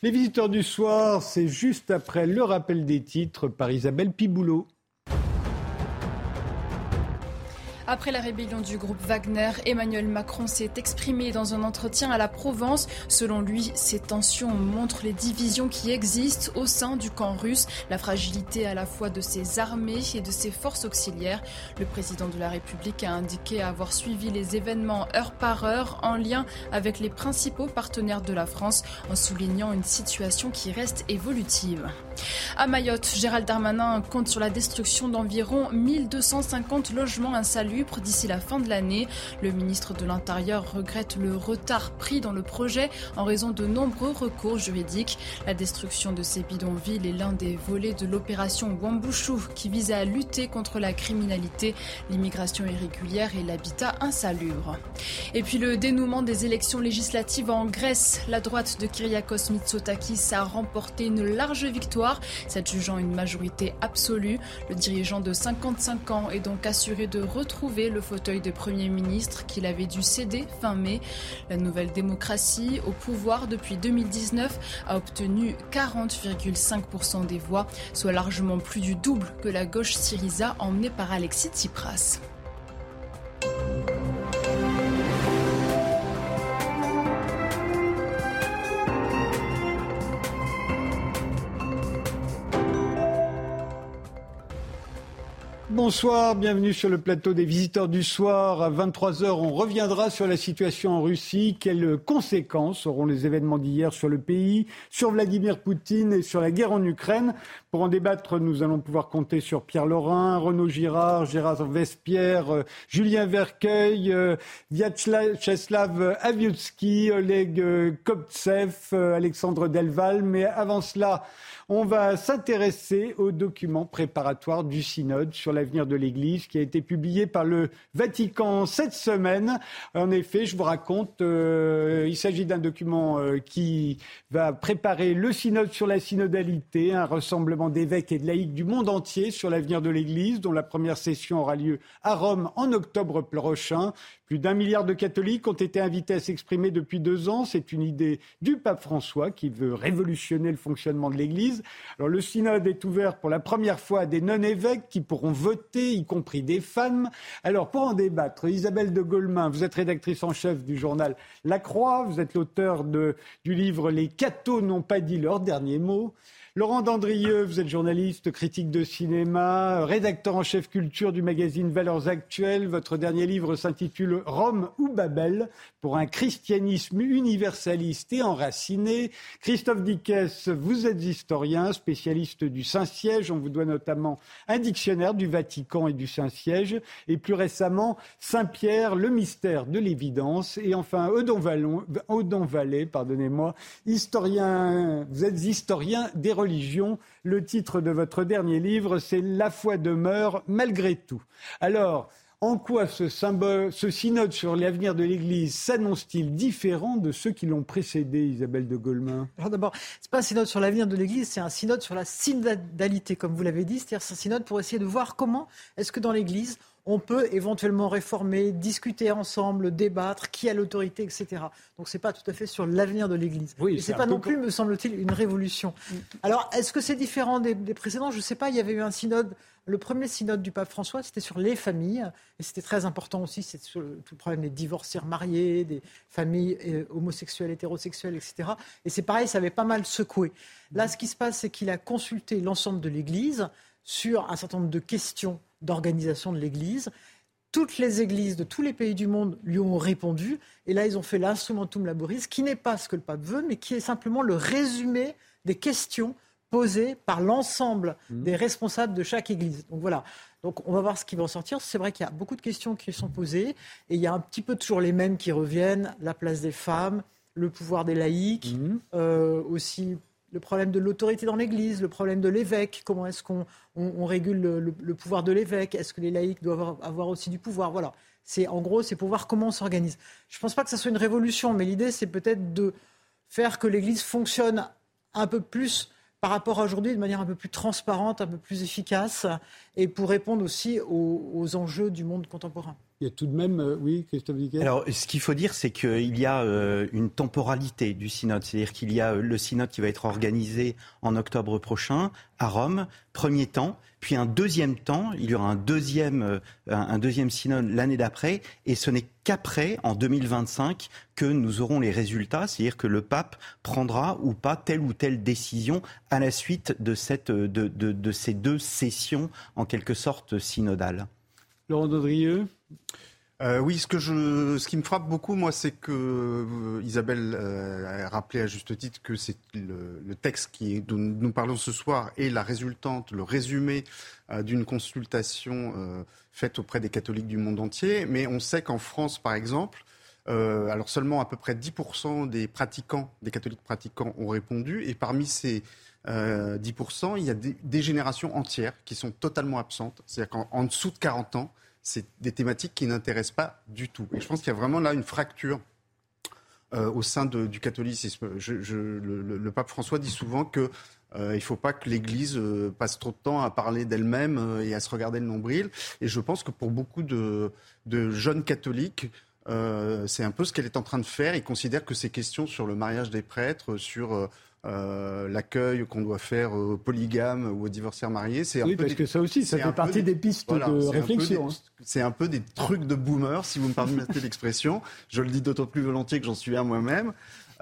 Les visiteurs du soir, c'est juste après le rappel des titres par Isabelle Piboulot. Après la rébellion du groupe Wagner, Emmanuel Macron s'est exprimé dans un entretien à la Provence. Selon lui, ces tensions montrent les divisions qui existent au sein du camp russe, la fragilité à la fois de ses armées et de ses forces auxiliaires. Le président de la République a indiqué avoir suivi les événements heure par heure en lien avec les principaux partenaires de la France, en soulignant une situation qui reste évolutive. À Mayotte, Gérald Darmanin compte sur la destruction d'environ 1250 logements insalubres d'ici la fin de l'année. Le ministre de l'Intérieur regrette le retard pris dans le projet en raison de nombreux recours juridiques. La destruction de ces bidonvilles est l'un des volets de l'opération Wambushu qui vise à lutter contre la criminalité, l'immigration irrégulière et l'habitat insalubre. Et puis le dénouement des élections législatives en Grèce. La droite de Kyriakos Mitsotakis a remporté une large victoire cette jugeant une majorité absolue. Le dirigeant de 55 ans est donc assuré de retrouver le fauteuil de Premier ministre qu'il avait dû céder fin mai. La nouvelle démocratie, au pouvoir depuis 2019, a obtenu 40,5% des voix, soit largement plus du double que la gauche Syriza emmenée par Alexis Tsipras. Bonsoir, bienvenue sur le plateau des visiteurs du soir. À 23h, on reviendra sur la situation en Russie. Quelles conséquences auront les événements d'hier sur le pays, sur Vladimir Poutine et sur la guerre en Ukraine? Pour en débattre, nous allons pouvoir compter sur Pierre Laurin, Renaud Girard, Gérard Vespierre, euh, Julien Vercueil, euh, Vyacheslav Aviutsky, Oleg euh, Koptsev, Alexandre Delval. Mais avant cela, on va s'intéresser au document préparatoire du synode sur l'avenir de l'Église qui a été publié par le Vatican cette semaine. En effet, je vous raconte, euh, il s'agit d'un document euh, qui va préparer le synode sur la synodalité, un rassemblement d'évêques et de laïcs du monde entier sur l'avenir de l'Église, dont la première session aura lieu à Rome en octobre prochain. Plus d'un milliard de catholiques ont été invités à s'exprimer depuis deux ans. C'est une idée du pape François qui veut révolutionner le fonctionnement de l'Église. Alors le synode est ouvert pour la première fois à des non-évêques qui pourront voter, y compris des femmes. Alors pour en débattre, Isabelle de Golemin, vous êtes rédactrice en chef du journal La Croix, vous êtes l'auteur du livre Les cathos n'ont pas dit leur dernier mot. Laurent Dandrieux, vous êtes journaliste, critique de cinéma, rédacteur en chef culture du magazine Valeurs Actuelles. Votre dernier livre s'intitule Rome ou Babel pour un christianisme universaliste et enraciné. Christophe Dickès, vous êtes historien, spécialiste du Saint-Siège. On vous doit notamment un dictionnaire du Vatican et du Saint-Siège. Et plus récemment, Saint-Pierre, le mystère de l'évidence. Et enfin, Odon, Vallée, pardonnez-moi, historien, vous êtes historien des religions le titre de votre dernier livre, c'est La foi demeure malgré tout. Alors, en quoi ce, synode sur l'avenir de l'Église s'annonce-t-il différent de ceux qui l'ont précédé, Isabelle de Golemin? Alors d'abord, ce n'est pas un synode sur l'avenir de l'Église, c'est un synode sur la synodalité, comme vous l'avez dit, c'est-à-dire un synode pour essayer de voir comment est-ce que dans l'Église, on peut éventuellement réformer, discuter ensemble, débattre, qui a l'autorité, etc. Donc ce n'est pas tout à fait sur l'avenir de l'Église. Oui, Et ce n'est pas non plus, me semble-t-il, une révolution. Mm. Alors, est-ce que c'est différent des, précédents? Je ne sais pas. Il y avait eu un synode, le premier synode du pape François, c'était sur les familles. Et c'était très important aussi, c'est sur le, tout le problème des divorcés mariés, des familles euh, homosexuelles, hétérosexuelles, etc. Et c'est pareil, ça avait pas mal secoué. Là, ce qui se passe, c'est qu'il a consulté l'ensemble de l'Église sur un certain nombre de questions d'organisation de l'Église. Toutes les églises de tous les pays du monde lui ont répondu. Et là, ils ont fait l'instrumentum laboris, qui n'est pas ce que le pape veut, mais qui est simplement le résumé des questions posées par l'ensemble mmh. des responsables de chaque église. Donc voilà. Donc on va voir ce qui va en sortir. C'est vrai qu'il y a beaucoup de questions qui sont posées et il y a un petit peu toujours les mêmes qui reviennent la place des femmes, le pouvoir des laïcs, mmh. euh, aussi le problème de l'autorité dans l'Église, le problème de l'évêque, comment est-ce qu'on régule le, pouvoir de l'évêque, est-ce que les laïcs doivent avoir aussi du pouvoir, voilà. C'est en gros, c'est pour voir comment on s'organise. Je ne pense pas que ça soit une révolution, mais l'idée c'est peut-être de faire que l'Église fonctionne un peu plus par rapport à aujourd'hui de manière un peu plus transparente, un peu plus efficace, et pour répondre aussi aux enjeux du monde contemporain. Il y a tout de même, euh, oui, Christophe Diquet Alors, ce qu'il faut dire, c'est qu'il y a euh, une temporalité du synode. C'est-à-dire qu'il y a euh, le synode qui va être organisé en octobre prochain à Rome, premier temps, puis un deuxième temps, il y aura un deuxième, un deuxième synode l'année d'après, et ce n'est qu'après, en 2025, que nous aurons les résultats, c'est-à-dire que le pape prendra ou pas telle ou telle décision à la suite de, cette, de, de, de ces deux sessions, en quelque sorte, synodales. Laurent Dodrieux euh, oui, ce, que je, ce qui me frappe beaucoup, moi, c'est que euh, Isabelle euh, a rappelé à juste titre que c'est le, texte qui, dont nous parlons ce soir est la résultante, le résumé d'une consultation faite auprès des catholiques du monde entier. Mais on sait qu'en France, par exemple, alors seulement à peu près 10% des pratiquants, des catholiques pratiquants ont répondu. Et parmi ces 10%, il y a des, des, générations entières qui sont totalement absentes. C'est-à-dire qu'en dessous de 40 ans, c'est des thématiques qui n'intéressent pas du tout. Et je pense qu'il y a vraiment là une fracture euh, au sein du catholicisme. le, pape François dit souvent qu'il euh, ne faut pas que l'Église euh, passe trop de temps à parler d'elle-même et à se regarder le nombril. Et je pense que pour beaucoup de jeunes catholiques, c'est un peu ce qu'elle est en train de faire. Ils considèrent que ces questions sur le mariage des prêtres, sur euh, l'accueil qu'on doit faire aux polygames ou aux divorcés mariés. C'est oui, parce que ça aussi, ça fait partie des, pistes de réflexion. Hein. C'est un peu des trucs de boomer, si vous me permettez l'expression. Je le dis d'autant plus volontiers que j'en suis un moi-même.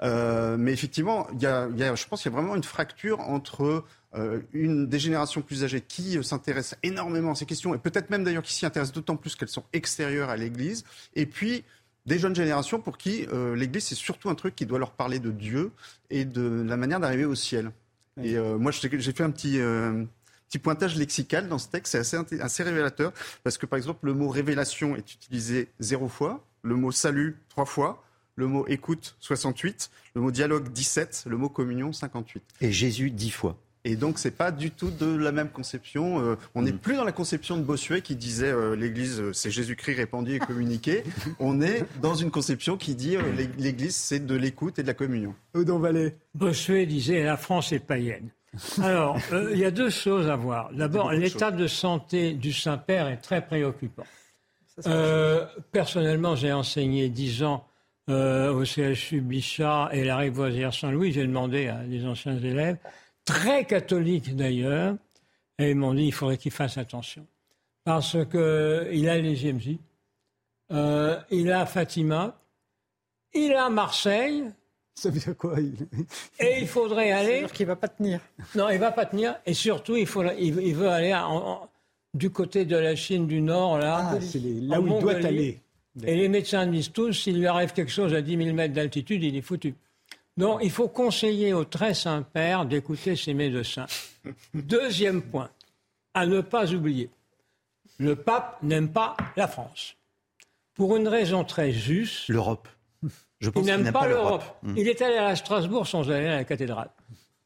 Euh, mais effectivement, y a, y a, je pense qu'il y a vraiment une fracture entre euh, une des générations plus âgées qui s'intéressent énormément à ces questions, et peut-être même d'ailleurs qui s'y intéressent d'autant plus qu'elles sont extérieures à l'Église, et puis des jeunes générations pour qui euh, l'Église, c'est surtout un truc qui doit leur parler de Dieu et de la manière d'arriver au ciel. Et euh, moi, j'ai fait un petit, euh, petit pointage lexical dans ce texte, c'est assez, assez révélateur, parce que par exemple, le mot révélation est utilisé zéro fois, le mot salut trois fois, le mot écoute 68, le mot dialogue 17, le mot communion 58. Et Jésus dix fois. Et donc, c'est pas du tout de la même conception. Euh, on n'est mm. plus dans la conception de Bossuet qui disait euh, l'Église, euh, c'est Jésus-Christ répandu et communiqué. on est dans une conception qui dit l'Église, c'est de l'écoute et de la communion. Odon Vallée. Bossuet disait la France est païenne. Alors, il y a deux choses à voir. D'abord, l'état de santé du Saint-Père est très préoccupant. personnellement, j'ai enseigné dix ans au CHU Bichat et la Rivoisière Saint-Louis. J'ai demandé à des anciens élèves très catholiques d'ailleurs, et ils m'ont dit qu'il faudrait qu'il fasse attention. Parce qu'il a les GMJ, euh, il a Fatima, il a Marseille. Ça veut dire quoi Et il faudrait aller. C'est-à-dire qu'il ne va pas tenir. Non, il ne va pas tenir. Et surtout, il, faut, il, veut aller du côté de la Chine du Nord, là. Ah, c'est là où il doit aller. Et les médecins disent tous s'il lui arrive quelque chose à 10 000 mètres d'altitude, il est foutu. Non, il faut conseiller au très Saint-Père d'écouter ses médecins. Deuxième point, à ne pas oublier, le pape n'aime pas la France. Pour une raison très juste. L'Europe. Je pense il n'aime pas, l'Europe. Hmm. Il est allé à Strasbourg sans aller à la cathédrale.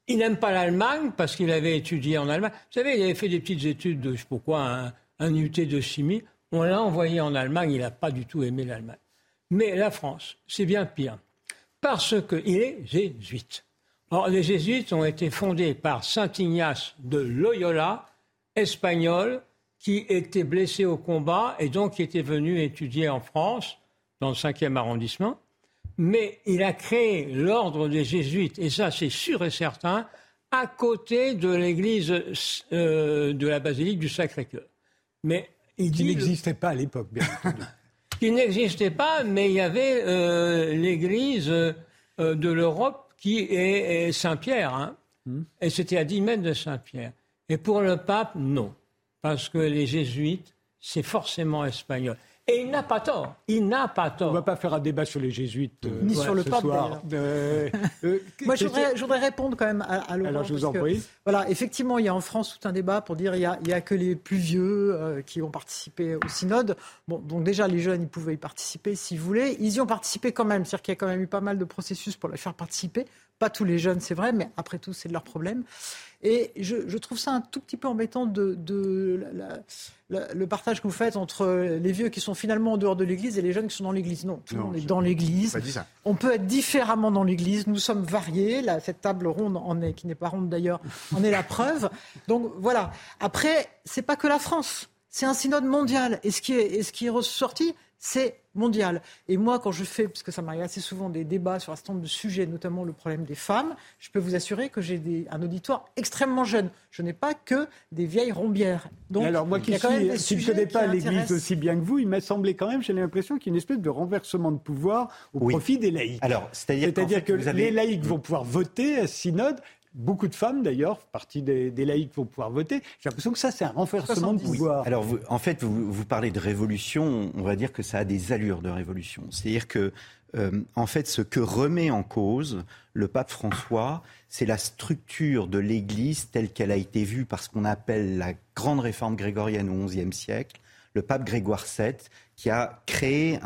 Il n'aime pas l'Allemagne parce qu'il avait étudié en Allemagne. Vous savez, il avait fait des petites études de, je sais pas quoi, un, un UT de chimie. On l'a envoyé en Allemagne, il n'a pas du tout aimé l'Allemagne. Mais la France, c'est bien pire parce qu'il est jésuite. Or, les jésuites ont été fondés par Saint Ignace de Loyola, espagnol, qui était blessé au combat et donc qui était venu étudier en France, dans le 5e arrondissement. Mais il a créé l'ordre des jésuites, et ça c'est sûr et certain, à côté de l'église euh, de la basilique du Sacré-Cœur. Mais il n'existait pas à l'époque, bien entendu. qui n'existait pas, mais il y avait euh, l'église euh, de l'Europe qui est, Saint-Pierre. Hein. Hmm. Et c'était à 10 mètres de Saint-Pierre. Et pour le pape, non. Parce que les jésuites, c'est forcément espagnol. Et il n'a pas tort. Il n'a pas tort. On ne va pas faire un débat sur les jésuites. Euh, Ni sur le pape. Euh, euh, Moi, je voudrais, répondre quand même à, Laurent. Alors, je vous en prie. Voilà, effectivement, il y a en France tout un débat pour dire qu'il n'y a, a, que les plus vieux qui ont participé au synode. Bon, donc déjà, les jeunes, ils pouvaient y participer s'ils voulaient. Ils y ont participé quand même. C'est-à-dire qu'il y a quand même eu pas mal de processus pour les faire participer. Pas tous les jeunes, c'est vrai, mais après tout, c'est de leur problème. Et je, trouve ça un tout petit peu embêtant de, le partage que vous faites entre les vieux qui sont finalement en dehors de l'Église et les jeunes qui sont dans l'Église. Non, tout le monde est dans l'Église. On peut être différemment dans l'Église. Nous sommes variés. cette table ronde, en est, qui n'est pas ronde d'ailleurs, en est la preuve. Donc voilà. Après, c'est pas que la France. C'est un synode mondial. Et ce qui est, et ce qui est ressorti, c'est mondial. Et moi, quand je fais, parce que ça m'arrive assez souvent, des débats sur un certain nombre de sujets, notamment le problème des femmes, je peux vous assurer que j'ai un auditoire extrêmement jeune. Je n'ai pas que des vieilles rombières. Donc, alors moi qui, suis, ne connais pas l'Église aussi bien que vous, il m'a semblé quand même, j'ai l'impression qu'il y a une espèce de renversement de pouvoir au profit des laïcs. Alors, c'est-à-dire, que les laïcs vont pouvoir voter à synode, Beaucoup de femmes, d'ailleurs, partie des, laïcs vont pouvoir voter. J'ai l'impression que ça, c'est un renversement de pouvoir. Alors, en fait, vous, parlez de révolution. On va dire que ça a des allures de révolution. C'est-à-dire que, euh, en fait, ce que remet en cause le pape François, c'est la structure de l'Église telle qu'elle a été vue par ce qu'on appelle la grande réforme grégorienne au XIe siècle, le pape Grégoire VII, qui a créé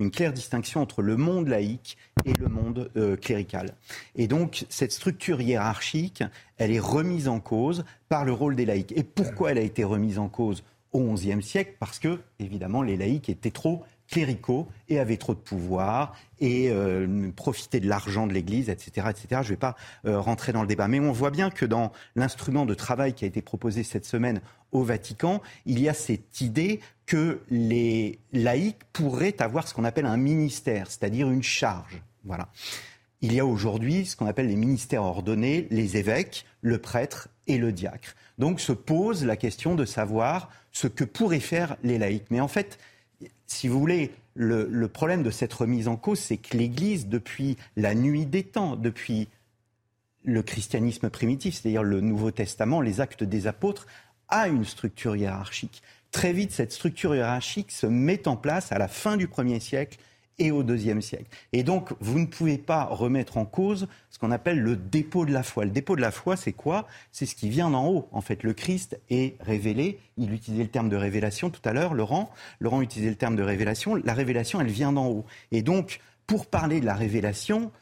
une claire distinction entre le monde laïque et le monde euh, clérical. Et donc, cette structure hiérarchique, elle est remise en cause par le rôle des laïcs. Et pourquoi elle a été remise en cause au XIe siècle? Parce que, évidemment, les laïcs étaient trop cléricaux et avaient trop de pouvoir et euh, profitaient de l'argent de l'Église, etc., etc. Je ne vais pas euh, rentrer dans le débat, mais on voit bien que dans l'instrument de travail qui a été proposé cette semaine au Vatican, il y a cette idée que les laïcs pourraient avoir ce qu'on appelle un ministère, c'est-à-dire une charge. Voilà. Il y a aujourd'hui ce qu'on appelle les ministères ordonnés, les évêques, le prêtre et le diacre. Donc se pose la question de savoir ce que pourraient faire les laïcs. Mais en fait, si vous voulez, le, problème de cette remise en cause, c'est que l'Église, depuis la nuit des temps, depuis le christianisme primitif, c'est-à-dire le Nouveau Testament, les actes des apôtres, a une structure hiérarchique. Très vite, cette structure hiérarchique se met en place à la fin du premier siècle et au deuxième siècle. Et donc, vous ne pouvez pas remettre en cause ce qu'on appelle le dépôt de la foi. Le dépôt de la foi, c'est quoi? C'est ce qui vient d'en haut. En fait, le Christ est révélé. Il utilisait le terme de révélation tout à l'heure, Laurent. Laurent utilisait le terme de révélation. La révélation, elle vient d'en haut. Et donc, pour parler de la révélation,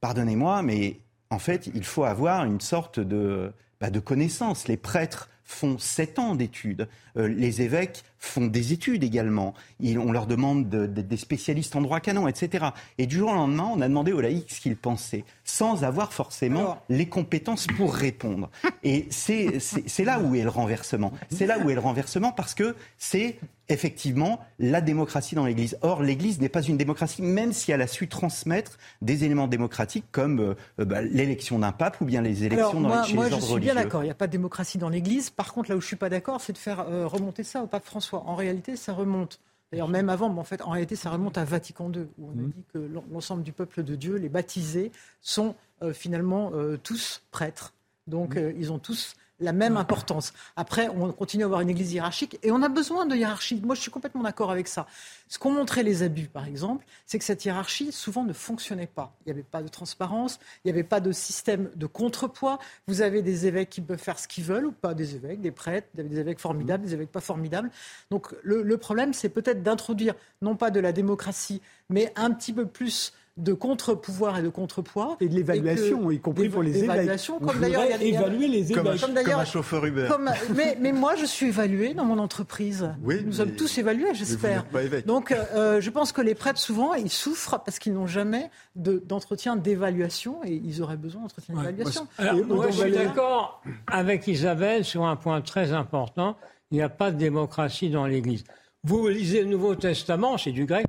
pardonnez-moi, mais en fait, il faut avoir une sorte de, bah, de connaissance. Les prêtres font sept ans d'études. Euh, les évêques font des études également. on leur demande des spécialistes en droit canon, etc. Et du jour au lendemain, on a demandé aux laïcs ce qu'ils pensaient, sans avoir forcément les compétences pour répondre. Et c'est là où est le renversement. C'est là où est le renversement parce que c'est effectivement la démocratie dans l'Église. Or, l'Église n'est pas une démocratie, même si elle a su transmettre des éléments démocratiques comme euh, euh, bah, l'élection d'un pape ou bien les élections dans moi, chez moi, les je suis bien d'accord, il n'y a pas de démocratie dans l'Église. Par contre, là où je ne suis pas d'accord, c'est de faire euh, remonter ça au pape François. En réalité, ça remonte. D'ailleurs, même avant, mais en fait, en réalité, ça remonte à Vatican II, où on a mmh. dit que l'ensemble du peuple de Dieu, les baptisés, sont finalement tous prêtres. Donc, mmh. ils ont tous la même importance. Après, on continue à avoir une église hiérarchique et on a besoin de hiérarchie. Moi, je suis complètement d'accord avec ça. Ce qu'ont montré les abus, par exemple, c'est que cette hiérarchie, souvent, ne fonctionnait pas. Il n'y avait pas de transparence, il n'y avait pas de système de contrepoids. Vous avez des évêques qui peuvent faire ce qu'ils veulent ou pas des évêques, des prêtres, des évêques formidables, des évêques pas formidables. Donc, le, le problème, c'est peut-être d'introduire, non pas de la démocratie, mais un petit peu plus de contre-pouvoir et de contre-poids. Et de l'évaluation, y compris pour les évaluations. Comme d'ailleurs, évaluer les comme, comme, comme, un chauffeur Uber. mais, mais, moi, je suis évalué dans mon entreprise. Oui, Nous sommes tous évalués, j'espère. Donc, euh, je pense que les prêtres, souvent, ils souffrent parce qu'ils n'ont jamais d'entretien d'évaluation et ils auraient besoin d'entretien d'évaluation. Moi, je suis d'accord avec Isabelle sur un point très important. Il n'y a pas de démocratie dans l'Église. Vous lisez le Nouveau Testament, c'est du grec.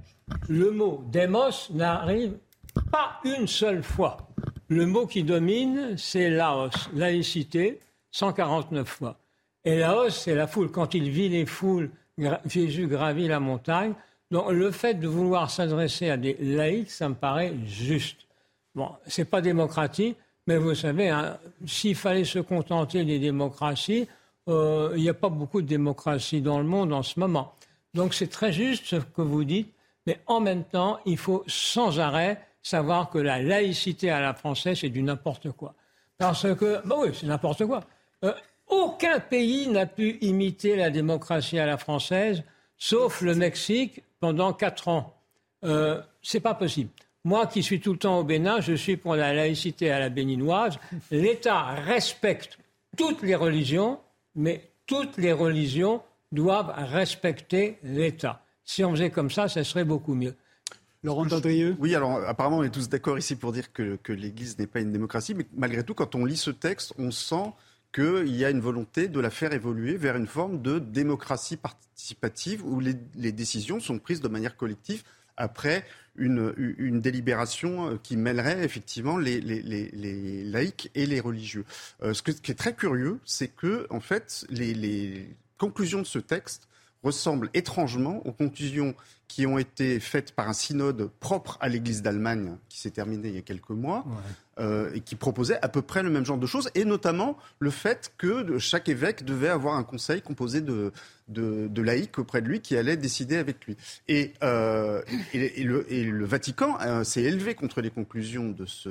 Le mot démos n'arrive pas une seule fois. Le mot qui domine, c'est laos, laïcité, 149 fois. Et laos, c'est la foule. Quand il vit les foules, Jésus gravit la montagne. Donc le fait de vouloir s'adresser à des laïcs, ça me paraît juste. Bon, c'est pas démocratique, mais vous savez, hein, s'il fallait se contenter des démocraties, euh, il n'y a pas beaucoup de démocratie dans le monde en ce moment. Donc c'est très juste ce que vous dites, mais en même temps, il faut sans arrêt savoir que la laïcité à la française, c'est du n'importe quoi. Parce que, bah oui, c'est n'importe quoi. Euh, aucun pays n'a pu imiter la démocratie à la française, sauf le Mexique pendant quatre ans. Euh, c'est pas possible. Moi qui suis tout le temps au Bénin, je suis pour la laïcité à la béninoise. L'État respecte toutes les religions, mais toutes les religions doivent respecter l'État. Si on faisait comme ça, ça serait beaucoup mieux. Laurent Tendrieux? Oui, alors apparemment on est tous d'accord ici pour dire que, que l'Église n'est pas une démocratie, mais malgré tout, quand on lit ce texte, on sent qu'il y a une volonté de la faire évoluer vers une forme de démocratie participative où les, décisions sont prises de manière collective après une, délibération qui mêlerait effectivement les, laïcs et les religieux. Euh, ce, qui est très curieux, c'est que en fait les conclusions de ce texte ressemblent étrangement aux conclusions qui ont été faites par un synode propre à l'Église d'Allemagne, qui s'est terminé il y a quelques mois, euh, et qui proposait à peu près le même genre de choses, et notamment le fait que chaque évêque devait avoir un conseil composé de, de, laïcs auprès de lui qui allait décider avec lui. Et, euh, et, le, et le, Vatican euh, s'est élevé contre les conclusions de ce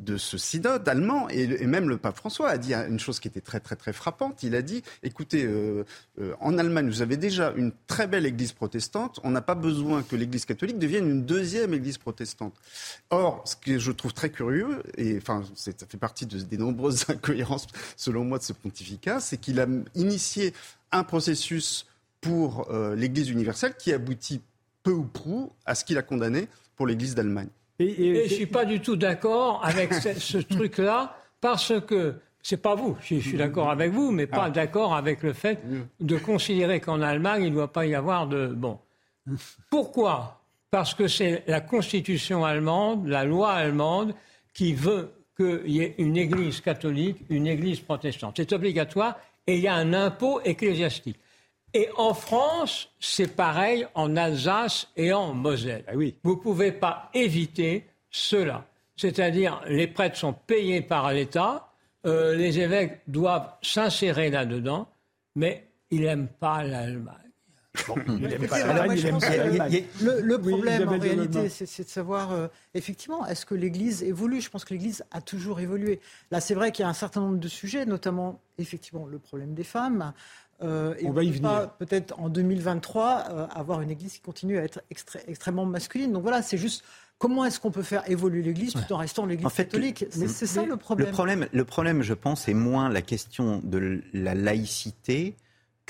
de ce synode allemand, et, même le pape François a dit une chose qui était très très très frappante. Il a dit, écoutez, euh, euh, en Allemagne, vous avez déjà une très belle église protestante, on n'a pas besoin que l'église catholique devienne une deuxième église protestante. Or, ce que je trouve très curieux, et enfin, ça fait partie des nombreuses incohérences, selon moi, de ce pontificat, c'est qu'il a initié un processus pour euh, l'église universelle qui aboutit peu ou prou à ce qu'il a condamné pour l'église d'Allemagne. Et, je ne suis pas du tout d'accord avec ce, truc-là, parce que c'est pas vous, je, suis d'accord avec vous, mais pas ah. d'accord avec le fait de considérer qu'en Allemagne, il ne doit pas y avoir de. Bon. Pourquoi? Parce que c'est la constitution allemande, la loi allemande, qui veut qu'il y ait une église catholique, une église protestante. C'est obligatoire et il y a un impôt ecclésiastique. Et en France, c'est pareil en Alsace et en Moselle. Ah oui. Vous ne pouvez pas éviter cela. C'est-à-dire, les prêtres sont payés par l'État, euh, les évêques doivent s'insérer là-dedans, mais ils n'aiment pas l'Allemagne. Le, problème, en réalité, c'est de savoir, euh, effectivement, est-ce que l'Église évolue? Je pense que l'Église a toujours évolué. Là, c'est vrai qu'il y a un certain nombre de sujets, notamment, effectivement, le problème des femmes, euh, on, va y venir. Peut-être en 2023 euh, avoir une Église qui continue à être extrêmement masculine. Donc voilà, c'est juste comment est-ce qu'on peut faire évoluer l'Église tout en restant l'Église catholique? Mais c'est ça le problème. le problème. Le problème, je pense, est moins la question de la laïcité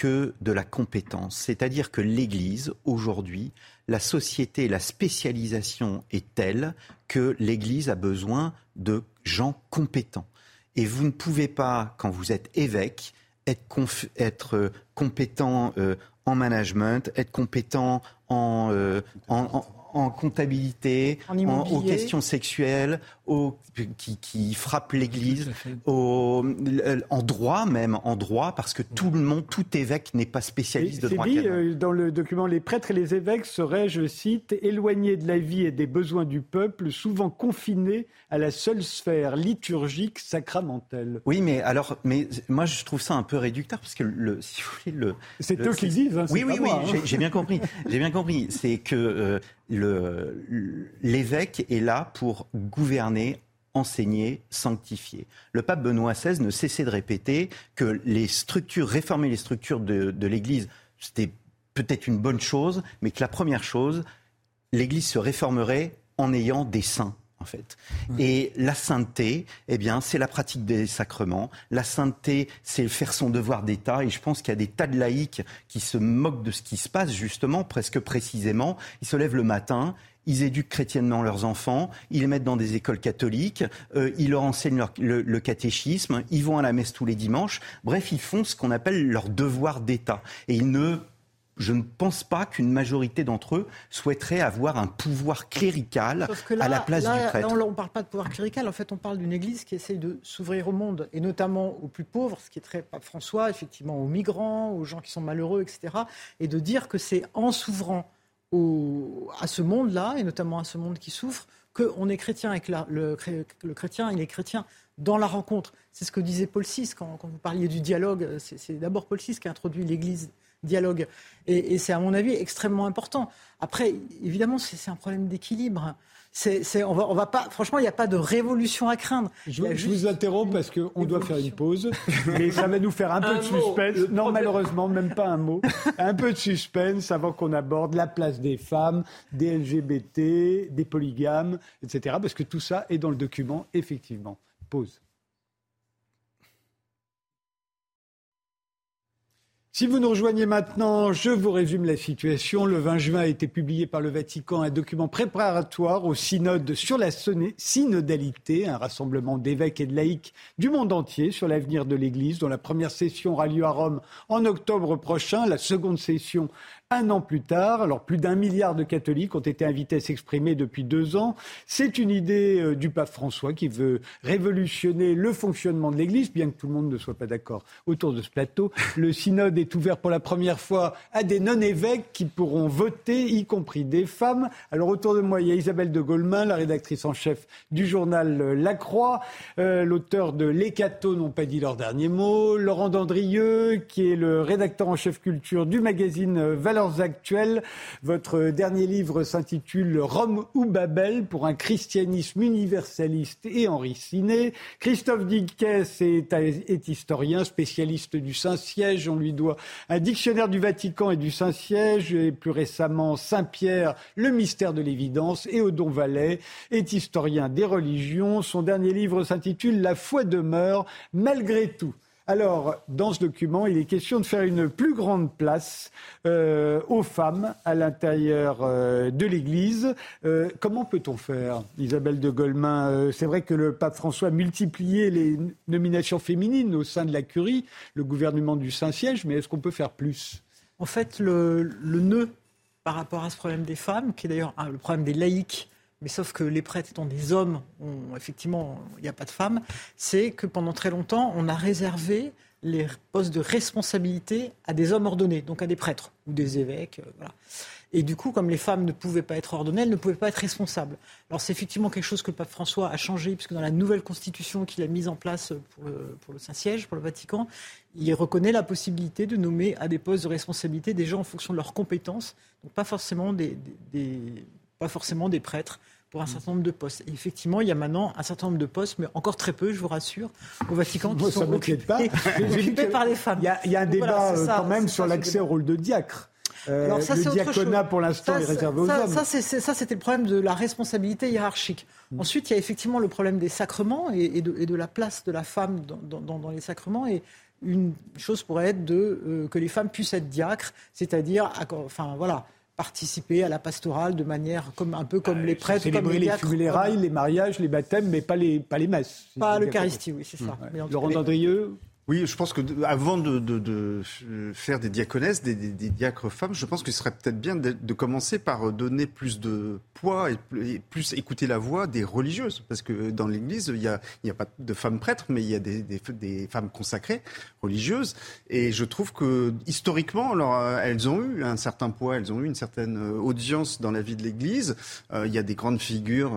que de la compétence. C'est-à-dire que l'Église, aujourd'hui, la société, la spécialisation est telle que l'Église a besoin de gens compétents. Et vous ne pouvez pas, quand vous êtes évêque, être, être euh, compétent euh, en management, être compétent en, euh, comptabilité, en, aux questions sexuelles, aux, qui, qui frappent l'Église, en droit même, en droit, parce que tout le monde, tout évêque n'est pas spécialiste de droit. Dit, euh, dans le document, les prêtres et les évêques seraient, je cite, éloignés de la vie et des besoins du peuple, souvent confinés à la seule sphère liturgique sacramentelle. Oui, mais alors, mais moi je trouve ça un peu réducteur parce que le, si vous voulez, le. C'est eux qui le disent. Hein, oui, oui, oui, hein. j'ai bien compris. J'ai bien compris. C'est que euh, l'évêque est là pour gouverner enseigner, sanctifier. Le pape Benoît XVI ne cessait de répéter que les structures, réformer les structures de, de l'Église, c'était peut-être une bonne chose, mais que la première chose, l'Église se réformerait en ayant des saints en fait. Et la sainteté, eh bien, c'est la pratique des sacrements. La sainteté, c'est faire son devoir d'État. Et je pense qu'il y a des tas de laïcs qui se moquent de ce qui se passe, justement, presque précisément. Ils se lèvent le matin, ils éduquent chrétiennement leurs enfants, ils les mettent dans des écoles catholiques, euh, ils leur enseignent le, le, catéchisme, ils vont à la messe tous les dimanches. Bref, ils font ce qu'on appelle leur devoir d'État. Et ils ne je ne pense pas qu'une majorité d'entre eux souhaiterait avoir un pouvoir clérical à la place du prêtre. on ne parle pas de pouvoir clérical, en fait, on parle d'une Église qui essaye de s'ouvrir au monde, et notamment aux plus pauvres, ce qui est très Pape François, effectivement aux migrants, aux gens qui sont malheureux, etc. Et de dire que c'est en s'ouvrant à ce monde-là, et notamment à ce monde qui souffre, qu'on est chrétien et que le, chrétien, il est chrétien dans la rencontre. C'est ce que disait Paul VI quand, quand vous parliez du dialogue. C'est d'abord Paul VI qui a introduit l'Église dialogue. Et, c'est, à mon avis, extrêmement important. Après, évidemment, c'est un problème d'équilibre. C'est, on va, on va pas, franchement, il n'y a pas de révolution à craindre. Je, vous interromps parce qu'on doit faire une pause. Et ça va nous faire un, peu de suspense. Non, malheureusement, même pas un mot. Un peu de suspense avant qu'on aborde la place des femmes, des LGBT, des polygames, etc. Parce que tout ça est dans le document, effectivement. Pause. Si vous nous rejoignez maintenant, je vous résume la situation. Le 20 juin a été publié par le Vatican un document préparatoire au synode sur la synodalité, un rassemblement d'évêques et de laïcs du monde entier sur l'avenir de l'Église, dont la première session aura lieu à Rome en octobre prochain. La seconde session un an plus tard. Alors plus d'un milliard de catholiques ont été invités à s'exprimer depuis deux ans. C'est une idée euh, du pape François qui veut révolutionner le fonctionnement de l'Église, bien que tout le monde ne soit pas d'accord autour de ce plateau. Le synode est ouvert pour la première fois à des non-évêques qui pourront voter, y compris des femmes. Alors autour de moi, il y a Isabelle de Golemin, la rédactrice en chef du journal euh, La Croix, euh, l'auteur de Les cathos n'ont pas dit leur dernier mot, Laurent Dandrieux, qui est le rédacteur en chef culture du magazine Valeurs actuelles. Votre dernier livre s'intitule Rome ou Babel pour un christianisme universaliste et enraciné. Christophe Dickès est, est historien, spécialiste du Saint-Siège. On lui doit un dictionnaire du Vatican et du Saint-Siège et plus récemment Saint-Pierre, le mystère de l'évidence. Et Odon Vallet est historien des religions. Son dernier livre s'intitule La foi demeure malgré tout. Alors, dans ce document, il est question de faire une plus grande place euh, aux femmes à l'intérieur euh, de l'Église. Euh, comment peut-on faire, Isabelle de Golemin C'est vrai que le pape François a multiplié les nominations féminines au sein de la curie, le gouvernement du Saint-Siège, mais est-ce qu'on peut faire plus? En fait, le nœud par rapport à ce problème des femmes, qui est d'ailleurs le problème des laïcs, mais sauf que les prêtres étant des hommes, effectivement, il n'y a pas de femmes, c'est que pendant très longtemps, on a réservé les postes de responsabilité à des hommes ordonnés, donc à des prêtres ou des évêques. Euh. Et du coup, comme les femmes ne pouvaient pas être ordonnées, elles ne pouvaient pas être responsables. Alors c'est effectivement quelque chose que le pape François a changé, puisque dans la nouvelle constitution qu'il a mise en place pour le, Saint-Siège, pour le Vatican, il reconnaît la possibilité de nommer à des postes de responsabilité des gens en fonction de leurs compétences, donc pas forcément des pas forcément des prêtres pour un certain nombre de postes. Et effectivement, il y a maintenant un certain nombre de postes, mais encore très peu, je vous rassure, au Vatican, qui sont occupés, pas. occupés par les femmes. Il y a, un débat euh, quand même sur l'accès au rôle de diacre. Euh, Alors ça, le diaconat, pour l'instant, est réservé aux hommes. Ça, c'était le problème de la responsabilité hiérarchique. Mm. Ensuite, il y a effectivement le problème des sacrements et, de, la place de la femme dans, les sacrements. Et une chose pourrait être de, euh, que les femmes puissent être diacres, c'est-à-dire, enfin voilà, participer à la pastorale de manière comme un peu comme ah, les prêtres, comme les, les funérailles, les mariages, les baptêmes, mais pas les pas les messes. Pas l'Eucharistie, oui, c'est ça. Laurent Dandrieux, oui, je pense que avant de, faire des diaconesses, des, diacres femmes, je pense qu'il serait peut-être bien de, commencer par donner plus de poids et, plus écouter la voix des religieuses, parce que dans l'Église, il n'y a, a, pas de femmes prêtres, mais il y a des, femmes consacrées, religieuses, et je trouve que historiquement, alors, elles ont eu un certain poids, elles ont eu une certaine euh, audience dans la vie de l'Église. Euh, il y a des grandes figures,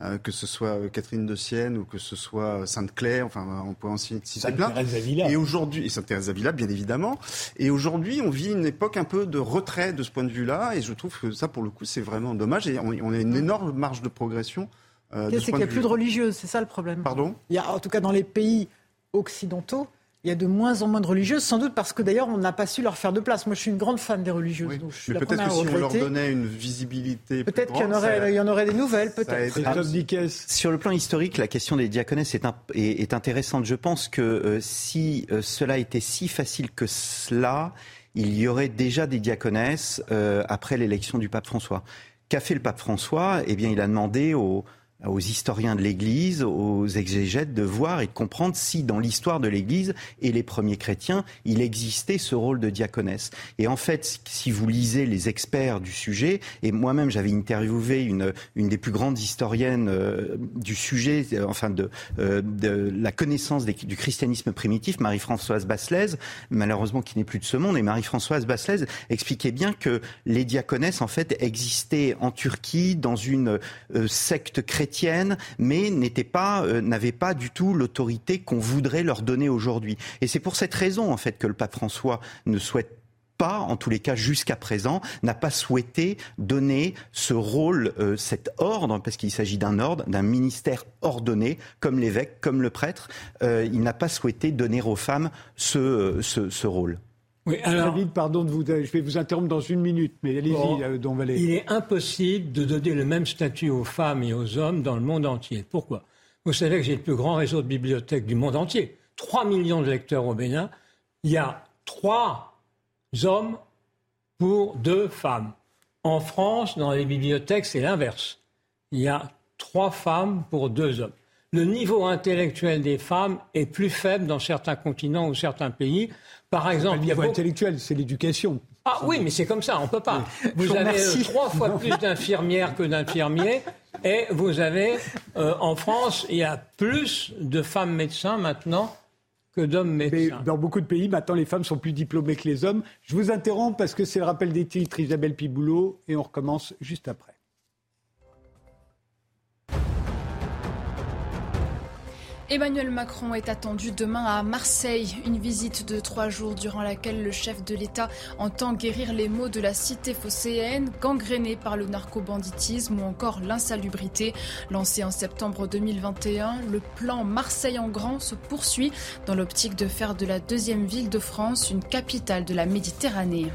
euh, que ce soit Catherine de Sienne ou que ce soit Sainte Claire, enfin, on peut en citer plein. Et aujourd'hui, et Avila, bien évidemment. Et aujourd'hui, on vit une époque un peu de retrait de ce point de vue-là. Et je trouve que ça, pour le coup, c'est vraiment dommage. Et on, a une énorme marge de progression. Euh, c'est qu'il n'y a plus de religieuses, c'est ça le problème? Pardon? Il y a, en tout cas, dans les pays occidentaux, il y a de moins en moins de religieuses, sans doute parce que d'ailleurs on n'a pas su leur faire de place. Moi je suis une grande fan des religieuses. Donc je suis Mais peut-être que si on leur donnait une visibilité. Peut-être qu'il y, en aurait, il y en aurait des nouvelles, peut-être. Sur le plan historique, la question des diaconesses est, est, intéressante. Je pense que euh, si euh, cela était si facile que cela, il y aurait déjà des diaconesses euh, après l'élection du pape François. Qu'a fait le pape François? Eh bien, il a demandé aux aux historiens de l'Église, aux exégètes de voir et de comprendre si dans l'histoire de l'Église et les premiers chrétiens, il existait ce rôle de diaconesse. Et en fait, si vous lisez les experts du sujet, et moi-même j'avais interviewé une, une des plus grandes historiennes euh, du sujet, euh, enfin de, euh, de la connaissance du christianisme primitif, Marie-Françoise Basselès, malheureusement qui n'est plus de ce monde, et Marie-Françoise Basselès expliquait bien que les diaconesses en fait existaient en Turquie dans une secte chrétienne mais n'était pas, euh, n'avait pas du tout l'autorité qu'on voudrait leur donner aujourd'hui. Et c'est pour cette raison, en fait, que le pape François ne souhaite pas, en tous les cas jusqu'à présent, n'a pas souhaité donner ce rôle, euh, cet ordre, parce qu'il s'agit d'un ordre, d'un ministère ordonné, comme l'évêque, comme le prêtre, euh, il n'a pas souhaité donner aux femmes ce rôle. Oui, alors, vite, pardon de vous, je vais vous interrompre dans une minute, mais allez-y, euh, Don Valet. Il est impossible de donner le même statut aux femmes et aux hommes dans le monde entier. Pourquoi? Vous savez que j'ai le plus grand réseau de bibliothèques du monde entier. 3 millions de lecteurs au Bénin. Il y a trois hommes pour deux femmes. En France, dans les bibliothèques, c'est l'inverse. Il y a trois femmes pour deux hommes. Le niveau intellectuel des femmes est plus faible dans certains continents ou certains pays. Par exemple, le niveau intellectuel, c'est l'éducation. Ah oui, mais c'est comme ça, on ne peut pas. Vous avez euh, trois fois plus d'infirmières que d'infirmiers. Et vous avez, euh, en France, il y a plus de femmes médecins maintenant que d'hommes médecins. dans beaucoup de pays, maintenant, les femmes sont plus diplômées que les hommes. Je vous interromps parce que c'est le rappel des titres, Isabelle Piboulot, et on recommence juste après. Emmanuel Macron est attendu demain à Marseille, une visite de trois jours durant laquelle le chef de l'État entend guérir les maux de la cité phocéenne, gangrénée par le narcobanditisme ou encore l'insalubrité. Lancé en septembre 2021, le plan Marseille en grand se poursuit dans l'optique de faire de la deuxième ville de France une capitale de la Méditerranée.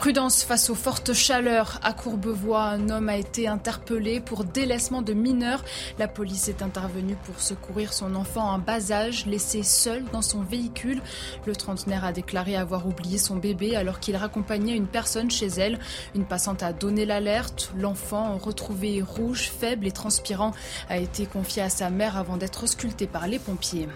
Prudence face aux fortes chaleurs. À Courbevoie, un homme a été interpellé pour délaissement de mineurs. La police est intervenue pour secourir son enfant en bas âge, laissé seul dans son véhicule. Le trentenaire a déclaré avoir oublié son bébé alors qu'il raccompagnait une personne chez elle. Une passante a donné l'alerte. L'enfant, retrouvé rouge, faible et transpirant, a été confié à sa mère avant d'être ausculté par les pompiers.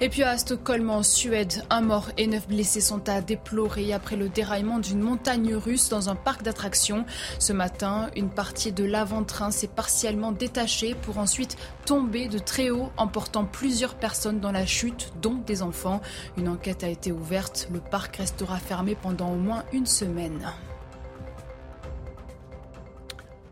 Et puis à Stockholm, en Suède, un mort et neuf blessés sont à déplorer après le déraillement d'une montagne russe dans un parc d'attractions. Ce matin, une partie de l'avant-train s'est partiellement détachée pour ensuite tomber de très haut, emportant plusieurs personnes dans la chute, dont des enfants. Une enquête a été ouverte. Le parc restera fermé pendant au moins une semaine.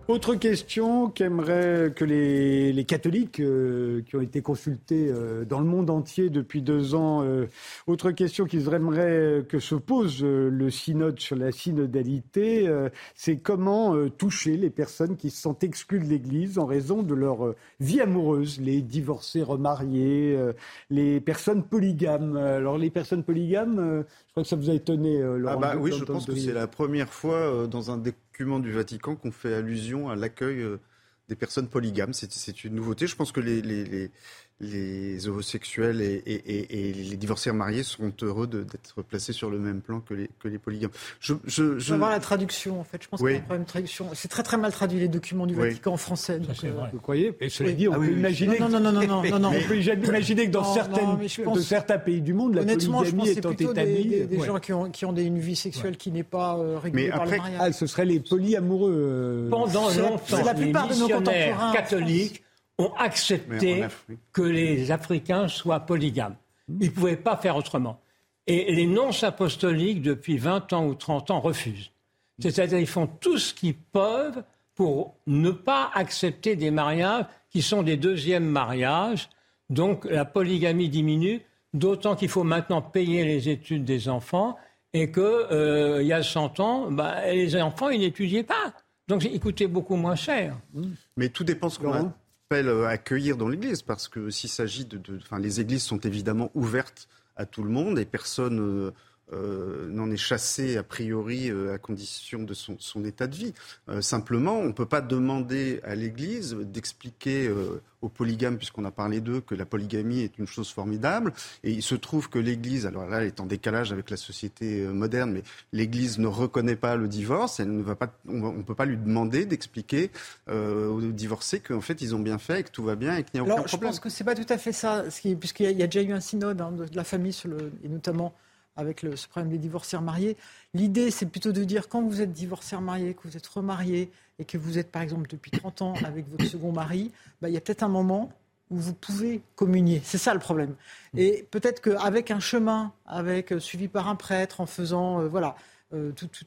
Autre question qu'aimerait que les, catholiques euh, qui ont été consultés euh, dans le monde entier depuis deux ans, euh, autre question qu'ils aimeraient que se pose le synode sur la synodalité, c'est comment toucher les personnes qui se sentent exclues de l'Église en raison de leur vie amoureuse, les divorcés remariés, les personnes polygames. Alors les personnes polygames, crois que ça vous a étonné, Laurent. Ah bah, oui, je pense que c'est la première fois dans un du Vatican qu'on fait allusion à l'accueil euh, des personnes polygames. C'est une nouveauté. Je pense que les, les, les homosexuels et, et, et, les divorcés mariés seront heureux d'être placés sur le même plan que les, que les polygames. Je, je, je... voir la traduction, en fait. Je pense qu'il y a un problème de traduction. C'est très très mal traduit les documents du Vatican en français. Donc, euh... Vous croyez? Et cela dit, on ah peut imaginer. Non, non, non, non, non, non, non. On peut imaginer que dans certaines, pense... de certains pays du monde, la Honnêtement, polygamie étant établie, des, des, gens qui ont, qui ont des, une vie sexuelle qui n'est pas euh, régulée par le mariage. Ah, ce seraient les polyamoureux. Euh... Pendant longtemps, la plupart de nos contemporains catholiques ont accepté que les Africains soient polygames. Ils ne pouvaient pas faire autrement. Et les nonces apostoliques, depuis 20 ans ou 30 ans, refusent. C'est-à-dire qu'ils font tout ce qu'ils peuvent pour ne pas accepter des mariages qui sont des deuxièmes mariages. Donc la polygamie diminue, d'autant qu'il faut maintenant payer les études des enfants et qu'il euh, y a 100 ans, bah, les enfants, ils n'étudiaient pas. Donc ils coûtaient beaucoup moins cher. Mais tout dépend ce qu'on a appelle à accueillir dans l'Église, parce que s'il s'agit de, enfin, les Églises sont évidemment ouvertes à tout le monde et personne euh, n'en est chassé a priori euh, à condition de son, état de vie. Euh, simplement, on ne peut pas demander à l'Église d'expliquer aux polygames, puisqu'on a parlé d'eux, que la polygamie est une chose formidable. Et il se trouve que l'Église, alors là, elle est en décalage avec la société moderne, mais l'Église ne reconnaît pas le divorce. Elle ne va pas, on ne peut pas lui demander d'expliquer aux divorcés qu'en fait ils ont bien fait, et que tout va bien et qu'il n'y a aucun problème. Je pense que c'est pas tout à fait ça, puisqu'il y, a déjà eu un synode hein, de, la famille, sur le, et notamment avec le, ce problème des divorcés remariés. L'idée, c'est plutôt de dire quand vous êtes divorcé remarié, que vous êtes remarié et que vous êtes, par exemple, depuis 30 ans avec votre second mari, bah, il y a peut-être un moment où vous pouvez communier. C'est ça le problème. Mm. Et peut-être qu'avec un chemin, avec euh, suivi par un prêtre, en faisant euh, voilà euh, tout, tout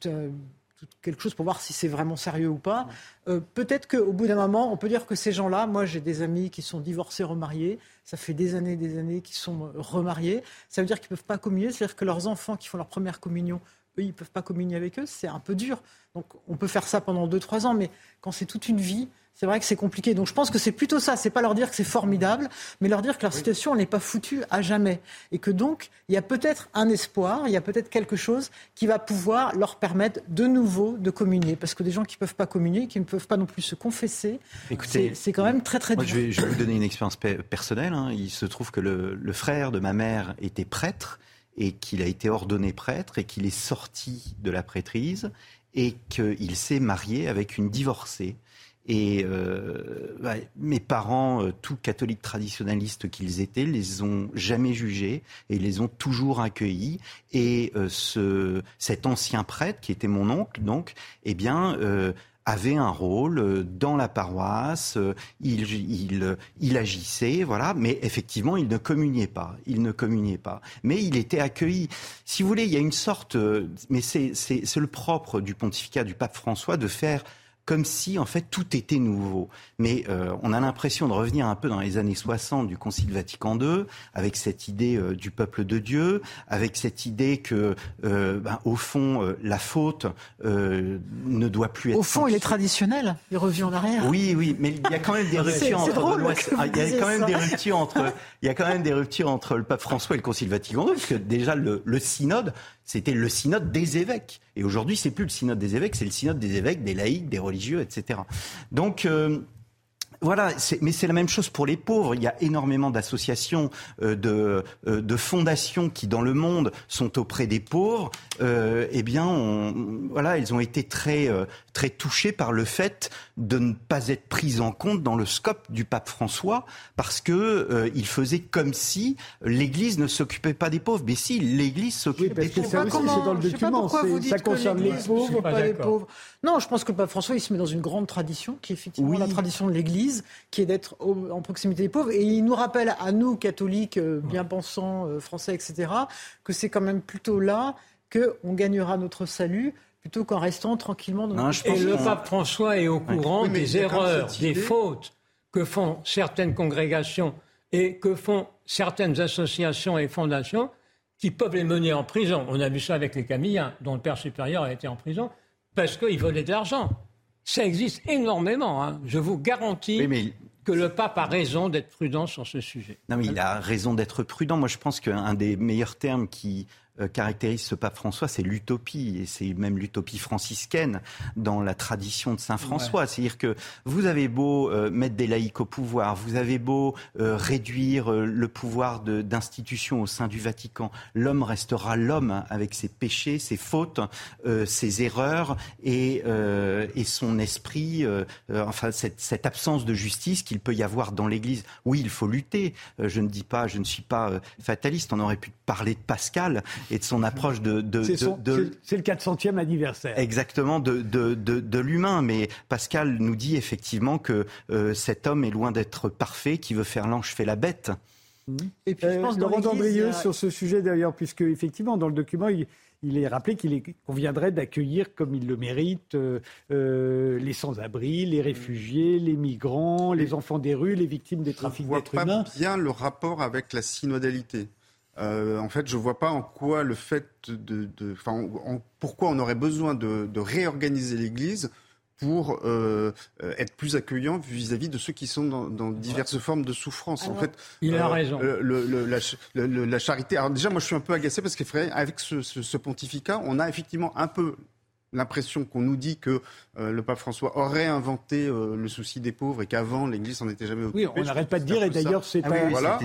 quelque chose pour voir si c'est vraiment sérieux ou pas. Euh, peut-être qu'au bout d'un moment, on peut dire que ces gens-là, moi j'ai des amis qui sont divorcés, remariés, ça fait des années des années qu'ils sont remariés, ça veut dire qu'ils ne peuvent pas communier, c'est-à-dire que leurs enfants qui font leur première communion, eux, ils ne peuvent pas communier avec eux, c'est un peu dur. Donc on peut faire ça pendant 2-3 ans, mais quand c'est toute une vie, c'est vrai que c'est compliqué. Donc je pense que c'est plutôt ça. C'est pas leur dire que c'est formidable, mais leur dire que leur situation n'est pas foutue à jamais. Et que donc, il y a peut-être un espoir, il y a peut-être quelque chose qui va pouvoir leur permettre de nouveau de communier. Parce que des gens qui ne peuvent pas communier, qui ne peuvent pas non plus se confesser, c'est quand même très très dur. je, vais, vous donner une expérience personnelle. Hein. Il se trouve que le, le frère de ma mère était prêtre et qu'il a été ordonné prêtre et qu'il est sorti de la prêtrise et qu'il s'est marié avec une divorcée. Et euh, mes parents, euh, tout catholiques traditionnalistes qu'ils étaient, les ont jamais jugés et les ont toujours accueillis. Et euh, ce, cet ancien prêtre, qui était mon oncle, donc, eh bien, avait un rôle euh, dans la paroisse, euh, il, il, il, agissait, voilà, mais effectivement, il ne communiait pas, il ne communiait pas. Mais il était accueilli. Si vous voulez, il y a une sorte, euh, mais c'est le propre du pontificat du pape François de faire comme si en fait tout était nouveau. Mais euh, on a l'impression de revenir un peu dans les années 60 du Concile Vatican II, avec cette idée euh, du peuple de Dieu, avec cette idée que, euh, ben, au fond, la faute ne doit plus être. Au fond, il est traditionnel. Il revient en arrière. Oui, oui, mais il y a quand même des ruptures entre. il y a quand même des ruptures entre. Il y a quand même des ruptures entre le pape François et le Concile Vatican II, parce que déjà le, le synode c'était le synode des évêques. Et aujourd'hui, c'est plus le synode des évêques, c'est le synode des évêques, des laïcs, des religieux, etc. Donc, euh, voilà, mais c'est la même chose pour les pauvres. Il y a énormément d'associations, euh, de, euh, de, fondations qui, dans le monde, sont auprès des pauvres. Euh, eh bien, on, voilà, elles ont été très, euh, très touchées par le fait de ne pas être prises en compte dans le scope du pape François, parce que il faisait comme si l'Église ne s'occupait pas des pauvres. Mais si, l'Église s'occupe des pauvres. C'est dans le document. Ça concerne les pauvres, pas les pauvres. Non, je pense que le pape François, il se met dans une grande tradition, qui est effectivement la tradition de l'Église, qui est d'être en proximité des pauvres. Et il nous rappelle, à nous, catholiques, euh, bien pensants, euh, français, etc., que c'est quand même plutôt là qu'on gagnera notre salut plutôt qu'en restant tranquillement dans notre Et le pape François est au courant des erreurs, des fautes que font certaines congrégations et que font certaines associations et fondations qui peuvent les mener en prison. On a vu ça avec les Camillens, dont le père supérieur a été en prison parce qu'ils volaient de l'argent. Ça existe énormément. Hein. Je vous garantis que le pape a raison d'être prudent sur ce sujet. Non, mais il a raison d'être prudent. Moi, je pense qu'un des meilleurs termes qui caractérise ce pape François, c'est l'utopie, et c'est même l'utopie franciscaine dans la tradition de Saint François. C'est-à-dire que vous avez beau euh, mettre des laïcs au pouvoir, vous avez beau euh, réduire le pouvoir d'institutions au sein du Vatican, l'homme restera l'homme avec ses péchés, ses fautes, ses erreurs et, et son esprit, enfin cette, cette, absence de justice qu'il peut y avoir dans l'Église. Oui, il faut lutter. je ne dis pas, je ne suis pas fataliste. On aurait pu parler de Pascal et de son approche de... c'est le 400e anniversaire. Exactement, de, de l'humain. Mais Pascal nous dit effectivement que euh, cet homme est loin d'être parfait, qui veut faire l'ange fait la bête. Mmh. Et puis, je euh, pense Laurent Dandrieux, sur ce sujet d'ailleurs, puisque effectivement, dans le document, il, est rappelé qu'il conviendrait d'accueillir, comme il le mérite, euh, les sans-abri, les réfugiés, les migrants, les enfants des rues, les victimes des trafics d'êtres humains. Je vois pas bien le rapport avec la synodalité. Euh, en fait, je ne vois pas en quoi le fait de, enfin, pourquoi on aurait besoin de, réorganiser l'Église pour euh, être plus accueillant vis-à-vis de ceux qui sont dans, diverses formes de souffrance. en fait, il a euh, raison. la, charité. Alors déjà, moi, je suis un peu agacé parce qu'avec ce, ce, pontificat, on a effectivement un peu l'impression qu'on nous dit que euh, le pape François aurait inventé euh, le souci des pauvres et qu'avant l'Église n'en était jamais occupée. Oui, on n'arrête pas de dire, et d'ailleurs c'est ah voilà.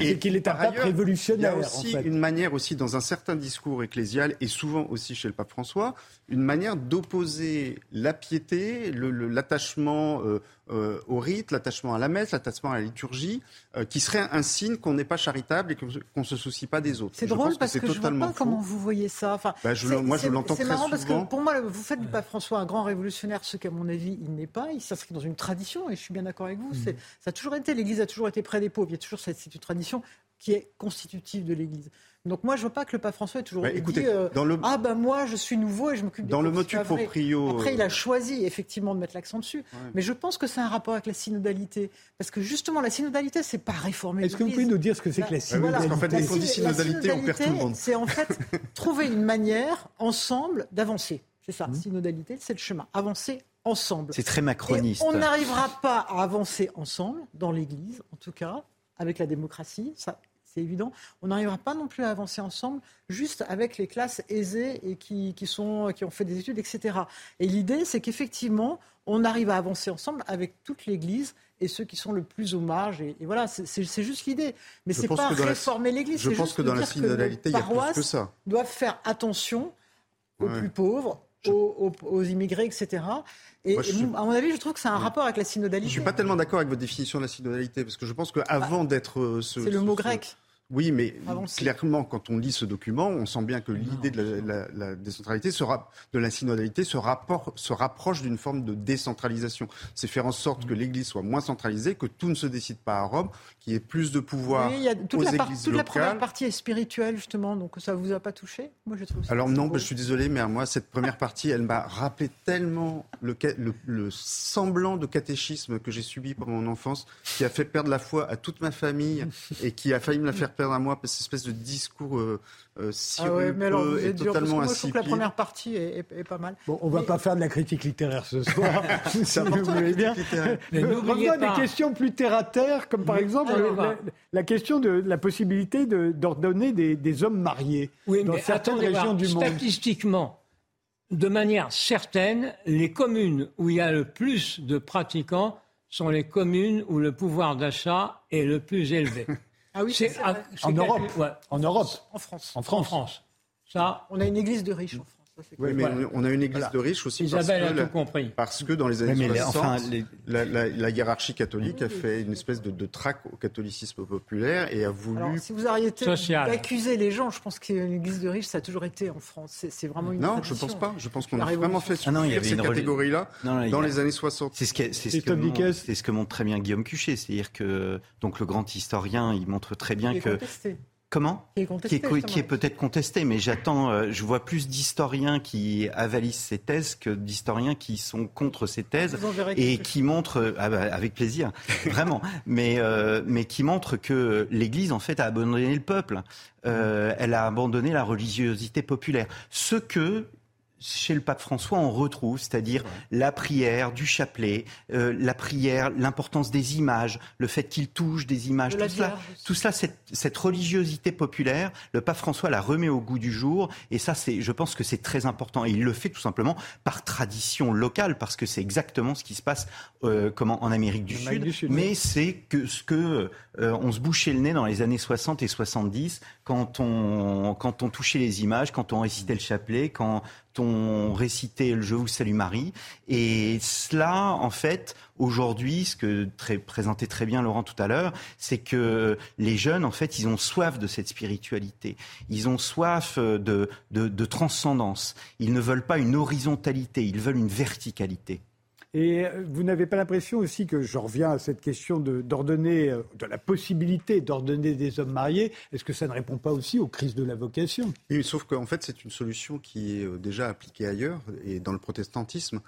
et qu'il est un pape révolutionnaire. Il y a aussi une manière aussi dans un certain discours ecclésial et souvent aussi chez le pape François, une manière d'opposer la piété, l'attachement euh, euh, au rite, l'attachement à la messe, l'attachement à la liturgie, euh, qui serait un signe qu'on n'est pas charitable et qu'on ne se soucie pas des autres. C'est drôle parce que, je ne vois pas comment vous voyez ça. Enfin, bah, moi, je l'entends très marrant parce que pour moi, vous faites du pape François un grand révolutionnaire, ce qu'à mon avis, il n'est pas. Il s'inscrit dans une tradition et je suis bien d'accord avec vous. Mm. Ça a toujours été, l'Église a toujours été près des pauvres. Il y a toujours cette, cette tradition qui est constitutive de l'Église. Donc moi, je vois pas que le pape François ait toujours bah, dit euh, ah ben moi je suis nouveau et je m'occupe dans le motu proprio. Après, il a choisi effectivement de mettre l'accent dessus, mais je pense que c'est un rapport avec la synodalité parce que justement la synodalité, c'est pas réformer. Est-ce que vous pouvez nous dire ce que c'est que la synodalité Parce qu'en fait, dit synodalité, on perd tout le monde. C'est en fait trouver une manière ensemble d'avancer. C'est ça, mmh. synodalité, c'est le chemin. Avancer ensemble. C'est très macroniste. on n'arrivera pas à avancer ensemble, dans l'Église en tout cas, avec la démocratie. Ça, c'est évident. On n'arrivera pas non plus à avancer ensemble juste avec les classes aisées et qui, sont, qui ont fait des études, etc. Et l'idée, c'est qu'effectivement, on arrive à avancer ensemble avec toute l'Église et ceux qui sont le plus aux marges. Et, voilà, c'est juste l'idée. Mais c'est pas réformer l'Église. Je pense que dans la synodalité, il y a plus que ça. doivent faire attention aux plus pauvres, aux, immigrés, etc. Et, à mon avis, je trouve que c'est un rapport avec la synodalité. Je ne suis pas tellement d'accord avec votre définition de la synodalité, parce que je pense qu'avant bah, d'être... Euh, c'est le mot grec. Oui, mais clairement, quand on lit ce document, on sent bien que l'idée de la, décentralité, de la synodalité, se, se rapproche d'une forme de décentralisation. C'est faire en sorte que l'Église soit moins centralisée, que tout ne se décide pas à Rome, qu'il y ait plus de pouvoir oui, il y a toute la Toute la première partie est spirituelle, justement, donc ça ne vous a pas touché? Moi, je trouve Alors non, je suis désolé, mais moi, cette première partie, elle m'a rappelé tellement le, le, semblant de catéchisme que j'ai subi pendant mon enfance, qui a fait perdre la foi à toute ma famille et qui a failli me la faire perdre à moi, cette espèce de discours euh, euh, ah ouais, mais alors, et totalement moi, Je trouve que la première partie est, pas mal. Bon, on ne va pas faire de la critique littéraire ce soir. si vous voulez bien. Revenons à des questions plus terre à terre, comme par exemple la, question de la possibilité d'ordonner des, hommes mariés dans certaines régions du monde. Statistiquement, de manière certaine, les communes où il y a le plus de pratiquants sont les communes où le pouvoir d'achat est le plus élevé. Ah oui, c'est en, Europe. en Europe. En France. En France. Ça, on a une église de riches en France. Oui, mais on a une église de riches aussi parce, que, a tout compris. parce que dans les années 60, la, hiérarchie catholique a fait une espèce de, de traque au catholicisme populaire et a voulu... Alors, si vous arrêtez d'accuser les gens, je pense qu'une église de riches, ça a toujours été en France. C'est vraiment une Non, je ne pense pas. Je pense qu'on a vraiment fait ah non, il y avait cette catégorie-là dans les années 60. C'est ce, que, ce, ce que montre très bien Guillaume Cuchet. C'est-à-dire que donc, le grand historien, il montre très bien que... Comment Qui est, peut-être contesté, mais j'attends, euh, je vois plus d'historiens qui avalisent ces thèses que d'historiens qui sont contre ces thèses et qui montrent, euh, ah bah, avec plaisir, vraiment, mais, euh, mais qui montrent que l'Église, en fait, a abandonné le peuple. elle a abandonné la religiosité populaire. Ce que chez le pape François, on retrouve, c'est-à-dire la prière du chapelet, euh, la prière, l'importance des images, le fait qu'il touche des images, tout cela, tout cela cette, religiosité populaire, le pape François la remet au goût du jour, et ça, c'est, je pense que c'est très important. Et il le fait tout simplement par tradition locale, parce que c'est exactement ce qui se passe euh, comment, en Amérique du, Sud, mais c'est que ce que euh, on se bouchait le nez dans les années 60 et 70 quand on, quand on touchait les images, quand on récitait le chapelet, quand on récitait le Je vous salue Marie. Et cela, en fait, aujourd'hui, ce que présentait très bien Laurent tout à l'heure, c'est que les jeunes, en fait, ils ont soif de cette spiritualité. Ils ont soif de, de, de transcendance. Ils ne veulent pas une horizontalité, ils veulent une verticalité. Et euh, vous n'avez pas l'impression aussi que, je reviens à cette question d'ordonner, de, euh, de, la possibilité d'ordonner des hommes mariés, est-ce que ça ne répond pas aussi aux crises de la vocation? Oui, sauf qu'en fait, c'est une solution qui est euh, déjà appliquée ailleurs et dans le protestantisme.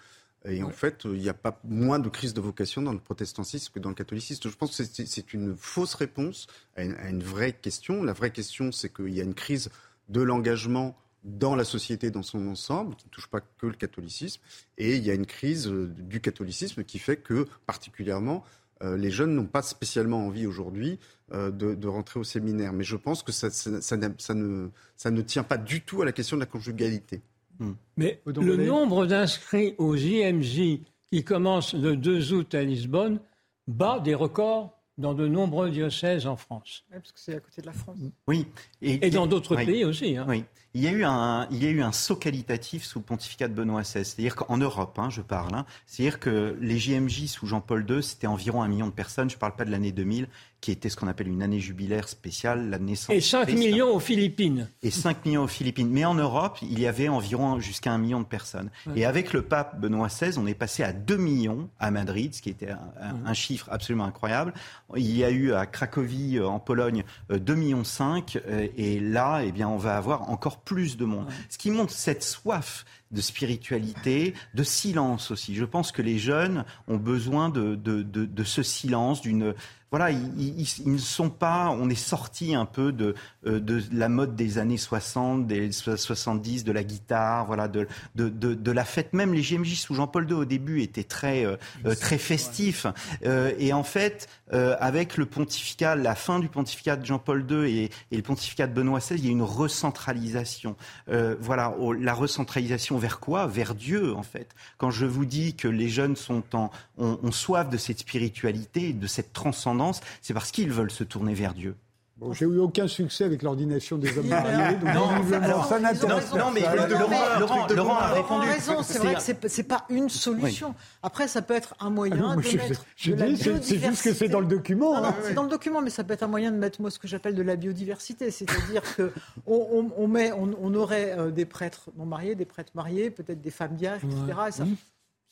Et en fait, il n'y a pas moins de crise de vocation dans le protestantisme que dans le catholicisme. Je pense que c'est une fausse réponse à une, à une, vraie question. La vraie question, c'est qu'il y a une crise de l'engagement dans la société dans son ensemble, qui ne touche pas que le catholicisme. Et il y a une crise euh, du catholicisme qui fait que, particulièrement, euh, les jeunes n'ont pas spécialement envie aujourd'hui euh, de, rentrer au séminaire. Mais je pense que ça, ça, ne, ça, ne, tient pas du tout à la question de la conjugalité. Hmm. Mais le nombre d'inscrits aux JMJ qui commence le 2 août à Lisbonne bat des records dans de nombreux diocèses en France. Oui, parce que c'est à côté de la France. Oui. Et, dans d'autres pays aussi. Hein. Oui. Il y, a eu un, il y a eu un saut qualitatif sous le pontificat de Benoît XVI. C'est-à-dire qu'en Europe, hein, je parle, hein, c'est-à-dire que les JMJ sous Jean-Paul II, c'était environ un million de personnes. Je ne parle pas de l'année 2000, qui était ce qu'on appelle une année jubilaire spéciale, la naissance. Et 5 millions aux Philippines. Et 5 millions aux Philippines. Mais en Europe, il y avait environ jusqu'à un million de personnes. Et avec le pape Benoît XVI, on est passé à 2 millions à Madrid, ce qui était un, chiffre absolument incroyable. Il y a eu à Cracovie, euh, en Pologne, 2 euh, millions 5. Euh, et là, eh bien, on va avoir encore plus de monde. Ce qui montre cette soif de spiritualité, de silence aussi. Je pense que les jeunes ont besoin de, de, de, de ce silence, d'une voilà, ils, ne sont pas. On est sorti un peu de, euh, de la mode des années 60, des 70, de la guitare, voilà, de, de, de, la fête. Même les GMJ sous Jean-Paul II au début étaient très, euh, euh, très festifs. et en fait, avec le pontificat, la fin du pontificat de Jean-Paul II et, et, le pontificat de Benoît XVI, il y a une recentralisation. voilà, la recentralisation vers quoi? Vers Dieu, en fait. Quand je vous dis que les jeunes sont en, ont soif de cette spiritualité, de cette transcendance, c'est parce qu'ils veulent se tourner vers Dieu. Bon, j'ai eu aucun succès avec l'ordination des hommes mariés, donc non, ça n'intéresse Non, mais Laurent, Laurent, a répondu. raison, c'est vrai que c'est pas une solution. Après, ça peut être un moyen ah de mettre je dis, C'est juste que c'est dans le document. Hein. C'est dans le document, mais ça peut être un moyen de mettre moi ce que j'appelle de la biodiversité, c'est-à-dire que on, on, met, on, aurait euh, des prêtres non mariés, des prêtres mariés, peut-être des femmes diages, etc. Et ça,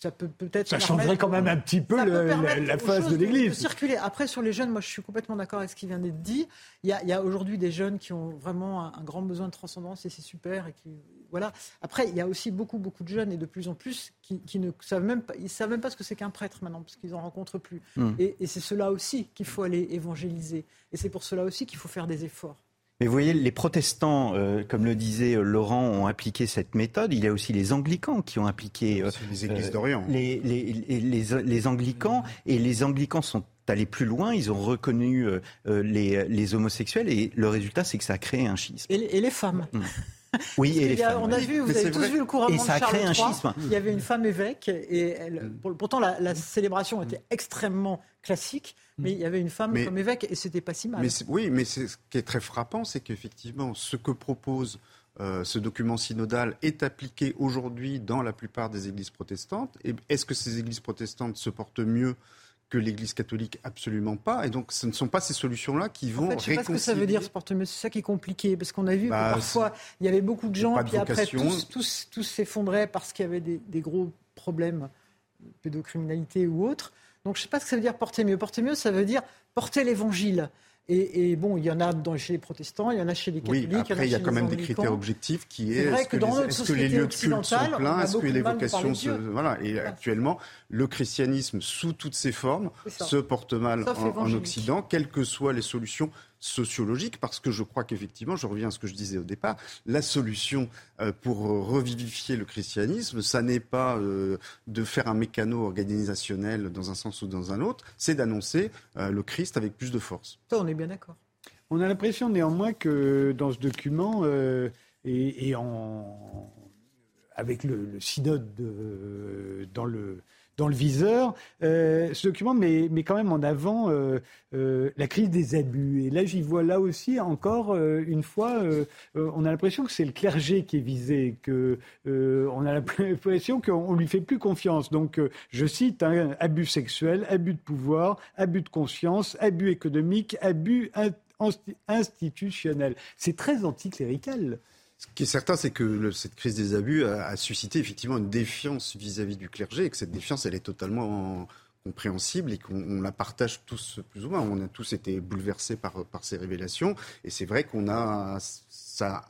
ça peut peut-être. Ça changerait quand même un petit peu la, phase de l'Église. circuler. Après, sur les jeunes, moi, je suis complètement d'accord avec ce qui vient d'être dit. Il y a, aujourd'hui des jeunes qui ont vraiment un, grand besoin de transcendance et c'est super. Et qui, voilà. Après, il y a aussi beaucoup, beaucoup de jeunes et de plus en plus qui, ne savent même pas, ils savent même pas ce que c'est qu'un prêtre maintenant parce qu'ils en rencontrent plus. Hmm. Et, et c'est cela aussi qu'il faut aller évangéliser. Et c'est pour cela aussi qu'il faut faire des efforts. Mais vous voyez, les protestants, euh, comme le disait euh, Laurent, ont appliqué cette méthode. Il y a aussi les anglicans qui ont appliqué. Euh, les églises d'Orient. Les, les, anglicans. Et les anglicans sont allés plus loin. Ils ont reconnu les, homosexuels. Et le résultat, c'est que ça a créé un schisme. Et, les femmes. Mm. Oui, et les On a vu, vous avez tous vu le couronnement et ça a créé un schisme. Il y avait une femme évêque et elle, mm. pourtant la, célébration était extrêmement classique, mais mm. il y avait une femme comme évêque et c'était pas si mal. Mais oui, mais ce qui est très frappant, c'est qu'effectivement, ce que propose euh, ce document synodal est appliqué aujourd'hui dans la plupart des églises protestantes. Est-ce que ces églises protestantes se portent mieux que l'Église catholique absolument pas. Et donc, ce ne sont pas ces solutions-là qui vont en fait, je sais pas ce que ça veut dire, porte mieux. C'est ça qui est compliqué, parce qu'on a vu que bah, parfois il y avait beaucoup de gens, puis après tous, tous, tous s'effondraient parce qu'il y avait des, des, gros problèmes, pédocriminalité ou autres. Donc, je ne sais pas ce que ça veut dire porter mieux. Porter mieux, ça veut dire porter l'Évangile. Et, bon, il y en a dans, chez les protestants, il y en a chez les catholiques. Oui, après, il y a, quand même des critères objectifs qui est, est-ce que, les, lieux de culte sont pleins, est-ce que les vocations se... Voilà, et actuellement, le christianisme, sous toutes ses formes, se porte mal en, Occident, quelles que soient les solutions sociologiques, parce que je crois qu'effectivement, je reviens à ce que je disais au départ, la solution euh, pour revivifier le christianisme, ça n'est pas euh, de faire un mécano organisationnel dans un sens ou dans un autre, c'est d'annoncer euh, le Christ avec plus de force. Ça, on est bien d'accord. On a l'impression néanmoins que dans ce document, et, en, avec le, le synode de, dans le dans le viseur. Euh, ce document met, quand même en avant euh, euh, la crise des abus. Et là, j'y vois là aussi encore une fois, on a l'impression que c'est le clergé qui est visé, que on a l'impression qu'on lui fait plus confiance. Donc, je cite hein, abus sexuels, abus de pouvoir, abus de conscience, abus économique, abus institutionnel. C'est très anticlérical. Ce qui est certain, c'est que cette crise des abus a, suscité effectivement une défiance vis-à-vis du clergé et que cette défiance, elle est totalement compréhensible et qu'on la partage tous plus ou moins. On a tous été bouleversés par, ces révélations et c'est vrai qu'on a ça,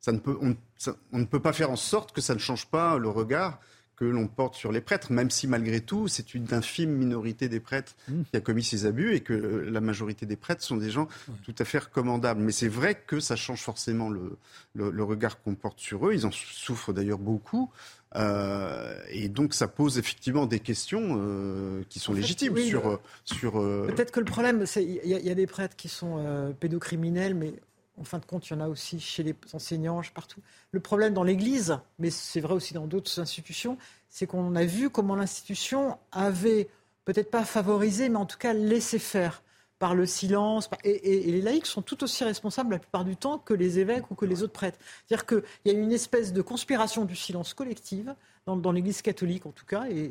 ça ne peut, on ne peut pas faire en sorte que ça ne change pas le regard que l'on porte sur les prêtres, même si malgré tout, c'est une infime minorité des prêtres mmh. qui a commis ces abus et que euh, la majorité des prêtres sont des gens tout à fait recommandables. Mais c'est vrai que ça change forcément le, le, regard qu'on porte sur eux. Ils en souffrent d'ailleurs beaucoup. Euh, et donc ça pose effectivement des questions euh, qui sont légitimes sur... sur Peut-être que le problème, c'est il y, a des prêtres qui sont pédocriminels, mais en fin de compte, il y en a aussi chez les enseignants, partout. Le problème dans l'Église, mais c'est vrai aussi dans d'autres institutions, c'est qu'on a vu comment l'institution avait peut-être pas favorisé, mais en tout cas laissé faire par le silence. Et, les laïcs sont tout aussi responsables la plupart du temps que les évêques ou que les autres prêtres. C'est-à-dire qu'il y a une espèce de conspiration du silence collective dans, l'Église catholique en tout cas, et,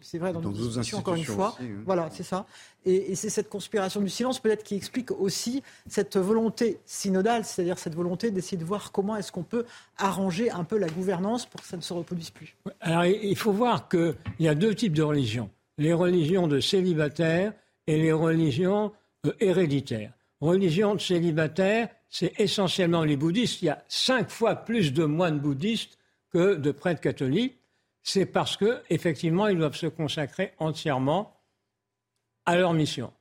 c'est vrai dans, d'autres institutions, encore une fois. Voilà, c'est ça. Et, c'est cette conspiration du silence peut-être qui explique aussi cette volonté synodale, c'est-à-dire cette volonté d'essayer de voir comment est-ce qu'on peut arranger un peu la gouvernance pour que ça ne se reproduise plus. Alors il faut voir qu'il y a deux types de religions. Les religions de célibataires et les religions euh, héréditaires. Religion de célibataires, c'est essentiellement les bouddhistes. Il y a cinq fois plus de moines bouddhistes que de prêtres catholiques c'est parce qu'effectivement, ils doivent se consacrer entièrement à leur mission.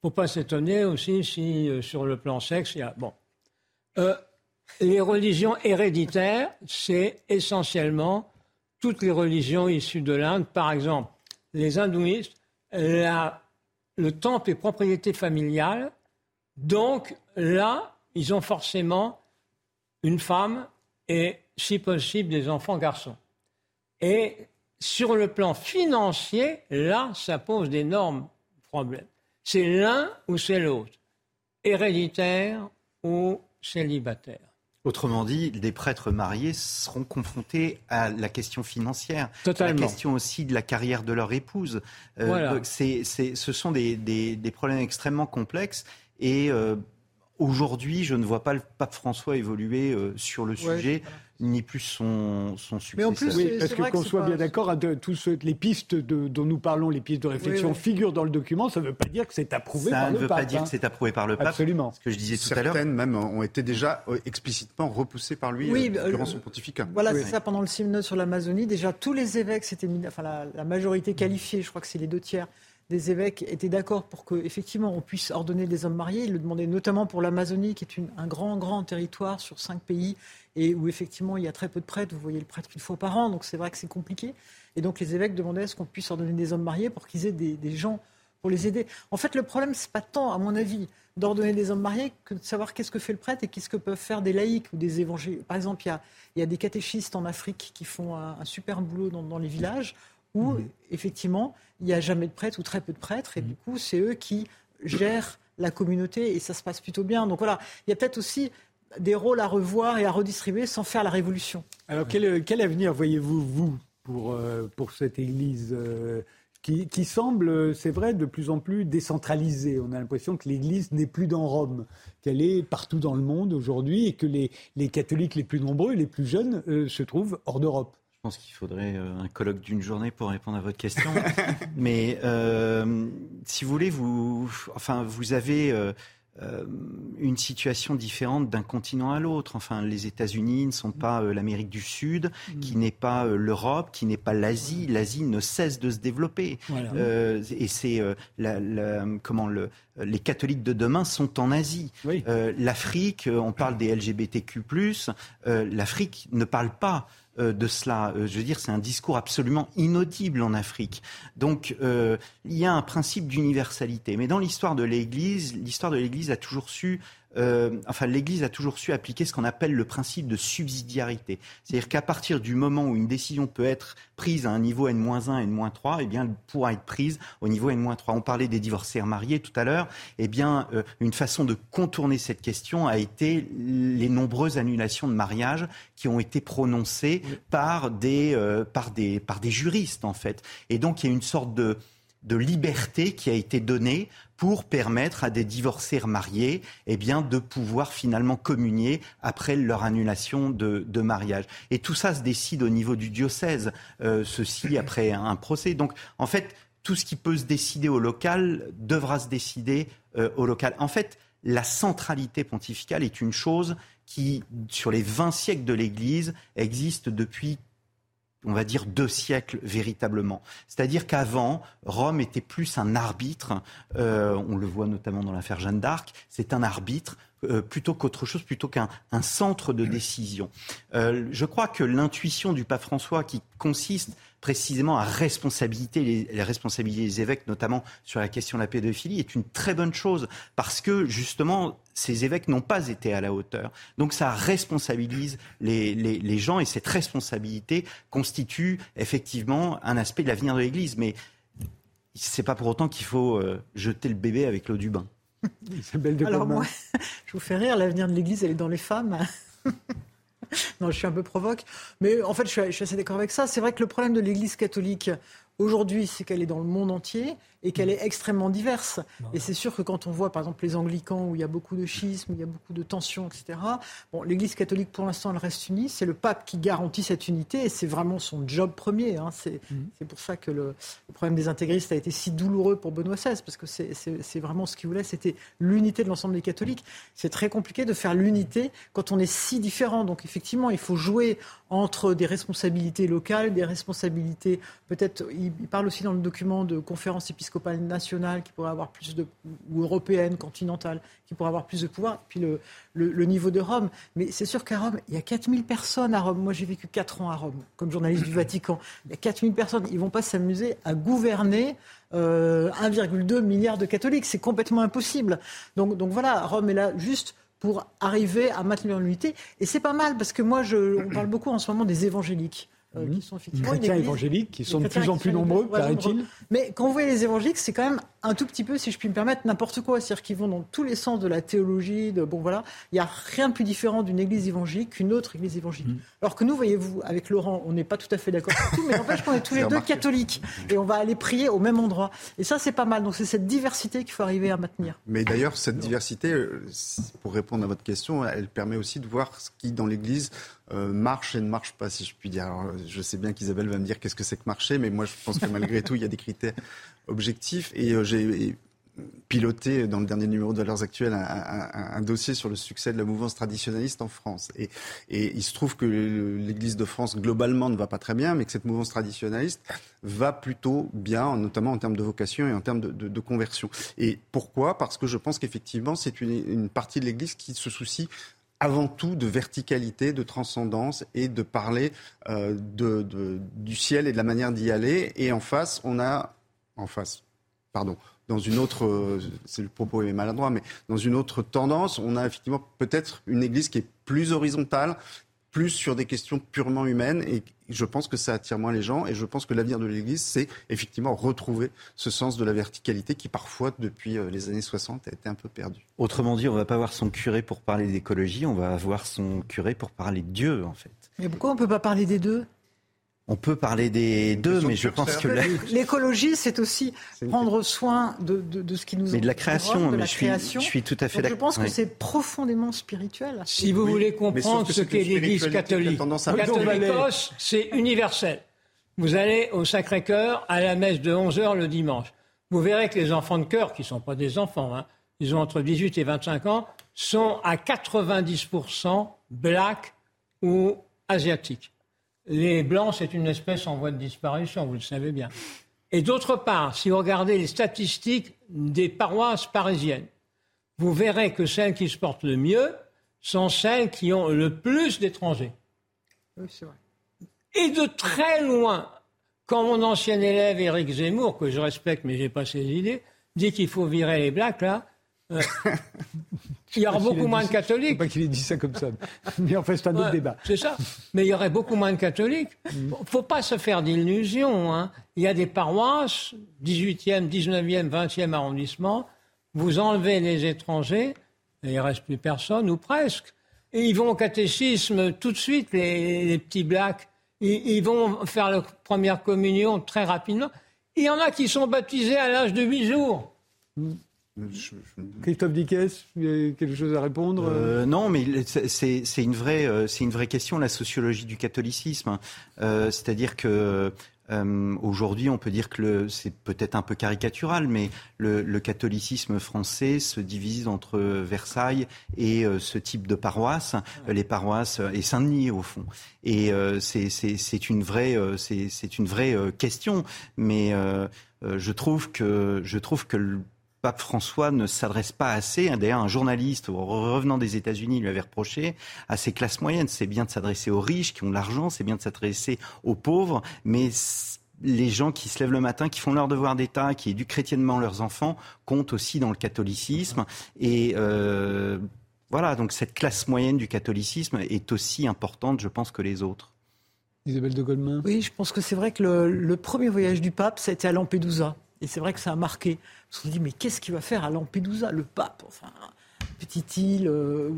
Faut pas s'étonner aussi si, euh, sur le plan sexe, il y a. Bon. Euh, les religions héréditaires, c'est essentiellement toutes les religions issues de l'Inde. Par exemple, les hindouistes, le temple est propriété familiale. Donc là, ils ont forcément une femme et, si possible, des enfants garçons. Et sur le plan financier, là, ça pose d'énormes problèmes. C'est l'un ou c'est l'autre, héréditaire ou célibataire. Autrement dit, des prêtres mariés seront confrontés à la question financière, Totalement. la question aussi de la carrière de leur épouse. Euh, ce sont des, problèmes extrêmement complexes et euh, aujourd'hui, je ne vois pas le pape François évoluer euh, sur le sujet ni plus son, son successeur. Mais en plus, oui, parce que qu'on soit bien d'accord, tous les pistes de, dont nous parlons, les pistes de réflexion figurent dans le document, ça ne veut pas dire que c'est approuvé par le pape. Ça ne veut pas dire hein. que c'est approuvé par le pape. Absolument. Ce que je disais tout à l'heure. Certaines même ont été déjà euh, explicitement repoussées par lui oui, euh, durant son pontificat. Voilà, c'est ça, pendant le synode sur l'Amazonie, déjà tous les évêques enfin la, la majorité qualifiée, je crois que c'est les deux tiers, des évêques étaient d'accord pour qu'effectivement on puisse ordonner des hommes mariés. Ils le demandaient notamment pour l'Amazonie, qui est un grand, grand territoire sur cinq pays et où effectivement il y a très peu de prêtres. Vous voyez le prêtre une fois par an, donc c'est vrai que c'est compliqué. Et donc les évêques demandaient à ce qu'on puisse ordonner des hommes mariés pour qu'ils aient des, gens pour les aider. En fait, le problème, c'est pas tant, à mon avis, d'ordonner des hommes mariés que de savoir qu'est-ce que fait le prêtre et qu'est-ce que peuvent faire des laïcs ou des évangéliques. Par exemple, il y a, des catéchistes en Afrique qui font un, super boulot dans, les villages où, mmh. effectivement, il n'y a jamais de prêtres ou très peu de prêtres, et du coup, c'est eux qui gèrent la communauté, et ça se passe plutôt bien. Donc voilà, il y a peut-être aussi des rôles à revoir et à redistribuer sans faire la révolution. Alors quel, quel avenir voyez-vous, vous, pour, euh, pour cette Église euh, qui, qui, semble, c'est vrai, de plus en plus décentralisée? On a l'impression que l'Église n'est plus dans Rome, qu'elle est partout dans le monde aujourd'hui et que les, les, catholiques les plus nombreux, les plus jeunes, euh, se trouvent hors d'Europe. Je pense qu'il faudrait euh, un colloque d'une journée pour répondre à votre question. Mais euh, si vous voulez, vous, enfin, vous avez euh, une situation différente d'un continent à l'autre. Enfin, les États-Unis ne sont pas l'Amérique du Sud, qui n'est pas l'Europe, qui n'est pas l'Asie. L'Asie ne cesse de se développer. et c'est la, comment le, les catholiques de demain sont en Asie. L'Afrique, on parle des LGBTQ+. L'Afrique ne parle pas euh, de cela. Euh, je veux dire, c'est un discours absolument inaudible en Afrique. Donc, euh, il y a un principe d'universalité. Mais dans l'histoire de l'Église, l'histoire de l'Église a toujours su euh, enfin, l'Église a toujours su appliquer ce qu'on appelle le principe de subsidiarité. C'est-à-dire qu'à partir du moment où une décision peut être prise à un niveau N-1, N-3, eh bien, elle pourra être prise au niveau N-3. On parlait des divorcés mariés tout à l'heure. Eh bien, euh, une façon de contourner cette question a été les nombreuses annulations de mariage qui ont été prononcées par des, euh, par des, par des juristes, en fait. Et donc, il y a une sorte de de liberté qui a été donnée pour permettre à des divorcés mariés eh bien, de pouvoir finalement communier après leur annulation de, mariage. Et tout ça se décide au niveau du diocèse, euh, ceci après un procès. Donc en fait, tout ce qui peut se décider au local devra se décider euh, au local. En fait, la centralité pontificale est une chose qui, sur les 20 siècles de l'Église, existe depuis on va dire, deux siècles véritablement. C'est-à-dire qu'avant, Rome était plus un arbitre, euh, on le voit notamment dans l'affaire Jeanne d'Arc, c'est un arbitre euh, plutôt qu'autre chose, plutôt qu'un centre de décision. Euh, je crois que l'intuition du pape François qui consiste précisément à responsabiliser les, les responsabiliser les évêques, notamment sur la question de la pédophilie, est une très bonne chose parce que justement ces évêques n'ont pas été à la hauteur. Donc ça responsabilise les, les, les gens et cette responsabilité constitue effectivement un aspect de l'avenir de l'Église. Mais c'est pas pour autant qu'il faut euh, jeter le bébé avec l'eau du bain. Isabelle de Alors moi, je vous fais rire, l'avenir de l'Église, elle est dans les femmes. non, je suis un peu provoque. Mais en fait, je suis assez d'accord avec ça. C'est vrai que le problème de l'Église catholique aujourd'hui, c'est qu'elle est dans le monde entier et qu'elle est extrêmement diverse. Et c'est sûr que quand on voit, par exemple, les anglicans, où il y a beaucoup de schisme, où il y a beaucoup de tensions, etc., bon, l'Église catholique, pour l'instant, elle reste unie. C'est le pape qui garantit cette unité et c'est vraiment son job premier. Hein. Mhm. C'est pour ça que le, problème des intégristes a été si douloureux pour Benoît XVI, parce que c'est vraiment ce qu'il voulait, c'était l'unité de l'ensemble des catholiques. C'est très compliqué de faire l'unité quand on est si différent. Donc, effectivement, il faut jouer entre des responsabilités locales, des responsabilités, peut-être, il, parle aussi dans le document de conférence épiscopale nationale qui pourrait avoir plus de, ou européenne, continentale, qui pourrait avoir plus de pouvoir, puis le, le, niveau de Rome. Mais c'est sûr qu'à Rome, il y a 4000 personnes à Rome. Moi, j'ai vécu 4 ans à Rome, comme journaliste du Vatican. Il y a 4000 personnes. Ils vont pas s'amuser à gouverner euh, 1,2 milliard de catholiques. C'est complètement impossible. Donc, donc voilà, Rome est là juste pour arriver à maintenir l'unité. Et c'est pas mal, parce que moi, je, on parle beaucoup en ce moment des évangéliques. Euh, qui sont effectivement les chrétiens évangéliques, qui sont de plus en plus nombreux, paraît-il. Mais quand vous voyez les évangéliques, c'est quand même un tout petit peu, si je puis me permettre, n'importe quoi. C'est-à-dire qu'ils vont dans tous les sens de la théologie, de bon voilà. Il n'y a rien de plus différent d'une église évangélique qu'une autre église évangélique. Mm. Alors que nous, voyez-vous, avec Laurent, on n'est pas tout à fait d'accord sur tout, mais n'empêche qu'on est tous les deux catholiques et on va aller prier au même endroit. Et ça, c'est pas mal. Donc c'est cette diversité qu'il faut arriver à maintenir. Mais d'ailleurs, cette diversité, euh, pour répondre à votre question, elle permet aussi de voir ce qui dans l'église euh, marche et ne marche pas, si je puis dire. Alors, je sais bien qu'Isabelle va me dire qu'est-ce que c'est que marcher, mais moi je pense que malgré tout, il y a des critères objectifs. Et euh, j'ai piloté dans le dernier numéro de Valeurs Actuelles un, dossier sur le succès de la mouvance traditionnaliste en France. Et, il se trouve que l'Église de France globalement ne va pas très bien, mais que cette mouvance traditionnaliste va plutôt bien, notamment en termes de vocation et en termes de, conversion. Et pourquoi? Parce que je pense qu'effectivement, c'est une partie de l'Église qui se soucie avant tout de verticalité, de transcendance et de parler euh, du ciel et de la manière d'y aller. Et en face, on a, en face, pardon, dans une autre, euh, c'est le propos est maladroit, mais dans une autre tendance, on a effectivement peut-être une Église qui est plus horizontale, plus sur des questions purement humaines et je pense que ça attire moins les gens et je pense que l'avenir de l'Église, c'est effectivement retrouver ce sens de la verticalité qui parfois, depuis euh, les années 60, a été un peu perdu. Autrement dit, on ne va pas avoir son curé pour parler d'écologie, on va avoir son curé pour parler de Dieu, en fait. Mais pourquoi on ne peut pas parler des deux? On peut parler des deux, mais je pense que l'écologie, c'est aussi prendre soin de, ce qui nous. Mais de la création, mais je, suis, je suis tout à fait d'accord. Je pense que c'est profondément spirituel. Si vous voulez comprendre ce qu'est l'Église catholique, catholicos, c'est universel. Vous allez au Sacré-Cœur à la messe de 11 h le dimanche. Vous verrez que les enfants de cœur, qui ne sont pas des enfants, hein, ils ont entre 18 et 25 ans, sont à 90% blacks ou asiatiques. Les blancs, c'est une espèce en voie de disparition, vous le savez bien. Et d'autre part, si vous regardez les statistiques des paroisses parisiennes, vous verrez que celles qui se portent le mieux sont celles qui ont le plus d'étrangers. Oui, c'est vrai. Et de très loin, quand mon ancien élève Éric Zemmour, que je respecte mais je n'ai pas ses idées, dit qu'il faut virer les blacks là, euh, il y aura beaucoup moins de catholiques. Pas qu'il ait dit ça comme ça. Mais en fait, c'est un autre débat. C'est ça. Mais il y aurait beaucoup moins de catholiques. Il mm. ne faut pas se faire d'illusions. Hein. Il y a des paroisses, 18e, 19e, 20e arrondissement. Vous enlevez les étrangers, et il ne reste plus personne, ou presque. Et ils vont au catéchisme tout de suite, les, petits blacks. Ils, ils, vont faire leur première communion très rapidement. Il y en a qui sont baptisés à l'âge de 8 jours. Christophe Dickès, il y a quelque chose à répondre euh, Non, mais c'est une, vraie, euh, une vraie question, la sociologie du catholicisme. Euh, c'est-à-dire que aujourd'hui, on peut dire que c'est peut-être un peu caricatural, mais le, catholicisme français se divise entre Versailles et ce type de paroisse, les paroisses et Saint-Denis au fond. Et c'est une vraie, c'est une vraie question, mais je trouve que je trouve que pape François ne s'adresse pas assez. D'ailleurs, un journaliste revenant des États-Unis lui avait reproché à ces classes moyennes, c'est bien de s'adresser aux riches qui ont de l'argent, c'est bien de s'adresser aux pauvres, mais les gens qui se lèvent le matin, qui font leur devoir d'État, qui éduquent chrétiennement leurs enfants, comptent aussi dans le catholicisme. Et euh, voilà, donc cette classe moyenne du catholicisme est aussi importante, je pense, que les autres. Isabelle de Goldman Oui, je pense que c'est vrai que le, le premier voyage du pape, ça a été à Lampedusa. Et c'est vrai que ça a marqué. On se dit, mais qu'est-ce qu'il va faire à Lampedusa, le pape Enfin, petite île. Euh,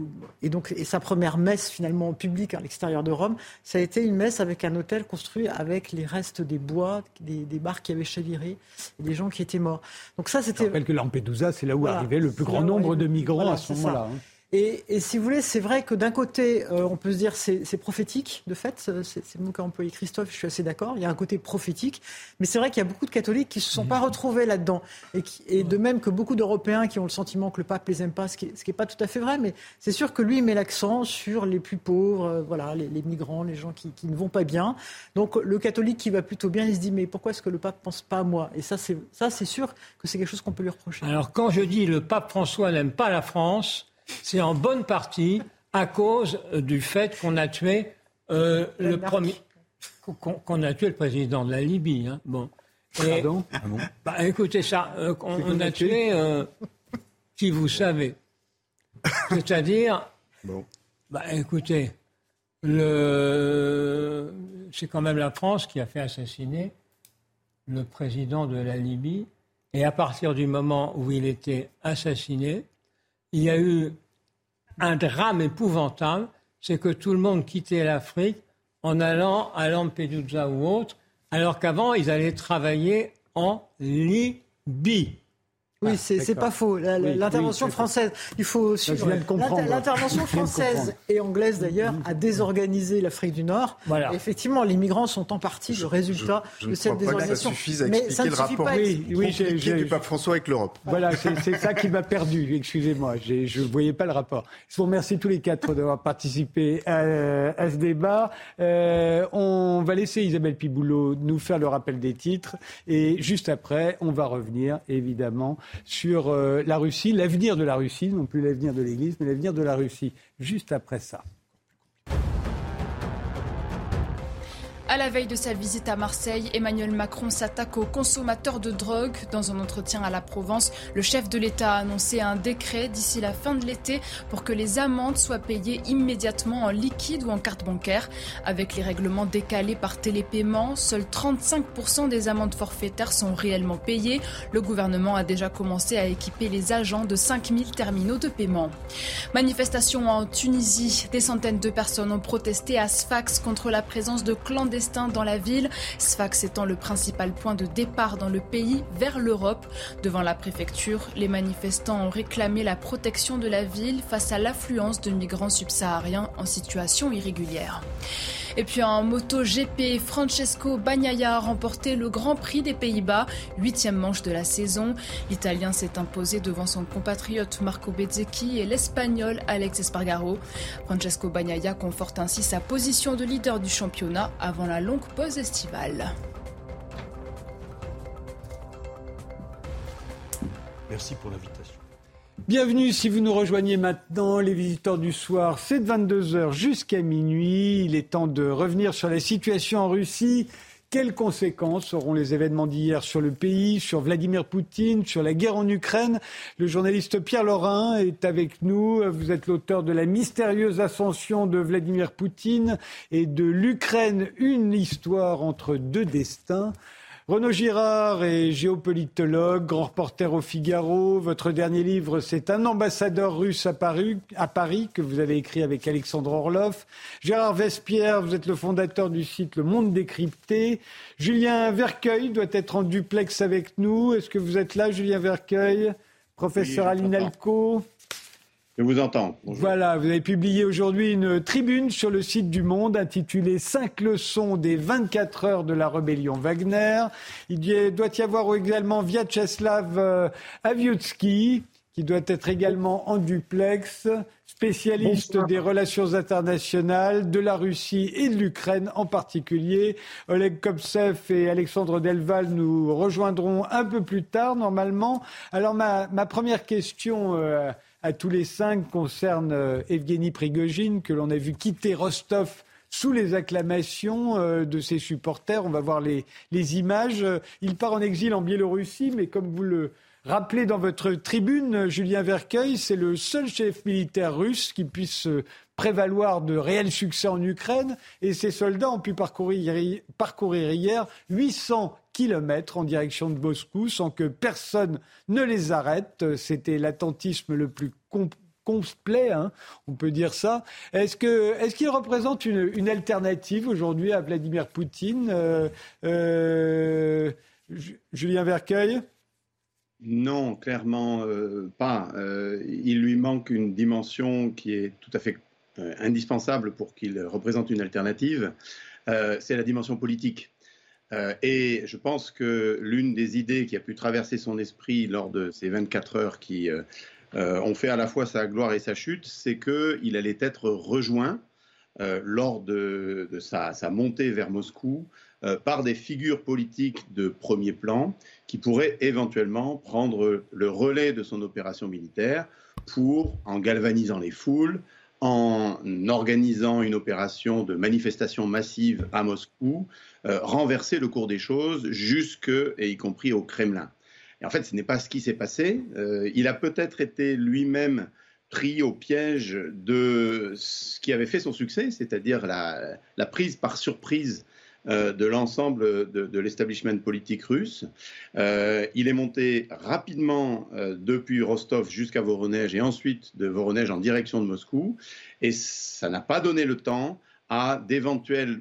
et donc, et sa première messe finalement publique à l'extérieur de Rome, ça a été une messe avec un hôtel construit avec les restes des bois, des, des barques qui avaient chaviré, et des gens qui étaient morts. Donc ça, c'était. Je rappelle que Lampedusa, c'est là où arrivait le plus grand nombre de migrants à ce moment-là. Hein. Et, et, si vous voulez, c'est vrai que d'un côté, euh, on peut se dire c'est, c'est prophétique, de fait, c'est, le mot qu'a employé Christophe, je suis assez d'accord, il y a un côté prophétique, mais c'est vrai qu'il y a beaucoup de catholiques qui ne se sont pas retrouvés là-dedans. Et, et, de même que beaucoup d'Européens qui ont le sentiment que le pape les aime pas, ce qui n'est est pas tout à fait vrai, mais c'est sûr que lui met l'accent sur les plus pauvres, euh, voilà, les, les, migrants, les gens qui, qui, ne vont pas bien. Donc le catholique qui va plutôt bien, il se dit mais pourquoi est-ce que le pape pense pas à moi? Et ça, c'est, ça, c'est sûr que c'est quelque chose qu'on peut lui reprocher. Alors quand je dis le pape François n'aime pas la France, c'est en bonne partie à cause euh, du fait qu'on a tué euh, le premier, qu'on a tué le président de la Libye. Hein. Bon. Pardon? ah bah, Écoutez ça, euh, on, a tué? qui vous savez. C'est-à-dire, bon. bah, écoutez, le... c'est quand même la France qui a fait assassiner le président de la Libye. Et à partir du moment où il était assassiné, il y a eu un drame épouvantable, c'est que tout le monde quittait l'Afrique en allant à Lampedusa ou autre, alors qu'avant, ils allaient travailler en Libye. Oui, ah, c'est pas faux. L'intervention française, il faut suivre. L'intervention française et anglaise d'ailleurs a désorganisé l'Afrique du Nord. Voilà. effectivement, les migrants sont en partie le résultat de cette désorganisation. Pas que ça suffise à expliquer le rapport oui, oui, du pape François avec l'Europe. Voilà, c'est ça qui m'a perdu. Excusez-moi, je ne voyais pas le rapport. Je vous remercie tous les quatre d'avoir participé à, à, ce débat. Euh, on va laisser Isabelle Piboulot nous faire le rappel des titres et juste après, on va revenir évidemment sur euh, la Russie, l'avenir de la Russie, non plus l'avenir de l'Église, mais l'avenir de la Russie, juste après ça. À la veille de sa visite à Marseille, Emmanuel Macron s'attaque aux consommateurs de drogue. Dans un entretien à la Provence, le chef de l'État a annoncé un décret d'ici la fin de l'été pour que les amendes soient payées immédiatement en liquide ou en carte bancaire. Avec les règlements décalés par télépaiement, seuls 35% des amendes forfaitaires sont réellement payées. Le gouvernement a déjà commencé à équiper les agents de 5000 terminaux de paiement. Manifestation en Tunisie. Des centaines de personnes ont protesté à Sfax contre la présence de clandestins dans la ville, Sfax étant le principal point de départ dans le pays vers l'Europe. Devant la préfecture, les manifestants ont réclamé la protection de la ville face à l'affluence de migrants subsahariens en situation irrégulière. Et puis en moto GP, Francesco Bagnaia a remporté le Grand Prix des Pays-Bas, huitième manche de la saison. L'Italien s'est imposé devant son compatriote Marco Bezzecchi et l'Espagnol Alex Espargaro. Francesco Bagnaia conforte ainsi sa position de leader du championnat avant la longue pause estivale. Merci pour l'invitation. Bienvenue si vous nous rejoignez maintenant, les visiteurs du soir. C'est de 22h jusqu'à minuit. Il est temps de revenir sur la situation en Russie. Quelles conséquences auront les événements d'hier sur le pays, sur Vladimir Poutine, sur la guerre en Ukraine? Le journaliste Pierre Laurin est avec nous. Vous êtes l'auteur de La mystérieuse ascension de Vladimir Poutine et de l'Ukraine, une histoire entre deux destins. Renaud Girard est géopolitologue, grand reporter au Figaro. Votre dernier livre, c'est Un ambassadeur russe à Paris, à Paris, que vous avez écrit avec Alexandre Orloff. Gérard Vespierre, vous êtes le fondateur du site Le Monde décrypté. Julien Vercueil doit être en duplex avec nous. Est-ce que vous êtes là, Julien Vercueil? Professeur Alinalco je vous entends. Voilà, vous avez publié aujourd'hui une tribune sur le site du Monde intitulée Cinq leçons des 24 heures de la rébellion Wagner. Il doit y avoir également Vyacheslav euh, Aviutsky, qui doit être également en duplex, spécialiste des relations internationales, de la Russie et de l'Ukraine en particulier. Oleg Kopsev et Alexandre Delval nous rejoindront un peu plus tard, normalement. Alors, ma, première question. Euh, à tous les cinq concerne euh, Evgeny Prigogine, que l'on a vu quitter Rostov sous les acclamations euh, de ses supporters. On va voir les, images. Il part en exil en Biélorussie, mais comme vous le rappelez dans votre tribune, Julien Vercueil, c'est le seul chef militaire russe qui puisse prévaloir de réels succès en Ukraine. Et ses soldats ont pu parcourir, parcourir hier 800 kilomètres en direction de Moscou sans que personne ne les arrête. C'était l'attentisme le plus complet, hein, on peut dire ça. Est-ce que est-ce qu'il représente une, alternative aujourd'hui à Vladimir Poutine, euh, euh, Julien Vercueil? Non, clairement euh, pas. il lui manque une dimension qui est tout à fait indispensable pour qu'il représente une alternative. C'est la dimension politique. Euh, et je pense que l'une des idées qui a pu traverser son esprit lors de ces 24 heures qui euh, euh, ont fait à la fois sa gloire et sa chute, c'est qu'il allait être rejoint lors de, sa, montée vers Moscou par des figures politiques de premier plan qui pourraient éventuellement prendre le relais de son opération militaire pour, en galvanisant les foules, en organisant une opération de manifestation massive à Moscou, euh, renverser le cours des choses jusque, et y compris au Kremlin. Et en fait, ce n'est pas ce qui s'est passé. Euh, il a peut-être été lui-même pris au piège de ce qui avait fait son succès, c'est-à-dire la, prise par surprise euh, de l'ensemble de, l'establishment politique russe. Euh, il est monté rapidement euh, depuis Rostov jusqu'à Voronezh et ensuite de Voronezh en direction de Moscou. Et ça n'a pas donné le temps à d'éventuelles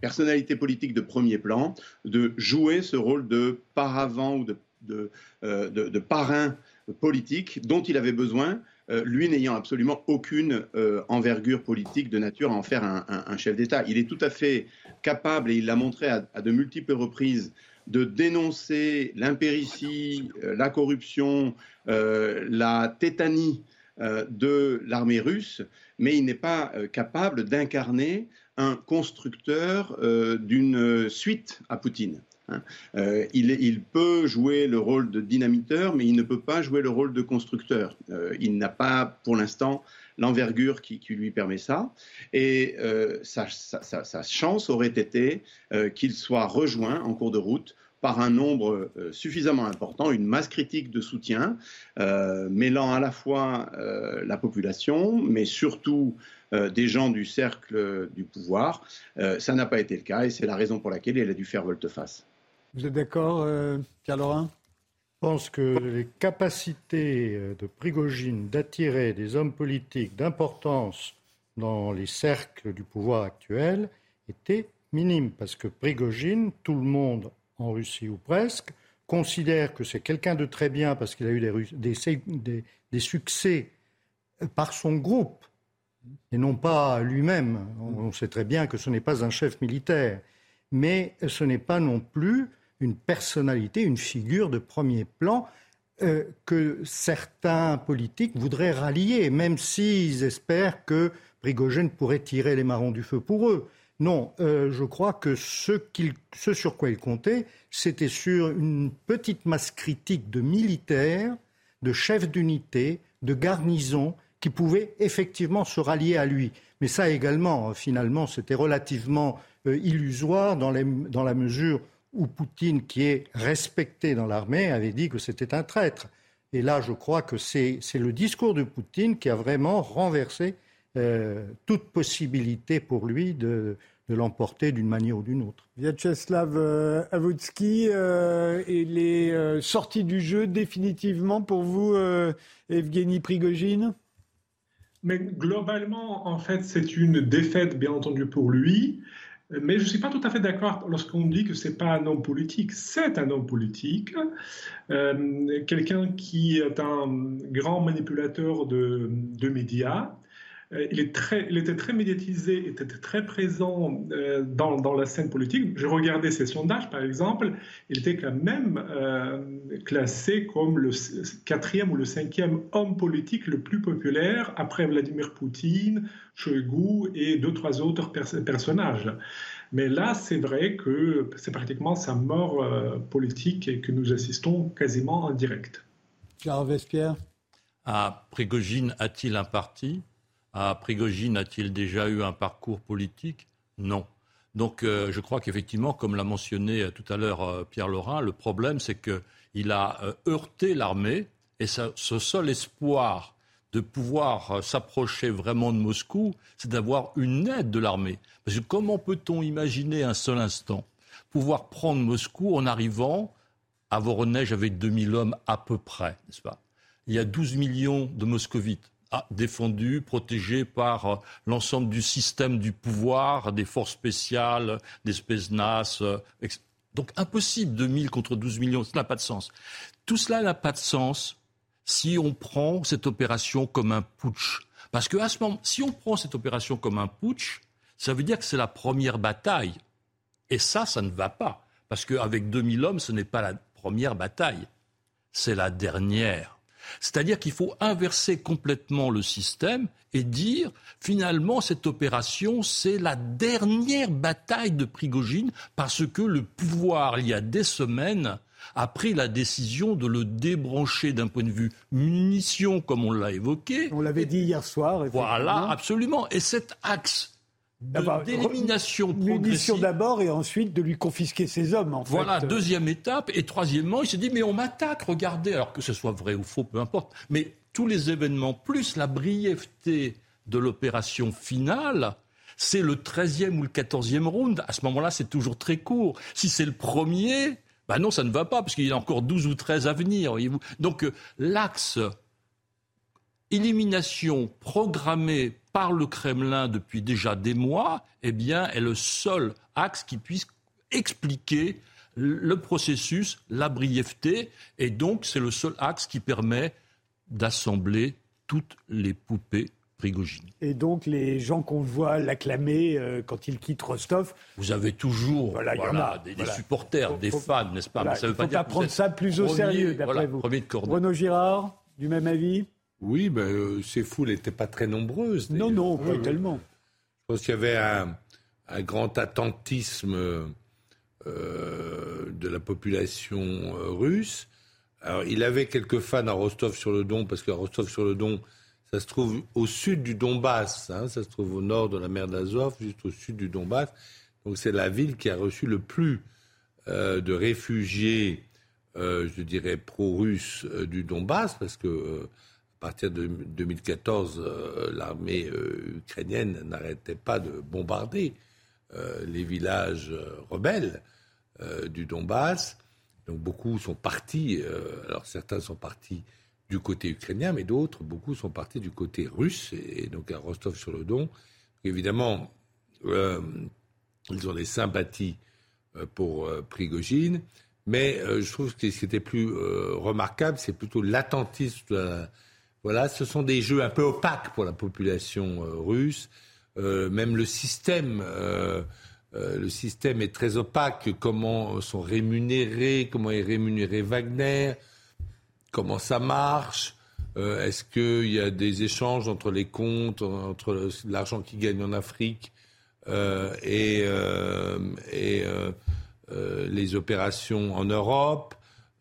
personnalités politiques de premier plan de jouer ce rôle de paravent ou de, de parrain politique dont il avait besoin euh, lui n'ayant absolument aucune euh, envergure politique de nature à en faire un, chef d'État. Il est tout à fait capable, et il l'a montré à, de multiples reprises, de dénoncer l'impéritie, euh, la corruption, la tétanie de l'armée russe, mais il n'est pas capable d'incarner un constructeur d'une suite à Poutine. Hein. Euh, il, peut jouer le rôle de dynamiteur, mais il ne peut pas jouer le rôle de constructeur. Euh, il n'a pas, pour l'instant, l'envergure qui, lui permet ça. Et euh, sa, chance aurait été qu'il soit rejoint en cours de route par un nombre suffisamment important, une masse critique de soutien, mêlant à la fois la population, mais surtout des gens du cercle du pouvoir. ça n'a pas été le cas et c'est la raison pour laquelle il a dû faire volte-face. Vous êtes d'accord, euh, Pierre Laurin Je pense que les capacités euh, de Prigogine d'attirer des hommes politiques d'importance dans les cercles du pouvoir actuel étaient minimes, parce que Prigogine, tout le monde en Russie ou presque, considère que c'est quelqu'un de très bien parce qu'il a eu des, des, succès par son groupe et non pas lui-même. On sait très bien que ce n'est pas un chef militaire, mais ce n'est pas non plus une personnalité, une figure de premier plan euh, que certains politiques voudraient rallier, même s'ils espèrent que Prigogène pourrait tirer les marrons du feu pour eux. Non, euh, je crois que ce, sur quoi il comptait, c'était sur une petite masse critique de militaires, de chefs d'unité, de garnisons qui pouvaient effectivement se rallier à lui. Mais ça également, finalement, c'était relativement euh, illusoire dans la mesure où Poutine, qui est respecté dans l'armée, avait dit que c'était un traître. Et là, je crois que c'est le discours de Poutine qui a vraiment renversé euh, toute possibilité pour lui de, l'emporter d'une manière ou d'une autre. Vyacheslav euh, Avoutsky, euh, il est sorti du jeu définitivement pour vous, Evgeny Prigogine? Mais globalement, en fait, c'est une défaite, bien entendu, pour lui. Mais je ne suis pas tout à fait d'accord lorsqu'on dit que ce n'est pas un homme politique. C'est un homme politique, euh, quelqu'un qui est un grand manipulateur de, médias, il, est très, il, était très médiatisé, était très présent euh, dans, dans, la scène politique. Je regardais ses sondages, par exemple, il était quand même euh, classé comme le quatrième ou le cinquième homme politique le plus populaire après Vladimir Poutine, Shoigu et deux, trois autres personnages. Mais là, c'est vrai que c'est pratiquement sa mort politique et que nous assistons quasiment en direct. Pierre Vespierre Ah, Prigogine a-t-il un parti? À Prigogine a-t-il déjà eu un parcours politique? Non. Donc euh, je crois qu'effectivement, comme l'a mentionné euh, tout à l'heure euh, Pierre Laurin, le problème c'est qu'il a heurté l'armée et ce seul espoir de pouvoir s'approcher vraiment de Moscou, c'est d'avoir une aide de l'armée. Parce que comment peut-on imaginer un seul instant pouvoir prendre Moscou en arrivant à Voronezh avec 2000 hommes à peu près, n'est-ce pas? Il y a 12 millions de moscovites défendu, protégé par euh, l'ensemble du système du pouvoir, des forces spéciales, des spésnas. Euh, donc impossible, 2000 contre 12 millions, ça n'a pas de sens. Tout cela n'a pas de sens si on prend cette opération comme un putsch. Parce que à ce moment, si on prend cette opération comme un putsch, ça veut dire que c'est la première bataille. Et ça, ça ne va pas. Parce qu'avec 2000 hommes, ce n'est pas la première bataille. C'est la dernière. C'est-à-dire qu'il faut inverser complètement le système et dire finalement cette opération c'est la dernière bataille de Prigogine parce que le pouvoir il y a des semaines a pris la décision de le débrancher d'un point de vue munitions comme on l'a évoqué. On l'avait dit hier soir. Voilà, absolument. Et cet axe d'élimination progressive. d'abord et ensuite de lui confisquer ses hommes. En voilà, deuxième étape. Et troisièmement, il s'est dit mais on m'attaque, regardez, alors que ce soit vrai ou faux, peu importe. Mais tous les événements, plus la brièveté de l'opération finale, c'est le 13e ou le 14e round. À ce moment-là, c'est toujours très court. Si c'est le premier, ben non, ça ne va pas, parce qu'il y a encore 12 ou 13 à venir, voyez-vous. Donc euh, l'axe élimination programmée par le Kremlin depuis déjà des mois, eh bien, est le seul axe qui puisse expliquer le processus, la brièveté, et donc c'est le seul axe qui permet d'assembler toutes les poupées Prigogine. Et donc les gens qu'on voit l'acclamer euh, quand il quitte Rostov. Vous avez toujours voilà, des, supporters, des fans, n'est-ce pas? Ça veut pas dire prendre ça plus au sérieux, d'après vous. Renaud Girard, du même avis? Oui, mais euh, ces foules n'étaient pas très nombreuses. Non, non, pas tellement. Je pense qu'il y avait un, grand attentisme euh, de la population euh, russe. Alors, il avait quelques fans à Rostov-sur-le-Don, parce qu'à Rostov-sur-le-Don, ça se trouve au sud du Donbass, hein, ça se trouve au nord de la mer d'Azov, juste au sud du Donbass. Donc c'est la ville qui a reçu le plus de réfugiés, je dirais, pro-russes du Donbass, parce que partir de 2014, euh, l'armée euh, ukrainienne n'arrêtait pas de bombarder euh, les villages rebelles du Donbass. Donc beaucoup sont partis, alors certains sont partis du côté ukrainien, mais d'autres, beaucoup sont partis du côté russe, et, donc à Rostov-sur-le-Don. Évidemment, ils ont des sympathies pour Prigogine, mais je trouve que ce qui était plus remarquable, c'est plutôt l'attentisme voilà, ce sont des jeux un peu opaques pour la population euh, russe. Euh, même le système, euh, le système est très opaque. Comment sont rémunérés, comment est rémunéré Wagner, comment ça marche? Est-ce qu'il y a des échanges entre les comptes, entre l'argent qu'ils gagnent en Afrique et, et les opérations en Europe?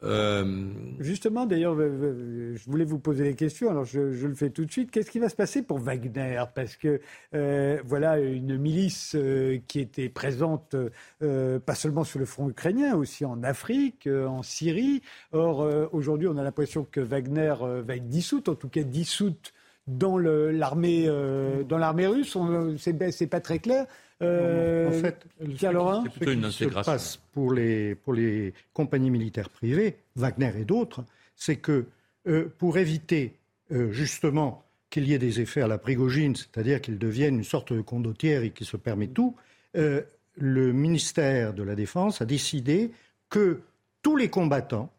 Euh, Justement, d'ailleurs, je voulais vous poser des questions, alors je, le fais tout de suite. Qu'est-ce qui va se passer pour Wagner? Parce que euh, voilà une milice euh, qui était présente pas seulement sur le front ukrainien, aussi en Afrique, en Syrie. Or, aujourd'hui, on a l'impression que Wagner va être dissoute, en tout cas dissoute dans l'armée l'armée russe. C'est pas très clair. Euh, en fait, ce qui se passe pour les, pour les compagnies militaires privées, Wagner et d'autres, c'est que euh, pour éviter euh, justement qu'il y ait des effets à la Prigogine, c'est-à-dire qu'ils deviennent une sorte de condottière et qu'ils se permettent tout, le ministère de la Défense a décidé que tous les combattants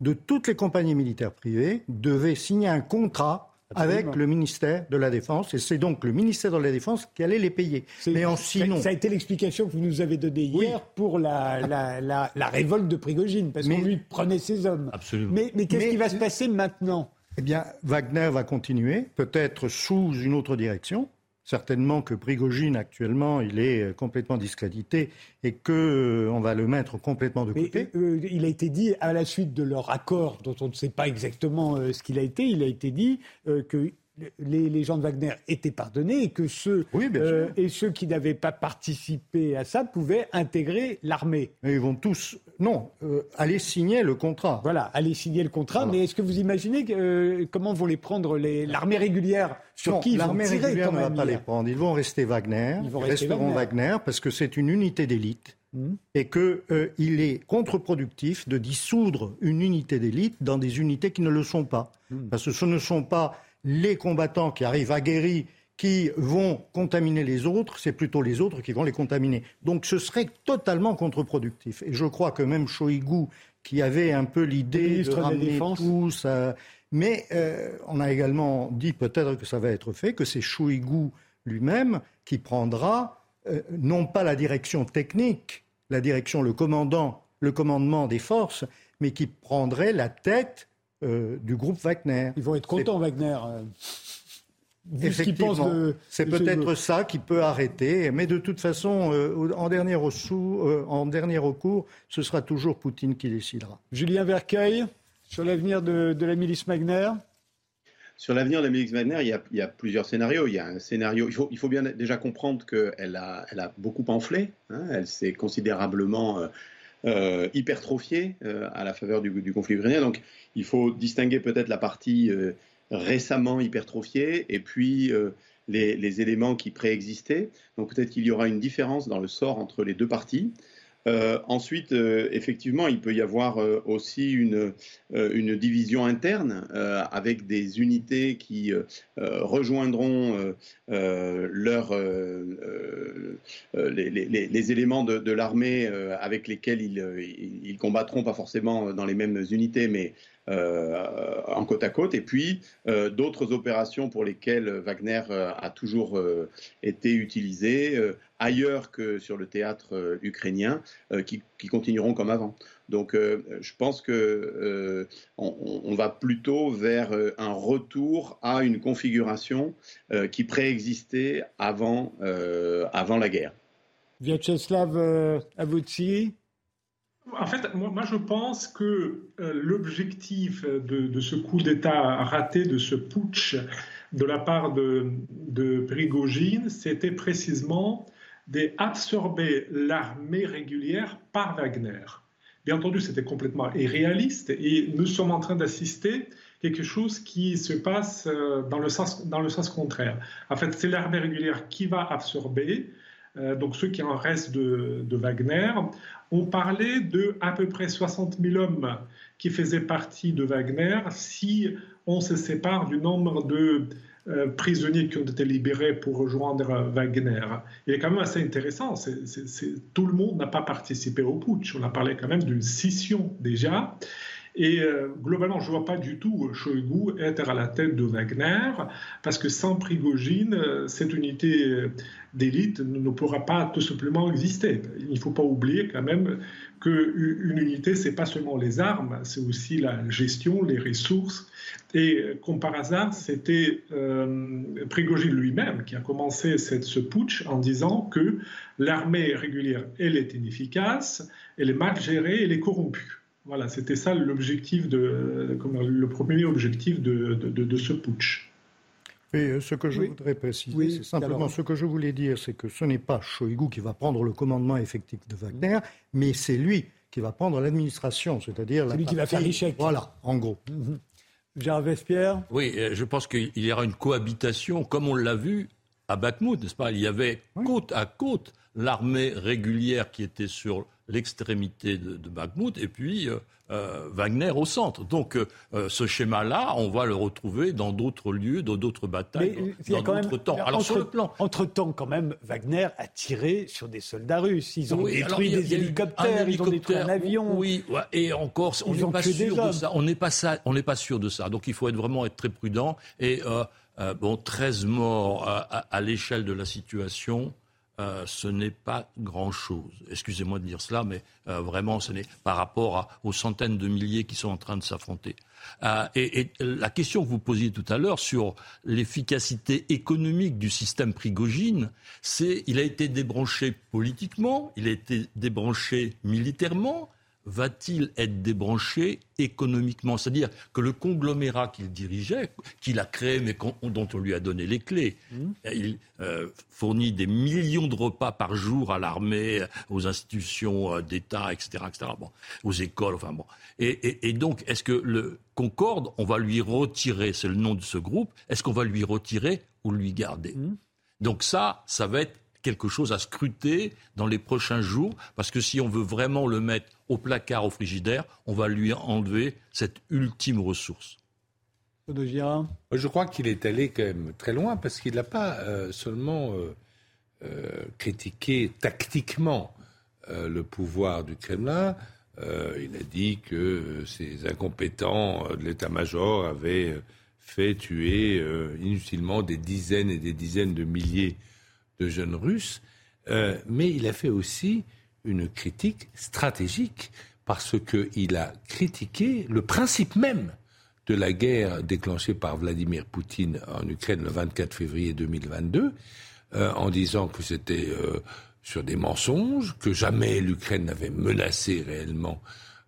de toutes les compagnies militaires privées devaient signer un contrat avec le ministère de la Défense. Et c'est donc le ministère de la Défense qui allait les payer. Mais en sinon... Ça a été l'explication que vous nous avez donnée hier pour la, la, la, révolte de Prigogine, parce qu'on lui prenait ses hommes. Absolument. Mais, mais qu'est-ce qui va se passer maintenant? Eh bien, Wagner va continuer, peut-être sous une autre direction. Certainement que Prigogine, actuellement, il est euh, complètement discrédité et qu'on euh, va le mettre complètement de côté. Euh, il a été dit, à la suite de leur accord, dont on ne sait pas exactement ce qu'il a été, il a été dit que les, gens de Wagner étaient pardonnés et que ceux, euh, et ceux qui n'avaient pas participé à ça pouvaient intégrer l'armée. ils vont tous, non, euh, aller signer le contrat. Voilà, aller signer le contrat. Mais est-ce que vous imaginez euh, comment vont les prendre l'armée régulière? Sur qui ils L'armée régulière ne va pas les prendre. Ils vont rester Wagner. Ils, vont resteront Wagner. parce que c'est une unité d'élite. Mmh. Et qu'il est contre-productif de dissoudre une unité d'élite dans des unités qui ne le sont pas. Mmh. Parce que ce ne sont pas les combattants qui arrivent aguerris qui vont contaminer les autres, c'est plutôt les autres qui vont les contaminer. Donc ce serait totalement contre-productif. Et je crois que même Shoigu, qui avait un peu l'idée de ramener tout ça, mais euh, on a également dit peut-être que ça va être fait, que c'est Shoigu lui-même qui prendra euh, non pas la direction technique, la direction, le commandant, le commandement des forces, mais qui prendrait la tête euh, du groupe Wagner. Ils vont être contents, Wagner. Euh, Effectivement, c'est peut-être ça qui peut arrêter, mais de toute façon, euh, en, dernier en dernier recours, ce sera toujours Poutine qui décidera. Julien Vercueil, sur l'avenir de, la milice Wagner Sur l'avenir de Mélix Wagner, il y, a, il y, a, plusieurs scénarios. Il y a un scénario. Il faut, il faut bien déjà comprendre qu'elle a, elle a beaucoup enflé. Hein, elle s'est considérablement euh, euh, hypertrophiée euh, à la faveur du, du, conflit ukrainien. Donc, il faut distinguer peut-être la partie euh, récemment hypertrophiée et puis euh, les, éléments qui préexistaient. Donc, peut-être qu'il y aura une différence dans le sort entre les deux parties. Euh, ensuite, effectivement, il peut y avoir aussi une, division interne avec des unités qui rejoindront les, éléments de, l'armée avec lesquels ils, ils, combattront, pas forcément dans les mêmes unités, mais en côte à côte, et puis euh, d'autres opérations pour lesquelles Wagner euh, a toujours été utilisé ailleurs que sur le théâtre ukrainien, qui, continueront comme avant. Donc je pense que on, va plutôt vers un retour à une configuration qui préexistait avant, avant la guerre. Vyacheslav Avutsi en fait, moi, je pense que euh, l'objectif de, ce coup d'État raté, de ce putsch de la part de, de Prigogine, c'était précisément d'absorber l'armée régulière par Wagner. Bien entendu, c'était complètement irréaliste et nous sommes en train d'assister quelque chose qui se passe euh, dans le sens, contraire. En fait, c'est l'armée régulière qui va absorber, donc ceux qui en restent de, Wagner, on parlait de à peu près 60 000 hommes qui faisaient partie de Wagner si on se sépare du nombre de euh, prisonniers qui ont été libérés pour rejoindre Wagner. Il est quand même assez intéressant. Tout le monde n'a pas participé au putsch. On a parlé quand même d'une scission déjà. Et euh, globalement, je ne vois pas du tout Shoigu être à la tête de Wagner, parce que sans Prigogine, euh, cette unité d'élite ne pourra pas tout simplement exister. Il ne faut pas oublier quand même qu'une unité, ce n'est pas seulement les armes, c'est aussi la gestion, les ressources. Et euh, comme par hasard, c'était euh, Prigogine lui-même qui a commencé cette, ce putsch en disant que l'armée régulière, elle est inefficace, elle est mal gérée, elle est corrompue. Voilà, c'était ça l'objectif de, le premier objectif de, de, de, de ce putsch. Et ce que je oui. voudrais préciser, oui, c'est simplement alors... ce que je voulais dire, c'est que ce n'est pas Shoigu qui va prendre le commandement effectif de Wagner, mais c'est lui qui va prendre l'administration, c'est-à-dire la lui qui va faire l'échec. Voilà, en gros. Mm -hmm. Gérard Vespierre Oui, je pense qu'il y aura une cohabitation, comme on l'a vu à Bakhmut, n'est-ce pas? Il y avait oui. côte à côte l'armée régulière qui était sur l'extrémité de, de Bakhmut et puis euh, euh, Wagner au centre. Donc euh, ce schéma-là, on va le retrouver dans d'autres lieux, dans d'autres batailles, Mais, dans d'autres temps. Alors entre, sur le plan, entre temps, quand même, Wagner a tiré sur des soldats russes. Ils ont oui, détruit alors, des hélicoptères, ils ont détruit un avion. Oui, ouais, et encore, on n'est pas sûr de ça. On n'est pas ça. On n'est pas sûr de ça. Donc il faut être vraiment être très prudent. Et euh, bon, 13 morts à, à, à l'échelle de la situation. Euh, ce n'est pas grand-chose. Excusez-moi de dire cela, mais euh, vraiment, ce n'est par rapport aux centaines de milliers qui sont en train de s'affronter. Euh, et, et, la question que vous posiez tout à l'heure sur l'efficacité économique du système Prigogine, c'est il a été débranché politiquement, il a été débranché militairement, va-t-il être débranché économiquement? C'est-à-dire que le conglomérat qu'il dirigeait, qu'il a créé mais dont on lui a donné les clés, mmh. il euh, fournit des millions de repas par jour à l'armée, aux institutions euh, d'État, etc., etc., bon, aux écoles, enfin bon. Et, et, et donc, est-ce que le Concorde, on va lui retirer, c'est le nom de ce groupe, est-ce qu'on va lui retirer ou lui garder? Mmh. Donc ça, ça va être quelque chose à scruter dans les prochains jours, parce que si on veut vraiment le mettre au placard, au frigidaire, on va lui enlever cette ultime ressource. Je crois qu'il est allé quand même très loin, parce qu'il n'a pas euh, seulement euh, euh, critiqué tactiquement le pouvoir du Kremlin, il a dit que ces incompétents de l'état-major avaient fait tuer inutilement des dizaines et des dizaines de milliers de jeunes Russes, euh, mais il a fait aussi une critique stratégique parce qu'il a critiqué le principe même de la guerre déclenchée par Vladimir Poutine en Ukraine le 24 février 2022, euh, en disant que c'était euh, sur des mensonges, que jamais l'Ukraine n'avait menacé réellement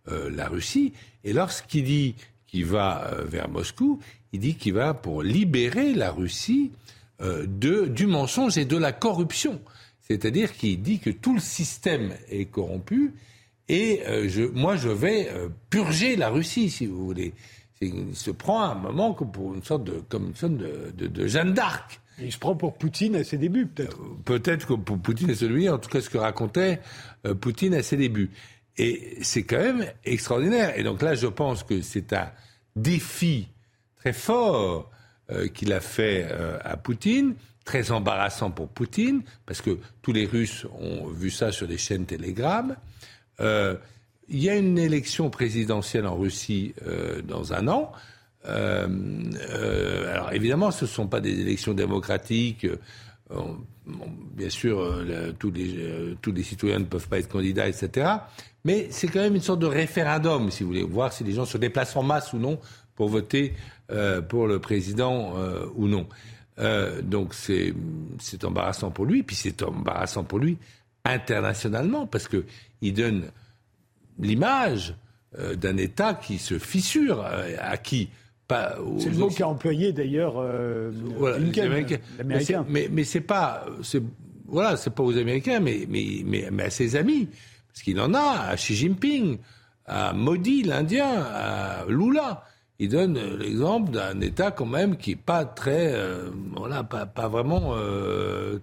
euh, la Russie. Et lorsqu'il dit qui va vers Moscou, il dit qu'il va pour libérer la Russie de, du mensonge et de la corruption. C'est-à-dire qu'il dit que tout le système est corrompu et je, moi je vais purger la Russie, si vous voulez. Il se prend un moment comme pour une sorte de, comme une sorte de, de, Jeanne d'Arc. Il se prend pour Poutine à ses débuts, peut-être. Euh, peut-être que pour Poutine à ses débuts, en tout cas ce que racontait euh, Poutine à ses débuts. Et c'est quand même extraordinaire. Et donc là, je pense que c'est un défi très fort euh, qu'il a fait à Poutine, très embarrassant pour Poutine, parce que tous les Russes ont vu ça sur les chaînes Telegram. Il y a une élection présidentielle en Russie euh, dans un an. Euh, euh, alors évidemment, ce ne sont pas des élections démocratiques. bien sûr, tous, les, tous les citoyens ne peuvent pas être candidats, etc. Mais c'est quand même une sorte de référendum, si vous voulez, voir si les gens se déplacent en masse ou non pour voter pour le président ou non. donc c'est embarrassant pour lui, puis c'est embarrassant pour lui internationalement, parce qu'il donne l'image euh, d'un État qui se fissure, euh, à qui c'est le mot qu'a employé d'ailleurs euh, l'Américain. Mais, mais, c'est pas, voilà, c'est pas aux Américains, mais, mais, mais, à ses amis, parce qu'il en a, à Xi Jinping, à Modi, l'Indien, à Lula. Il donne l'exemple d'un État quand même qui est pas très, voilà, pas, vraiment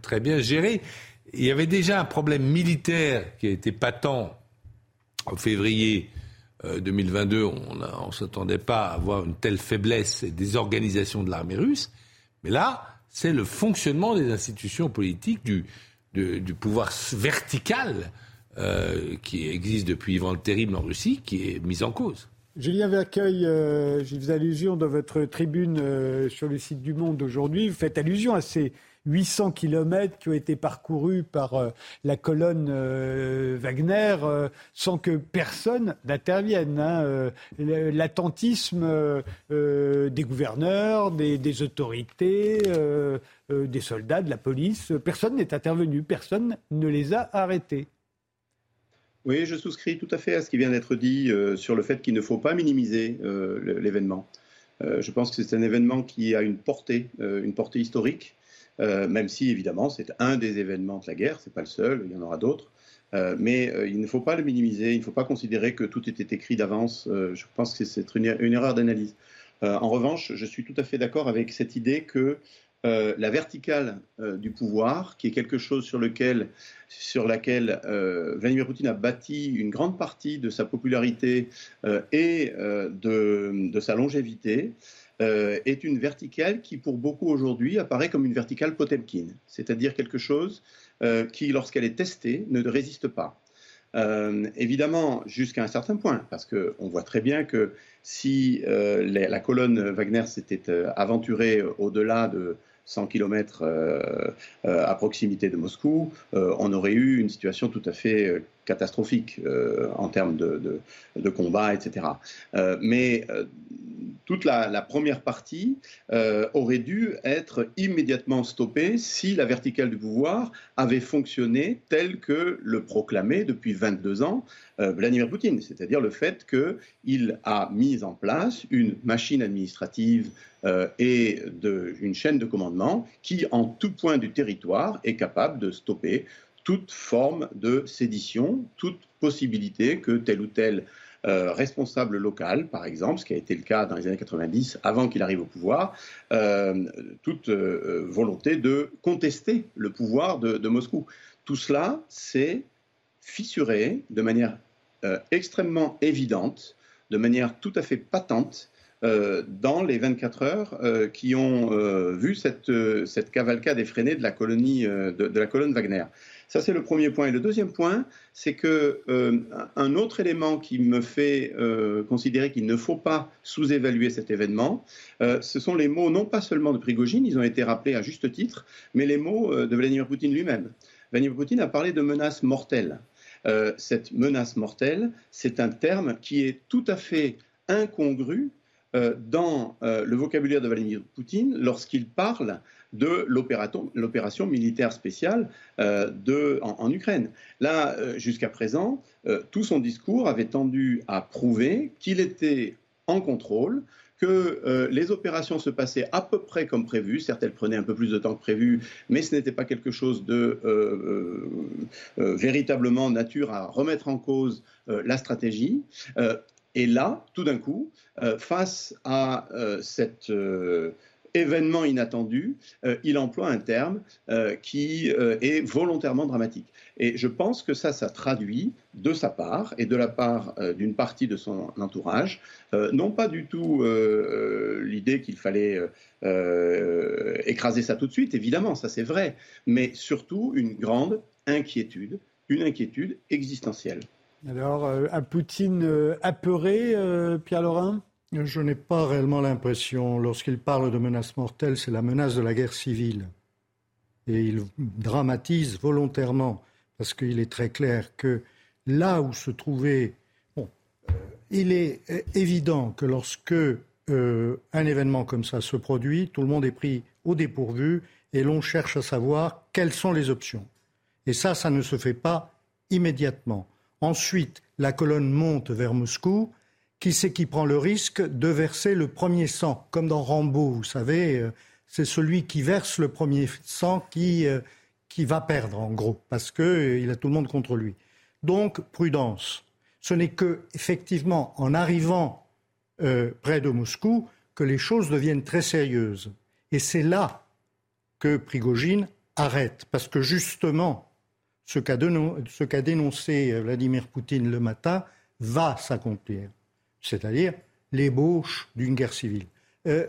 très bien géré. Il y avait déjà un problème militaire qui a été patent en février 2022, euh, on ne s'attendait pas à avoir une telle faiblesse et désorganisation de l'armée russe. Mais là, c'est le fonctionnement des institutions politiques, du, pouvoir vertical euh, qui existe depuis Ivan le Terrible en Russie, qui est mis en cause. Julien Vercueil, euh, je vous allusion dans votre tribune euh, sur le site du Monde aujourd'hui. Vous faites allusion à ces 800 kilomètres qui ont été parcourus par euh, la colonne euh, Wagner sans que personne n'intervienne. Hein, l'attentisme des gouverneurs, des, autorités, des soldats, de la police, personne n'est intervenu, personne ne les a arrêtés. Oui, je souscris tout à fait à ce qui vient d'être dit sur le fait qu'il ne faut pas minimiser l'événement. je pense que c'est un événement qui a une portée, une portée historique, euh, même si évidemment c'est un des événements de la guerre, c'est pas le seul, il y en aura d'autres. Euh, mais euh, il ne faut pas le minimiser, il ne faut pas considérer que tout était écrit d'avance. je pense que c'est une, erreur d'analyse. en revanche, je suis tout à fait d'accord avec cette idée que la verticale du pouvoir, qui est quelque chose sur, lequel, sur laquelle Vladimir Poutine a bâti une grande partie de sa popularité et de, sa longévité, euh, est une verticale qui, pour beaucoup aujourd'hui, apparaît comme une verticale Potemkin, c'est-à-dire quelque chose euh, qui, lorsqu'elle est testée, ne résiste pas. Euh, évidemment, jusqu'à un certain point, parce qu'on voit très bien que si la colonne Wagner s'était aventurée au-delà de 100 km à proximité de Moscou, on aurait eu une situation tout à fait catastrophique en termes de, de, combat, etc. mais toute la, première partie euh, aurait dû être immédiatement stoppée si la verticale du pouvoir avait fonctionné tel que le proclamait depuis 22 ans euh, Vladimir Poutine, c'est-à-dire le fait qu'il a mis en place une machine administrative euh, et une chaîne de commandement qui, en tout point du territoire, est capable de stopper toute forme de sédition, toute possibilité que tel ou tel euh, responsable local, par exemple, ce qui a été le cas dans les années 90, avant qu'il arrive au pouvoir, euh, toute euh, volonté de contester le pouvoir de, Moscou. Tout cela s'est fissuré de manière extrêmement évidente, de manière tout à fait patente, dans les 24 heures qui ont vu cette, cette cavalcade effrénée de la, colonie, de, la colonne Wagner. Ça, c'est le premier point. Et le deuxième point, c'est que euh, un autre élément qui me fait euh, considérer qu'il ne faut pas sous-évaluer cet événement, euh, ce sont les mots non pas seulement de Prigogine, ils ont été rappelés à juste titre, mais les mots de Vladimir Poutine lui-même. Vladimir Poutine a parlé de menace mortelle. cette menace mortelle, c'est un terme qui est tout à fait incongru dans le vocabulaire de Vladimir Poutine lorsqu'il parle de l'opération militaire spéciale euh, en, Ukraine. Là, euh, jusqu'à présent, euh, tout son discours avait tendu à prouver qu'il était en contrôle, que euh, les opérations se passaient à peu près comme prévu. Certes, elles prenaient un peu plus de temps que prévu, mais ce n'était pas quelque chose de euh, euh, véritablement nature à remettre en cause la stratégie. Et là, tout d'un coup, face à cette événement inattendu, euh, il emploie un terme euh, qui euh, est volontairement dramatique. Et je pense que ça, ça traduit de sa part et de la part d'une partie de son entourage, non pas du tout l'idée qu'il fallait écraser ça tout de suite, évidemment, ça c'est vrai, mais surtout une grande inquiétude, une inquiétude existentielle. Alors, à Poutine apeuré, Pierre Laurin je n'ai pas réellement l'impression. Lorsqu'il parle de menace mortelle, c'est la menace de la guerre civile. Et il dramatise volontairement, parce qu'il est très clair que là où se trouvait. Bon, euh, il est euh, évident que lorsque euh, un événement comme ça se produit, tout le monde est pris au dépourvu et l'on cherche à savoir quelles sont les options. Et ça, ça ne se fait pas immédiatement. Ensuite, la colonne monte vers Moscou qui c'est qui prend le risque de verser le premier sang Comme dans Rambo, vous savez, euh, c'est celui qui verse le premier sang qui, euh, qui va perdre, en gros, parce qu'il euh, a tout le monde contre lui. Donc, prudence. Ce n'est que, effectivement, en arrivant près de Moscou, que les choses deviennent très sérieuses. Et c'est là que Prigogine arrête, parce que justement, ce qu'a dénoncé Vladimir Poutine le matin va s'accomplir c'est-à-dire l'ébauche d'une guerre civile. Euh,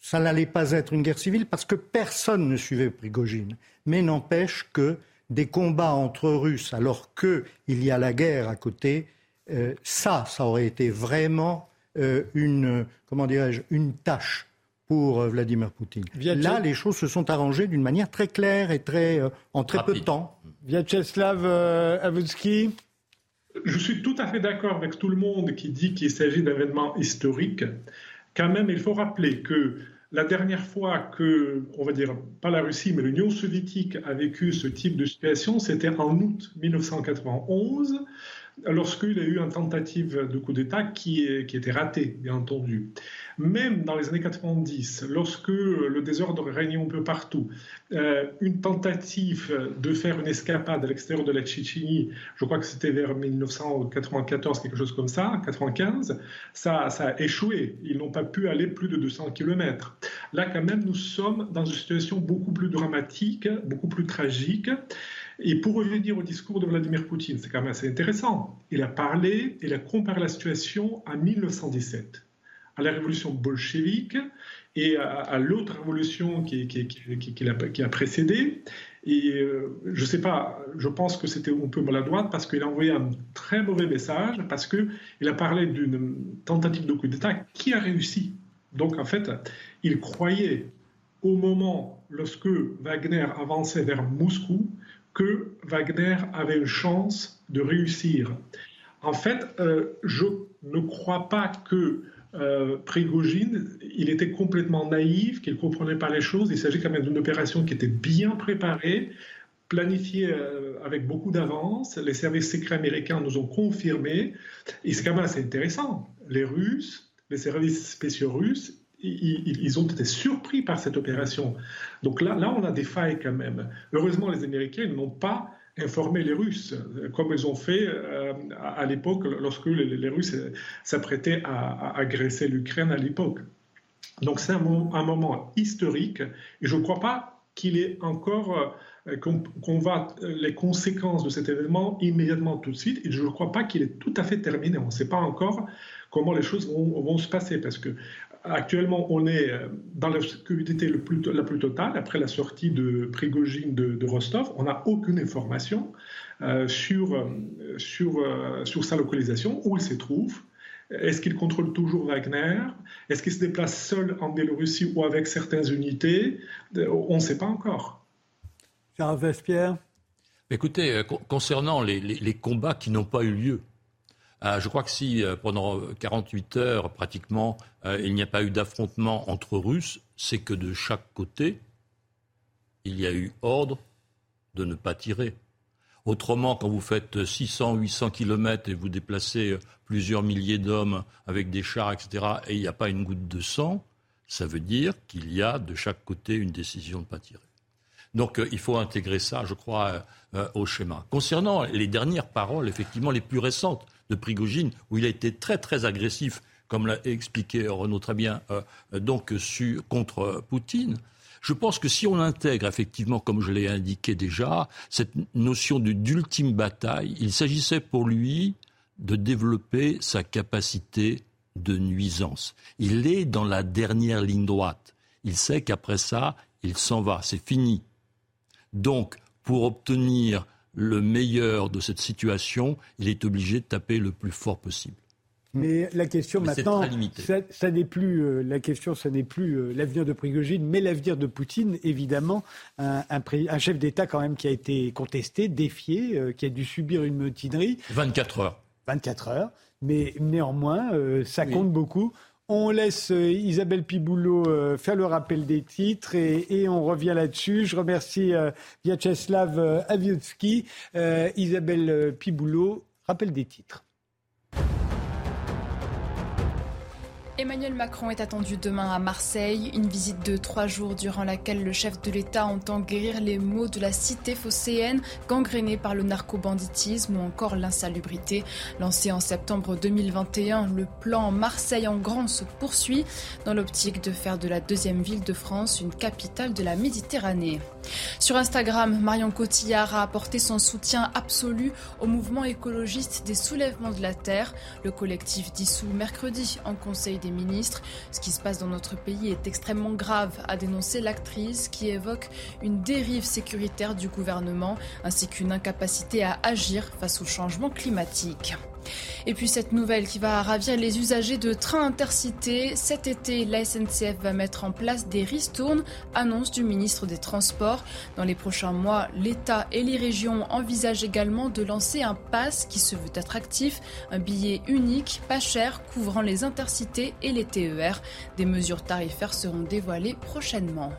ça n'allait pas être une guerre civile parce que personne ne suivait Prigogine. Mais n'empêche que des combats entre Russes, alors qu'il y a la guerre à côté, euh, ça, ça aurait été vraiment euh, une, comment dirais-je, une tâche pour Vladimir Poutine. Là, les choses se sont arrangées d'une manière très claire et très, en très peu de temps. Vyacheslav Avutsky je suis tout à fait d'accord avec tout le monde qui dit qu'il s'agit d'un événement historique. Quand même, il faut rappeler que la dernière fois que, on va dire, pas la Russie, mais l'Union soviétique a vécu ce type de situation, c'était en août 1991, lorsqu'il y a eu une tentative de coup d'État qui, était ratée, bien entendu même dans les années 90, lorsque le désordre régnait un peu partout, euh, une tentative de faire une escapade à l'extérieur de la Tchétchénie, je crois que c'était vers 1994, quelque chose comme ça, 95, ça, ça a échoué. Ils n'ont pas pu aller plus de 200 km. Là, quand même, nous sommes dans une situation beaucoup plus dramatique, beaucoup plus tragique. Et pour revenir au discours de Vladimir Poutine, c'est quand même assez intéressant. Il a parlé, il a comparé la situation à 1917 à la révolution bolchevique et à, l'autre révolution qui, a, précédé. Et euh, je ne sais pas, je pense que c'était un peu maladroit parce qu'il a envoyé un très mauvais message, parce qu'il a parlé d'une tentative de coup d'État qui a réussi. Donc en fait, il croyait au moment lorsque Wagner avançait vers Moscou que Wagner avait une chance de réussir. En fait, euh, je ne crois pas que euh, Prigogine, il était complètement naïf, qu'il ne comprenait pas les choses. Il s'agit quand même d'une opération qui était bien préparée, planifiée euh, avec beaucoup d'avance. Les services secrets américains nous ont confirmé. Et c'est quand même assez intéressant. Les Russes, les services spéciaux russes, ils, ont été surpris par cette opération. Donc là, là, on a des failles quand même. Heureusement, les Américains n'ont pas informer les Russes, comme ils ont fait euh, à l'époque lorsque les, Russes s'apprêtaient à, agresser l'Ukraine à l'époque. Donc c'est un, moment historique et je ne crois pas qu'il est encore euh, qu'on va les conséquences de cet événement immédiatement tout de suite et je ne crois pas qu'il est tout à fait terminé. On ne sait pas encore comment les choses vont, vont se passer parce que Actuellement, on est euh, dans la sécurité la plus totale. Après la sortie de Prigogine de, Rostov, on n'a aucune information euh, sur, euh, sur, sur sa localisation, où il se trouve. Est-ce qu'il contrôle toujours Wagner? Est-ce qu'il se déplace seul en Biélorussie ou avec certaines unités? On ne sait pas encore. Charles Vespierre Écoutez, concernant les combats qui n'ont pas eu lieu, euh, je crois que si euh, pendant 48 heures, pratiquement, euh, il n'y a pas eu d'affrontement entre Russes, c'est que de chaque côté, il y a eu ordre de ne pas tirer. Autrement, quand vous faites 600, 800 kilomètres et vous déplacez plusieurs milliers d'hommes avec des chars, etc., et il n'y a pas une goutte de sang, ça veut dire qu'il y a de chaque côté une décision de ne pas tirer. Donc euh, il faut intégrer ça, je crois, euh, euh, au schéma. Concernant les dernières paroles, effectivement, les plus récentes de Prigogine, où il a été très très agressif, comme l'a expliqué Renaud très bien, donc contre Poutine. Je pense que si on intègre effectivement, comme je l'ai indiqué déjà, cette notion d'ultime bataille, il s'agissait pour lui de développer sa capacité de nuisance. Il est dans la dernière ligne droite. Il sait qu'après ça, il s'en va, c'est fini. Donc, pour obtenir le meilleur de cette situation, il est obligé de taper le plus fort possible. Mais la question maintenant, ça, n'est plus euh, la question, ça n'est plus euh, l'avenir de Prigogine, mais l'avenir de Poutine, évidemment, un, chef d'État quand même qui a été contesté, défié, euh, qui a dû subir une mutinerie. 24 heures. 24 heures, mais néanmoins, ça compte beaucoup. On laisse euh, Isabelle Piboulot euh, faire le rappel des titres et, on revient là-dessus. Je remercie euh, Vyacheslav Aviotsky. Isabelle Piboulot, rappel des titres. Emmanuel Macron est attendu demain à Marseille, une visite de trois jours durant laquelle le chef de l'État entend guérir les maux de la cité phocéenne, gangrénée par le narco-banditisme ou encore l'insalubrité. Lancé en septembre 2021, le plan Marseille en grand se poursuit dans l'optique de faire de la deuxième ville de France une capitale de la Méditerranée. Sur Instagram, Marion Cotillard a apporté son soutien absolu au mouvement écologiste des soulèvements de la Terre. Le collectif dissous mercredi en Conseil des ministres. Ce qui se passe dans notre pays est extrêmement grave, a dénoncé l'actrice qui évoque une dérive sécuritaire du gouvernement ainsi qu'une incapacité à agir face au changement climatique. Et puis cette nouvelle qui va ravir les usagers de trains intercités. Cet été, la SNCF va mettre en place des ristournes, annonce du ministre des Transports. Dans les prochains mois, l'État et les régions envisagent également de lancer un pass qui se veut attractif, un billet unique, pas cher, couvrant les intercités et les TER. Des mesures tarifaires seront dévoilées prochainement.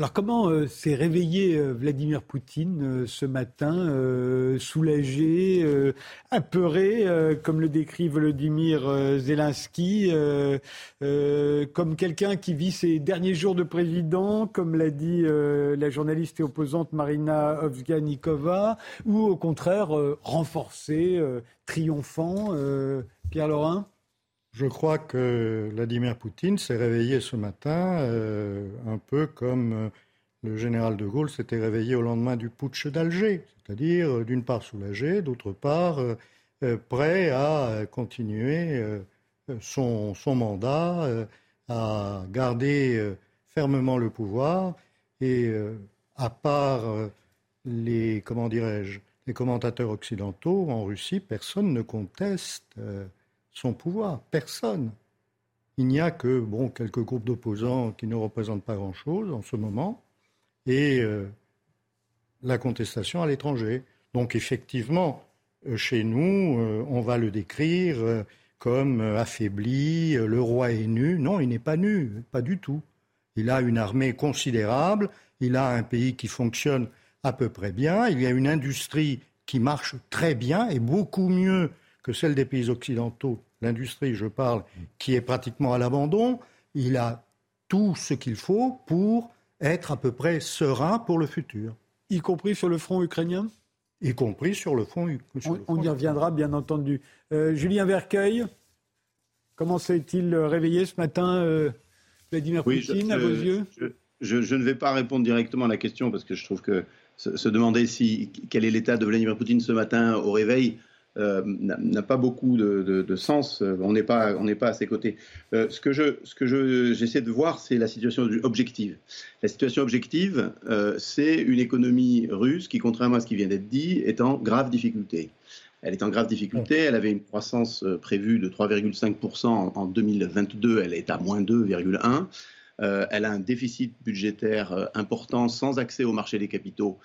Alors comment euh, s'est réveillé euh, Vladimir Poutine euh, ce matin, soulagé, apeuré, comme le décrit Volodymyr Zelensky, comme quelqu'un qui vit ses derniers jours de président, comme l'a dit la journaliste et opposante Marina Ovsganikova, ou au contraire renforcé, triomphant, Pierre Laurin je crois que Vladimir Poutine s'est réveillé ce matin euh, un peu comme euh, le général de Gaulle s'était réveillé au lendemain du putsch d'Alger, c'est-à-dire euh, d'une part soulagé, d'autre part prêt à continuer son, son, mandat, à garder fermement le pouvoir et à part les comment dirais-je les commentateurs occidentaux en Russie, personne ne conteste son pouvoir. Personne. Il n'y a que bon, quelques groupes d'opposants qui ne représentent pas grand-chose en ce moment et euh, la contestation à l'étranger. Donc effectivement, euh, chez nous, euh, on va le décrire comme affaibli, le roi est nu. Non, il n'est pas nu, pas du tout. Il a une armée considérable, il a un pays qui fonctionne à peu près bien, il y a une industrie qui marche très bien et beaucoup mieux que celle des pays occidentaux, l'industrie, je parle, qui est pratiquement à l'abandon, il a tout ce qu'il faut pour être à peu près serein pour le futur. Y compris sur le front ukrainien? Y compris sur le front ukrainien. On, y reviendra, bien entendu. Euh, Julien Vercueil, comment s'est-il réveillé ce matin, euh, Vladimir Poutine, à vos yeux? je, ne vais pas répondre directement à la question parce que je trouve que se, demander si, quel est l'état de Vladimir Poutine ce matin au réveil, euh, n'a pas beaucoup de, sens. Euh, on n'est pas, on n'est pas à ses côtés. Euh, ce que je, ce que je, j'essaie de voir, c'est la situation objective. La situation objective, c'est une économie russe qui, contrairement à ce qui vient d'être dit, est en grave difficulté. Elle est en grave difficulté. Elle avait une croissance prévue de 3,5% en 2022. Elle est à moins 2,1%. Elle a un déficit budgétaire important sans accès au marché des capitaux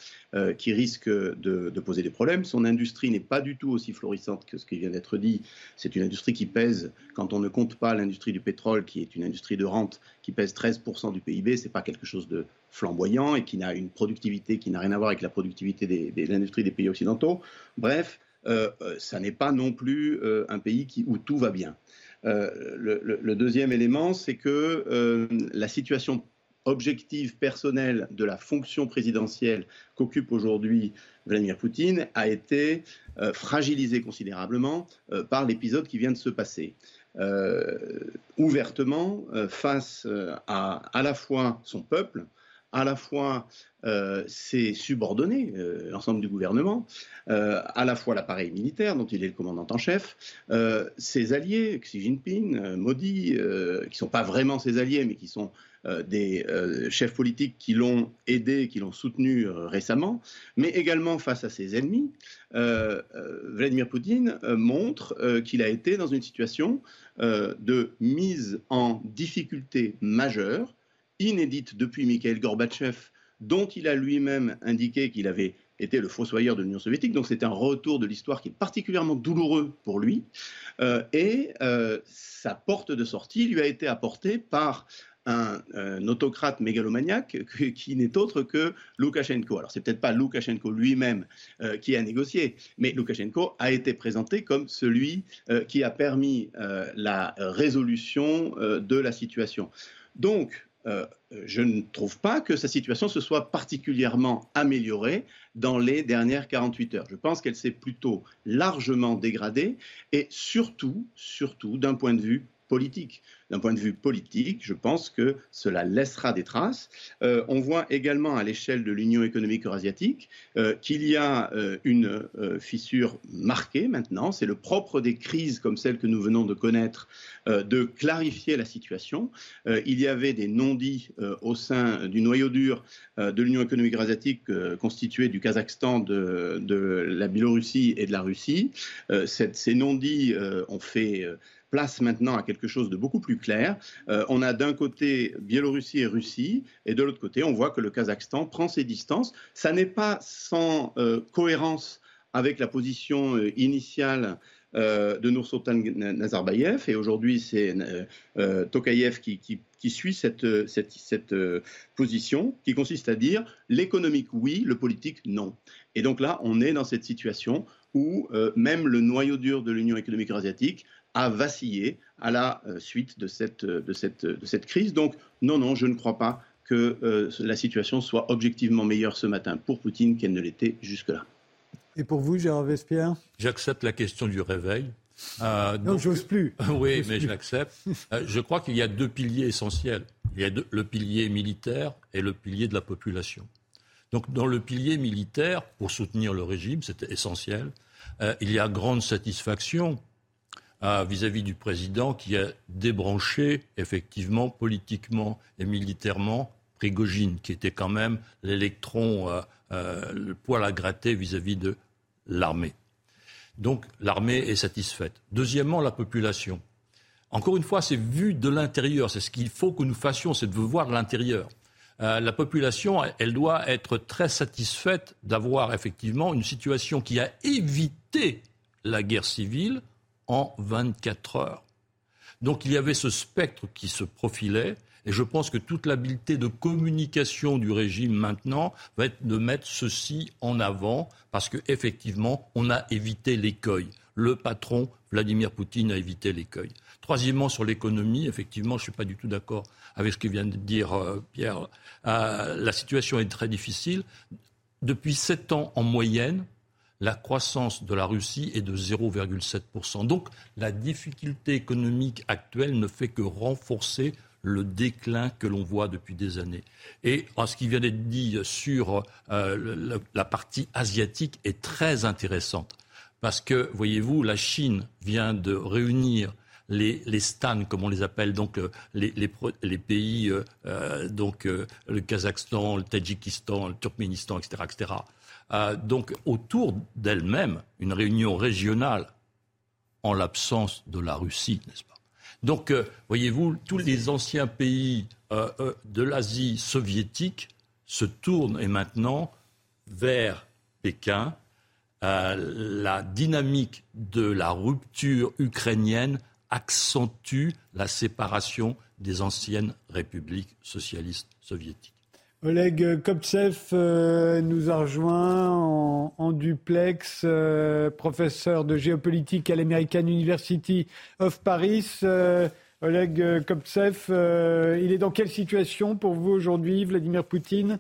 qui risque de, poser des problèmes. Son industrie n'est pas du tout aussi florissante que ce qui vient d'être dit. C'est une industrie qui pèse, quand on ne compte pas l'industrie du pétrole, qui est une industrie de rente, qui pèse 13% du PIB, c'est pas quelque chose de flamboyant et qui n'a une productivité qui n'a rien à voir avec la productivité de l'industrie des pays occidentaux. Bref, euh, euh, ça n'est pas non plus euh, un pays où tout va bien. Le, deuxième élément, c'est que la situation objective personnelle de la fonction présidentielle qu'occupe aujourd'hui Vladimir Poutine a été fragilisée considérablement par l'épisode qui vient de se passer. ouvertement, face à à la fois son peuple, à la fois euh, ses subordonnés, euh, l'ensemble du gouvernement, euh, à la fois l'appareil militaire dont il est le commandant en chef, ses alliés, Xi Jinping, Modi, qui ne sont pas vraiment ses alliés, mais qui sont des chefs politiques qui l'ont aidé, qui l'ont soutenu récemment, mais également face à ses ennemis, Vladimir Poutine montre qu'il a été dans une situation de mise en difficulté majeure inédite depuis Mikhail Gorbatchev, dont il a lui-même indiqué qu'il avait été le fossoyeur de l'Union soviétique. Donc c'est un retour de l'histoire qui est particulièrement douloureux pour lui. Euh, et euh, sa porte de sortie lui a été apportée par un, autocrate mégalomaniaque qui n'est autre que Loukachenko. Alors c'est peut-être pas Loukachenko lui-même euh, qui a négocié, mais Loukachenko a été présenté comme celui qui a permis la résolution de la situation. Donc euh, je ne trouve pas que sa situation se soit particulièrement améliorée dans les dernières 48 heures. Je pense qu'elle s'est plutôt largement dégradée et surtout, surtout d'un point de vue politique. D'un point de vue politique, je pense que cela laissera des traces. Euh, on voit également à l'échelle de l'Union économique eurasiatique euh, qu'il y a euh, une fissure marquée maintenant. C'est le propre des crises comme celle que nous venons de connaître de clarifier la situation. il y avait des non-dits au sein du noyau dur de l'Union économique eurasiatique constitué du Kazakhstan, de, de, la Biélorussie et de la Russie. ces non-dits ont fait place maintenant à quelque chose de beaucoup plus clair. Euh, on a d'un côté Biélorussie et Russie, et de l'autre côté, on voit que le Kazakhstan prend ses distances. Ça n'est pas sans euh, cohérence avec la position euh, initiale de Nursultan Nazarbayev. Et aujourd'hui, c'est Tokayev qui, suit cette position, qui consiste à dire l'économique oui, le politique non. Et donc là, on est dans cette situation où même le noyau dur de l'Union économique asiatique a vacillé à la euh, suite de cette, de, cette, de cette crise. Donc non, non, je ne crois pas que euh, la situation soit objectivement meilleure ce matin pour Poutine qu'elle ne l'était jusque-là. Et pour vous, Gérard Vespierre? J'accepte la question du réveil. Euh, non, j'ose plus. oui, mais je l'accepte. je crois qu'il y a deux piliers essentiels. Il y a le pilier militaire et le pilier de la population. Donc, dans le pilier militaire, pour soutenir le régime, c'était essentiel. il y a grande satisfaction vis-à-vis du président qui a débranché effectivement politiquement et militairement Prigogine, qui était quand même l'électron, euh, euh, le poil à gratter vis-à-vis de l'armée. Donc l'armée est satisfaite. Deuxièmement, la population. Encore une fois, c'est vu de l'intérieur. C'est ce qu'il faut que nous fassions, c'est de voir l'intérieur. Euh, la population, elle doit être très satisfaite d'avoir effectivement une situation qui a évité la guerre civile en 24 heures. Donc il y avait ce spectre qui se profilait. Et je pense que toute l'habileté de communication du régime maintenant va être de mettre ceci en avant parce qu'effectivement, on a évité l'écueil. Le patron, Vladimir Poutine, a évité l'écueil. Troisièmement, sur l'économie, effectivement, je ne suis pas du tout d'accord avec ce que vient de dire euh, Pierre. Euh, la situation est très difficile. Depuis sept ans en moyenne, la croissance de la Russie est de 0,7%. Donc la difficulté économique actuelle ne fait que renforcer le déclin que l'on voit depuis des années. Et ce qui vient d'être dit sur euh, la partie asiatique est très intéressante. Parce que, voyez-vous, la Chine vient de réunir les, les comme on les appelle, donc euh, les, les, pays, euh, donc le Kazakhstan, le Tadjikistan, le Turkménistan, etc., etc., donc autour d'elle-même une réunion régionale en l'absence de la Russie, n'est-ce pas? Donc, euh, voyez-vous, tous les anciens pays euh, euh, de l'Asie soviétique se tournent et maintenant vers Pékin. la dynamique de la rupture ukrainienne accentue la séparation des anciennes républiques socialistes soviétiques. Oleg Koptsev euh, nous a rejoint en, duplex, euh, professeur de géopolitique à l'American University of Paris. Euh, Oleg Koptsev, il est dans quelle situation pour vous aujourd'hui, Vladimir Poutine?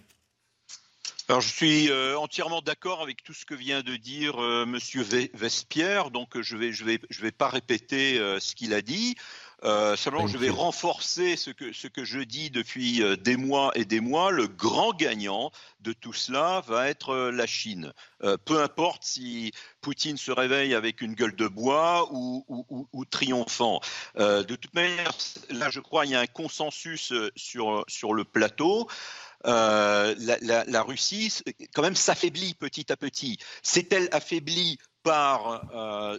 Alors, je suis entièrement d'accord avec tout ce que vient de dire Monsieur Vespierre, donc je vais je vais pas répéter ce qu'il a dit. Euh, seulement, je vais renforcer ce que, ce que je dis depuis euh, des mois et des mois. Le grand gagnant de tout cela va être euh, la Chine. peu importe si Poutine se réveille avec une gueule de bois ou, ou, triomphant. de toute manière, là, je crois, il y a un consensus sur, sur le plateau. la, la, Russie, quand même, s'affaiblit petit à petit. C'est-elle affaiblie par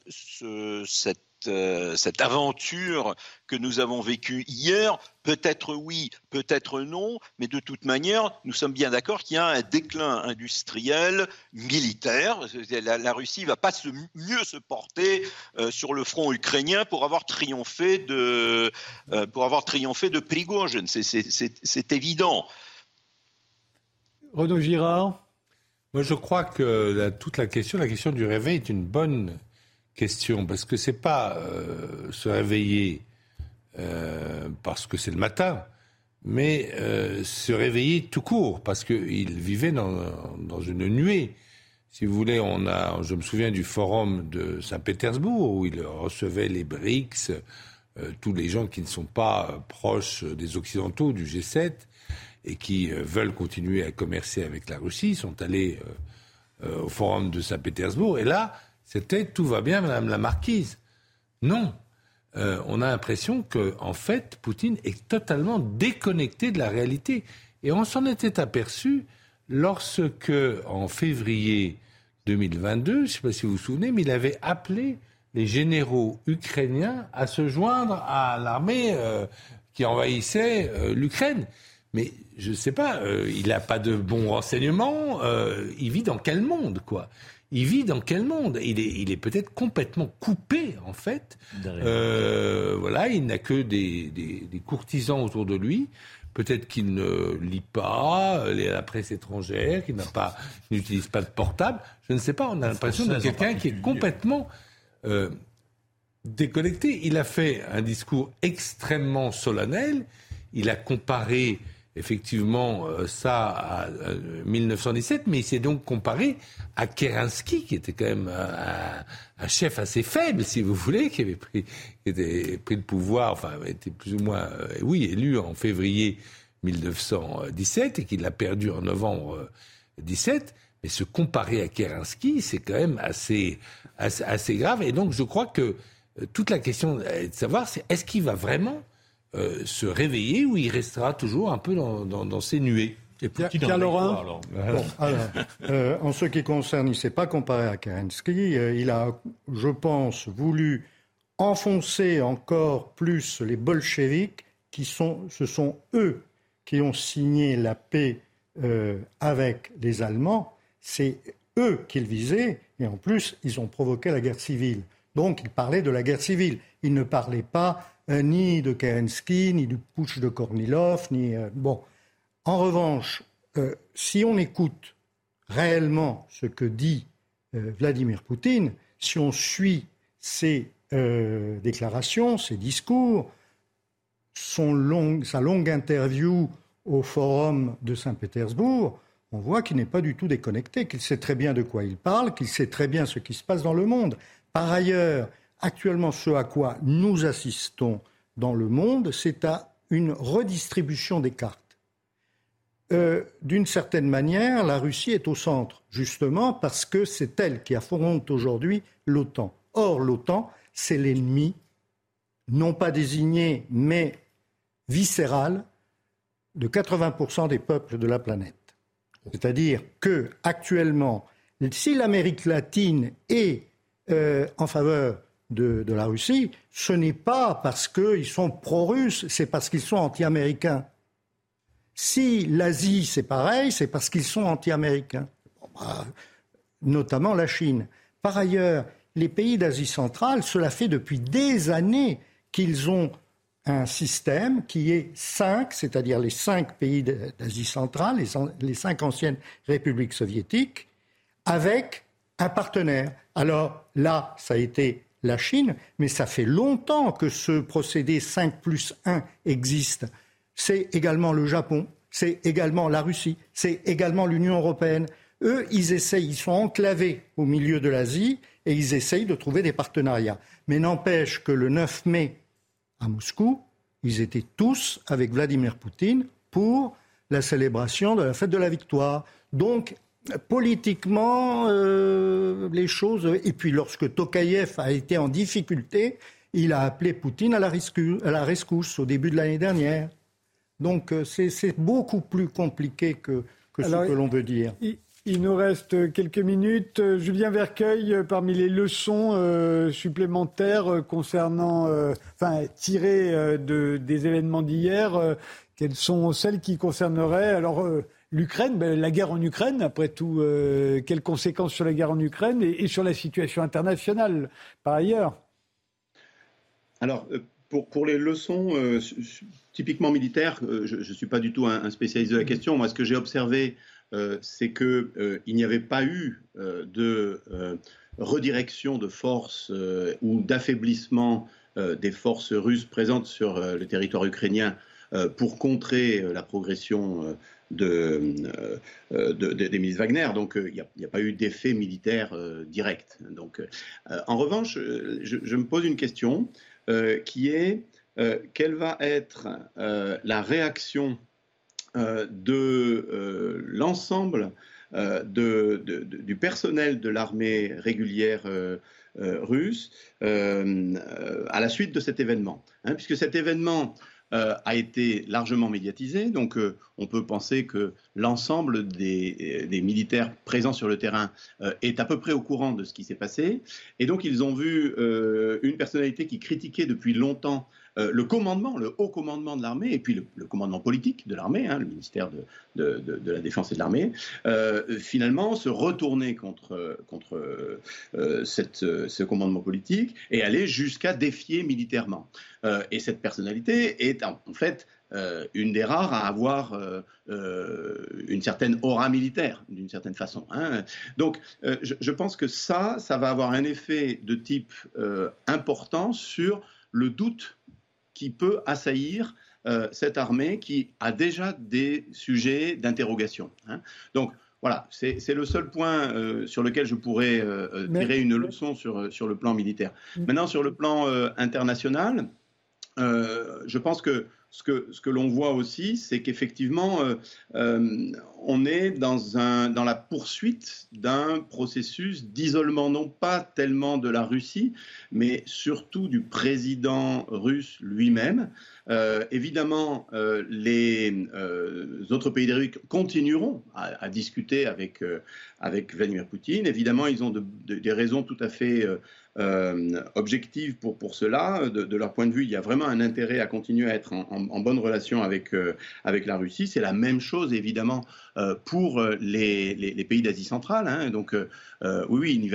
ce, cette euh, cette, aventure que nous avons vécue hier Peut-être oui, peut-être non, mais de toute manière, nous sommes bien d'accord qu'il y a un déclin industriel, militaire. La, Russie ne va pas se, mieux se porter euh, sur le front ukrainien pour avoir triomphé de, euh, pour avoir triomphé de Prigozhin. C'est évident. Renaud Girard Moi, je crois que toute la question, la question du réveil est une bonne question, parce que c'est pas euh, se réveiller euh, parce que c'est le matin, mais euh, se réveiller tout court, parce qu'il vivait dans, une nuée. Si vous voulez, on a, je me souviens du forum de Saint-Pétersbourg où il recevait les BRICS, tous les gens qui ne sont pas proches des Occidentaux, du G7, et qui veulent continuer à commercer avec la Russie, sont allés au forum de Saint-Pétersbourg. Et là, c'était tout va bien, Madame la Marquise. Non. Euh, on a l'impression que, fait, Poutine est totalement déconnecté de la réalité. Et on s'en était aperçu lorsque, en février 2022, je ne sais pas si vous vous souvenez, mais il avait appelé les généraux ukrainiens à se joindre à l'armée euh, qui envahissait euh, l'Ukraine. Mais je ne sais pas, il n'a pas de bons renseignements. il vit dans quel monde, quoi? Il vit dans quel monde? Il est, il est peut-être complètement coupé, en fait. Euh, voilà, il n'a que des, des, courtisans autour de lui. Peut-être qu'il ne lit pas la presse étrangère, qu'il pas, n'utilise pas de portable. Je ne sais pas. On a l'impression de quelqu'un qui est complètement euh, déconnecté. Il a fait un discours extrêmement solennel. Il a comparé effectivement euh, ça à 1917, mais il s'est donc comparé à Kerensky, qui était quand même un, chef assez faible, si vous voulez, qui avait pris, qui pris le pouvoir, enfin, était plus ou moins, euh, oui, élu en février 1917 et qu'il l'a perdu en novembre 17. Mais se comparer à Kerensky, c'est quand même assez, assez, assez, grave. Et donc, je crois que euh, toute la question est de savoir, c'est est-ce qu'il va vraiment euh, se réveiller ou il restera toujours un peu dans, ses nuées et Pierre, Laurent euh, En ce qui concerne, il ne s'est pas comparé à Kerensky. Euh, il a, je pense, voulu enfoncer encore plus les bolcheviks, qui sont, ce sont eux qui ont signé la paix avec les Allemands. C'est eux qu'il visait, et en plus, ils ont provoqué la guerre civile. Donc, il parlait de la guerre civile. Il ne parlait pas euh, ni de Kerensky, ni du putsch de Kornilov, ni... Euh, bon. En revanche, euh, si on écoute réellement ce que dit Vladimir Poutine, si on suit ses déclarations, ses discours, son sa longue interview au forum de Saint-Pétersbourg, on voit qu'il n'est pas du tout déconnecté, qu'il sait très bien de quoi il parle, qu'il sait très bien ce qui se passe dans le monde. Par ailleurs, Actuellement, ce à quoi nous assistons dans le monde, c'est à une redistribution des cartes. Euh, d'une certaine manière, la Russie est au centre, justement parce que c'est elle qui affronte aujourd'hui l'OTAN. Or, l'OTAN, c'est l'ennemi, non pas désigné, mais viscéral, de 80% des peuples de la planète. C'est-à-dire que, actuellement, si l'Amérique latine est euh, en faveur de, la Russie, ce n'est pas parce qu'ils sont pro-russes, c'est parce qu'ils sont anti-américains. Si l'Asie, c'est pareil, c'est parce qu'ils sont anti-américains, notamment la Chine. Par ailleurs, les pays d'Asie centrale, cela fait depuis des années qu'ils ont un système qui est cinq, c'est-à-dire les cinq pays d'Asie centrale, les, cinq anciennes républiques soviétiques, avec un partenaire. Alors là, ça a été la Chine, mais ça fait longtemps que ce procédé 5 plus 1 existe. C'est également le Japon, c'est également la Russie, c'est également l'Union européenne. Eux, ils essayent, ils sont enclavés au milieu de l'Asie et ils essayent de trouver des partenariats. Mais n'empêche que le 9 mai, à Moscou, ils étaient tous avec Vladimir Poutine pour la célébration de la fête de la victoire. Donc, politiquement, euh, les choses. Et puis, lorsque Tokayev a été en difficulté, il a appelé Poutine à la, rescousse, au début de l'année dernière. Donc, euh, c'est beaucoup plus compliqué que, ce que l'on veut dire. Il nous reste quelques minutes. Julien Vercueil, parmi les leçons euh, supplémentaires euh, concernant, euh, enfin, tirées de, des événements d'hier, quelles sont celles qui concerneraient? Alors l'Ukraine, ben, la guerre en Ukraine, après tout, quelles conséquences sur la guerre en Ukraine et, sur la situation internationale par ailleurs Alors, pour, pour, les leçons typiquement militaires, je ne suis pas du tout un, spécialiste de la question. Moi, ce que j'ai observé euh, c'est qu'il euh, n'y avait pas eu euh, de redirection de forces ou d'affaiblissement des forces russes présentes sur le territoire ukrainien pour contrer la progression de, des milices Wagner. Donc il n'y a, pas eu d'effet militaire direct. Donc, en revanche, je, me pose une question qui est quelle va être la réaction euh, de euh, l'ensemble euh, du personnel de l'armée régulière russe à la suite de cet événement. Hein, puisque cet événement a été largement médiatisé. Donc, on peut penser que l'ensemble des, militaires présents sur le terrain est à peu près au courant de ce qui s'est passé. Et donc, ils ont vu une personnalité qui critiquait depuis longtemps euh, le commandement, le haut commandement de l'armée, et puis le, commandement politique de l'armée, hein, le ministère de, la Défense et de l'armée, euh, finalement se retourner contre, euh, ce commandement politique et aller jusqu'à défier militairement. et cette personnalité est en, fait une des rares à avoir une certaine aura militaire, d'une certaine façon. Hein. Donc, je, je, pense que ça, ça va avoir un effet de type important sur le doute qui peut assaillir euh, cette armée qui a déjà des sujets d'interrogation. Hein. Donc voilà, c'est le seul point euh, sur lequel je pourrais euh, tirer une leçon sur, sur le plan militaire. Mm. Maintenant, sur le plan international, je pense que ce que, l'on voit aussi, c'est qu'effectivement, on est dans, la poursuite d'un processus d'isolement, non pas tellement de la Russie, mais surtout du président russe lui-même. Euh, évidemment, euh, les euh, autres pays d'Amérique continueront à, discuter avec Vladimir Poutine. Évidemment, ils ont des raisons tout à fait objectives pour, pour cela. De, leur point de vue, il y a vraiment un intérêt à continuer à être en, bonne relation avec, avec la Russie. C'est la même chose, évidemment, pour les, les, pays d'Asie centrale. Donc, oui,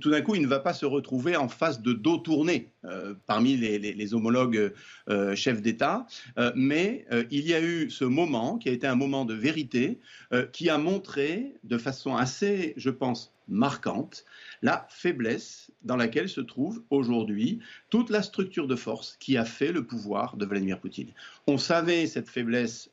tout d'un coup, il ne va pas se retrouver en face de dos tournés parmi les, homologues chefs d'État, euh, mais euh, il y a eu ce moment qui a été un moment de vérité, euh, qui a montré de façon assez, je pense, marquante, la faiblesse dans laquelle se trouve aujourd'hui toute la structure de force qui a fait le pouvoir de Vladimir Poutine. On savait cette faiblesse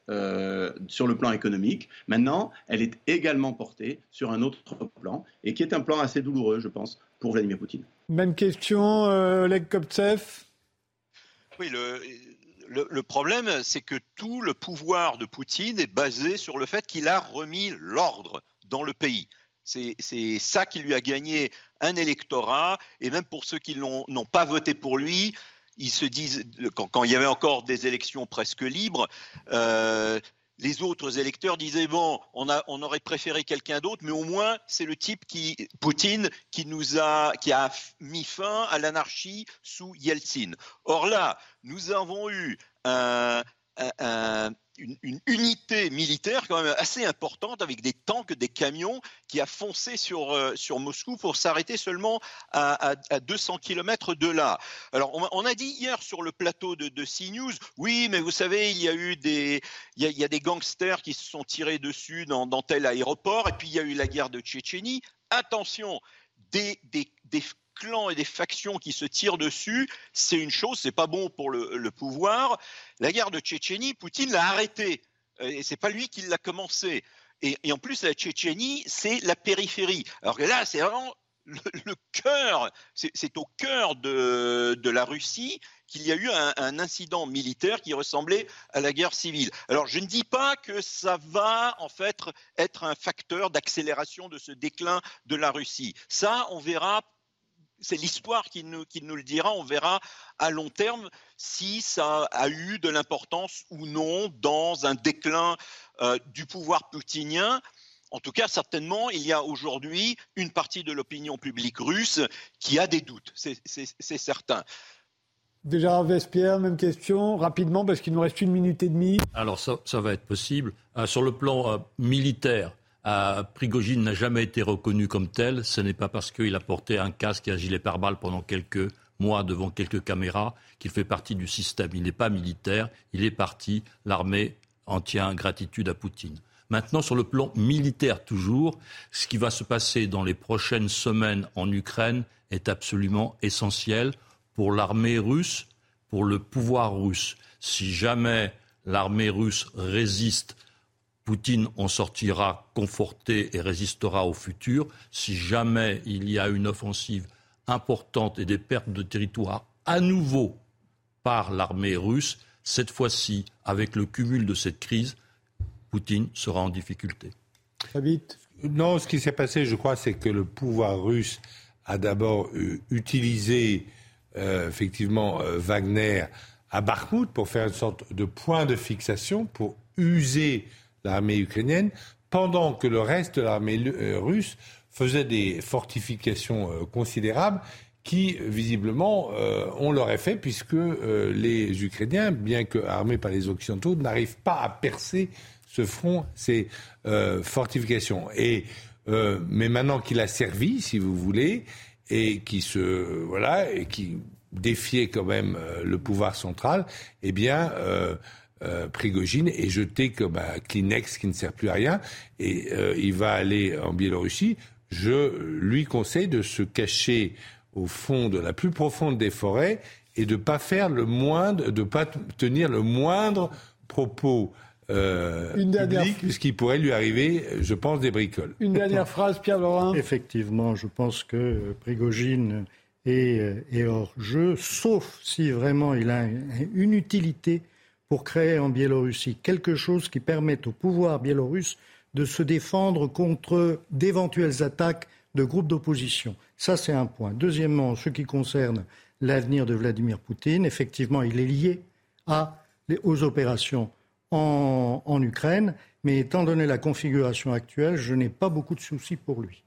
sur le plan économique. Maintenant, elle est également portée sur un autre plan et qui est un plan assez douloureux, je pense, pour Vladimir Poutine. Même question, Oleg Koptsev. Oui, le, le, problème, c'est que tout le pouvoir de Poutine est basé sur le fait qu'il a remis l'ordre dans le pays. C'est ça qui lui a gagné un électorat, et même pour ceux qui n'ont pas voté pour lui, ils se disent, quand, il y avait encore des élections presque libres, euh, les autres électeurs disaient bon, on, aurait préféré quelqu'un d'autre, mais au moins c'est le type qui, Poutine, qui nous a, qui a mis fin à l'anarchie sous Yeltsin. Or là, nous avons eu un, une, unité militaire quand même assez importante avec des tanks, des camions qui a foncé sur, euh, sur Moscou pour s'arrêter seulement à, 200 km de là. Alors on, a dit hier sur le plateau de, de, CNews, oui, mais vous savez, il y a eu des, il y a, des gangsters qui se sont tirés dessus dans, tel aéroport, et puis il y a eu la guerre de Tchétchénie. Attention, des clans et des factions qui se tirent dessus, c'est une chose, c'est pas bon pour le, pouvoir. La guerre de Tchétchénie, Poutine l'a arrêtée. Et c'est pas lui qui l'a commencé. Et, en plus, la Tchétchénie, c'est la périphérie. Alors là, c'est vraiment le, cœur, c'est au cœur de, la Russie qu'il y a eu un, incident militaire qui ressemblait à la guerre civile. Alors je ne dis pas que ça va en fait être un facteur d'accélération de ce déclin de la Russie. Ça, on verra c'est l'histoire qui nous, le dira. On verra à long terme si ça a eu de l'importance ou non dans un déclin euh, du pouvoir poutinien. En tout cas, certainement, il y a aujourd'hui une partie de l'opinion publique russe qui a des doutes, c'est certain. Déjà, Vespierre, même question, rapidement, parce qu'il nous reste une minute et demie. Alors, ça, va être possible. Euh, sur le plan euh, militaire, Prigogine n'a jamais été reconnu comme tel. Ce n'est pas parce qu'il a porté un casque et un gilet pare-balles pendant quelques mois devant quelques caméras qu'il fait partie du système. Il n'est pas militaire, il est parti. L'armée en tient gratitude à Poutine. Maintenant, sur le plan militaire toujours, ce qui va se passer dans les prochaines semaines en Ukraine est absolument essentiel pour l'armée russe, pour le pouvoir russe. Si jamais l'armée russe résiste Poutine en sortira conforté et résistera au futur. Si jamais il y a une offensive importante et des pertes de territoire à nouveau par l'armée russe, cette fois-ci, avec le cumul de cette crise, Poutine sera en difficulté. Très vite. Non, ce qui s'est passé, je crois, c'est que le pouvoir russe a d'abord euh, utilisé euh, effectivement euh, Wagner à Bakhmut pour faire une sorte de point de fixation, pour user l'armée ukrainienne, pendant que le reste de l'armée euh, russe faisait des fortifications euh, considérables qui, visiblement, euh, ont leur effet, puisque les Ukrainiens, bien que armés par les Occidentaux, n'arrivent pas à percer ce front, ces fortifications. Et, mais maintenant qu'il a servi, si vous voulez, et qui se voilà et qui défiait quand même le pouvoir central, eh bien, euh, Prigogine est jeté comme un Kleenex qui ne sert plus à rien et euh, il va aller en Biélorussie. Je lui conseille de se cacher au fond de la plus profonde des forêts et de pas faire le moindre, de pas tenir le moindre propos euh, public, puisqu'il pourrait lui arriver, je pense, des bricoles. Une dernière phrase, Pierre Laurent. Effectivement, je pense que Prigogine est, est, hors jeu, sauf si vraiment il a une utilité pour créer en Biélorussie quelque chose qui permette au pouvoir biélorusse de se défendre contre d'éventuelles attaques de groupes d'opposition. Ça, c'est un point. Deuxièmement, en ce qui concerne l'avenir de Vladimir Poutine, effectivement, il est lié aux opérations en Ukraine, mais étant donné la configuration actuelle, je n'ai pas beaucoup de soucis pour lui.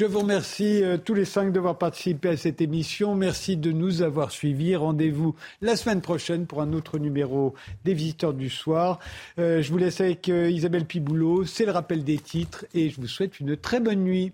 Je vous remercie euh, tous les cinq d'avoir participé à cette émission. Merci de nous avoir suivis. Rendez-vous la semaine prochaine pour un autre numéro des Visiteurs du Soir. Euh, je vous laisse avec euh, Isabelle Piboulot. C'est le rappel des titres et je vous souhaite une très bonne nuit.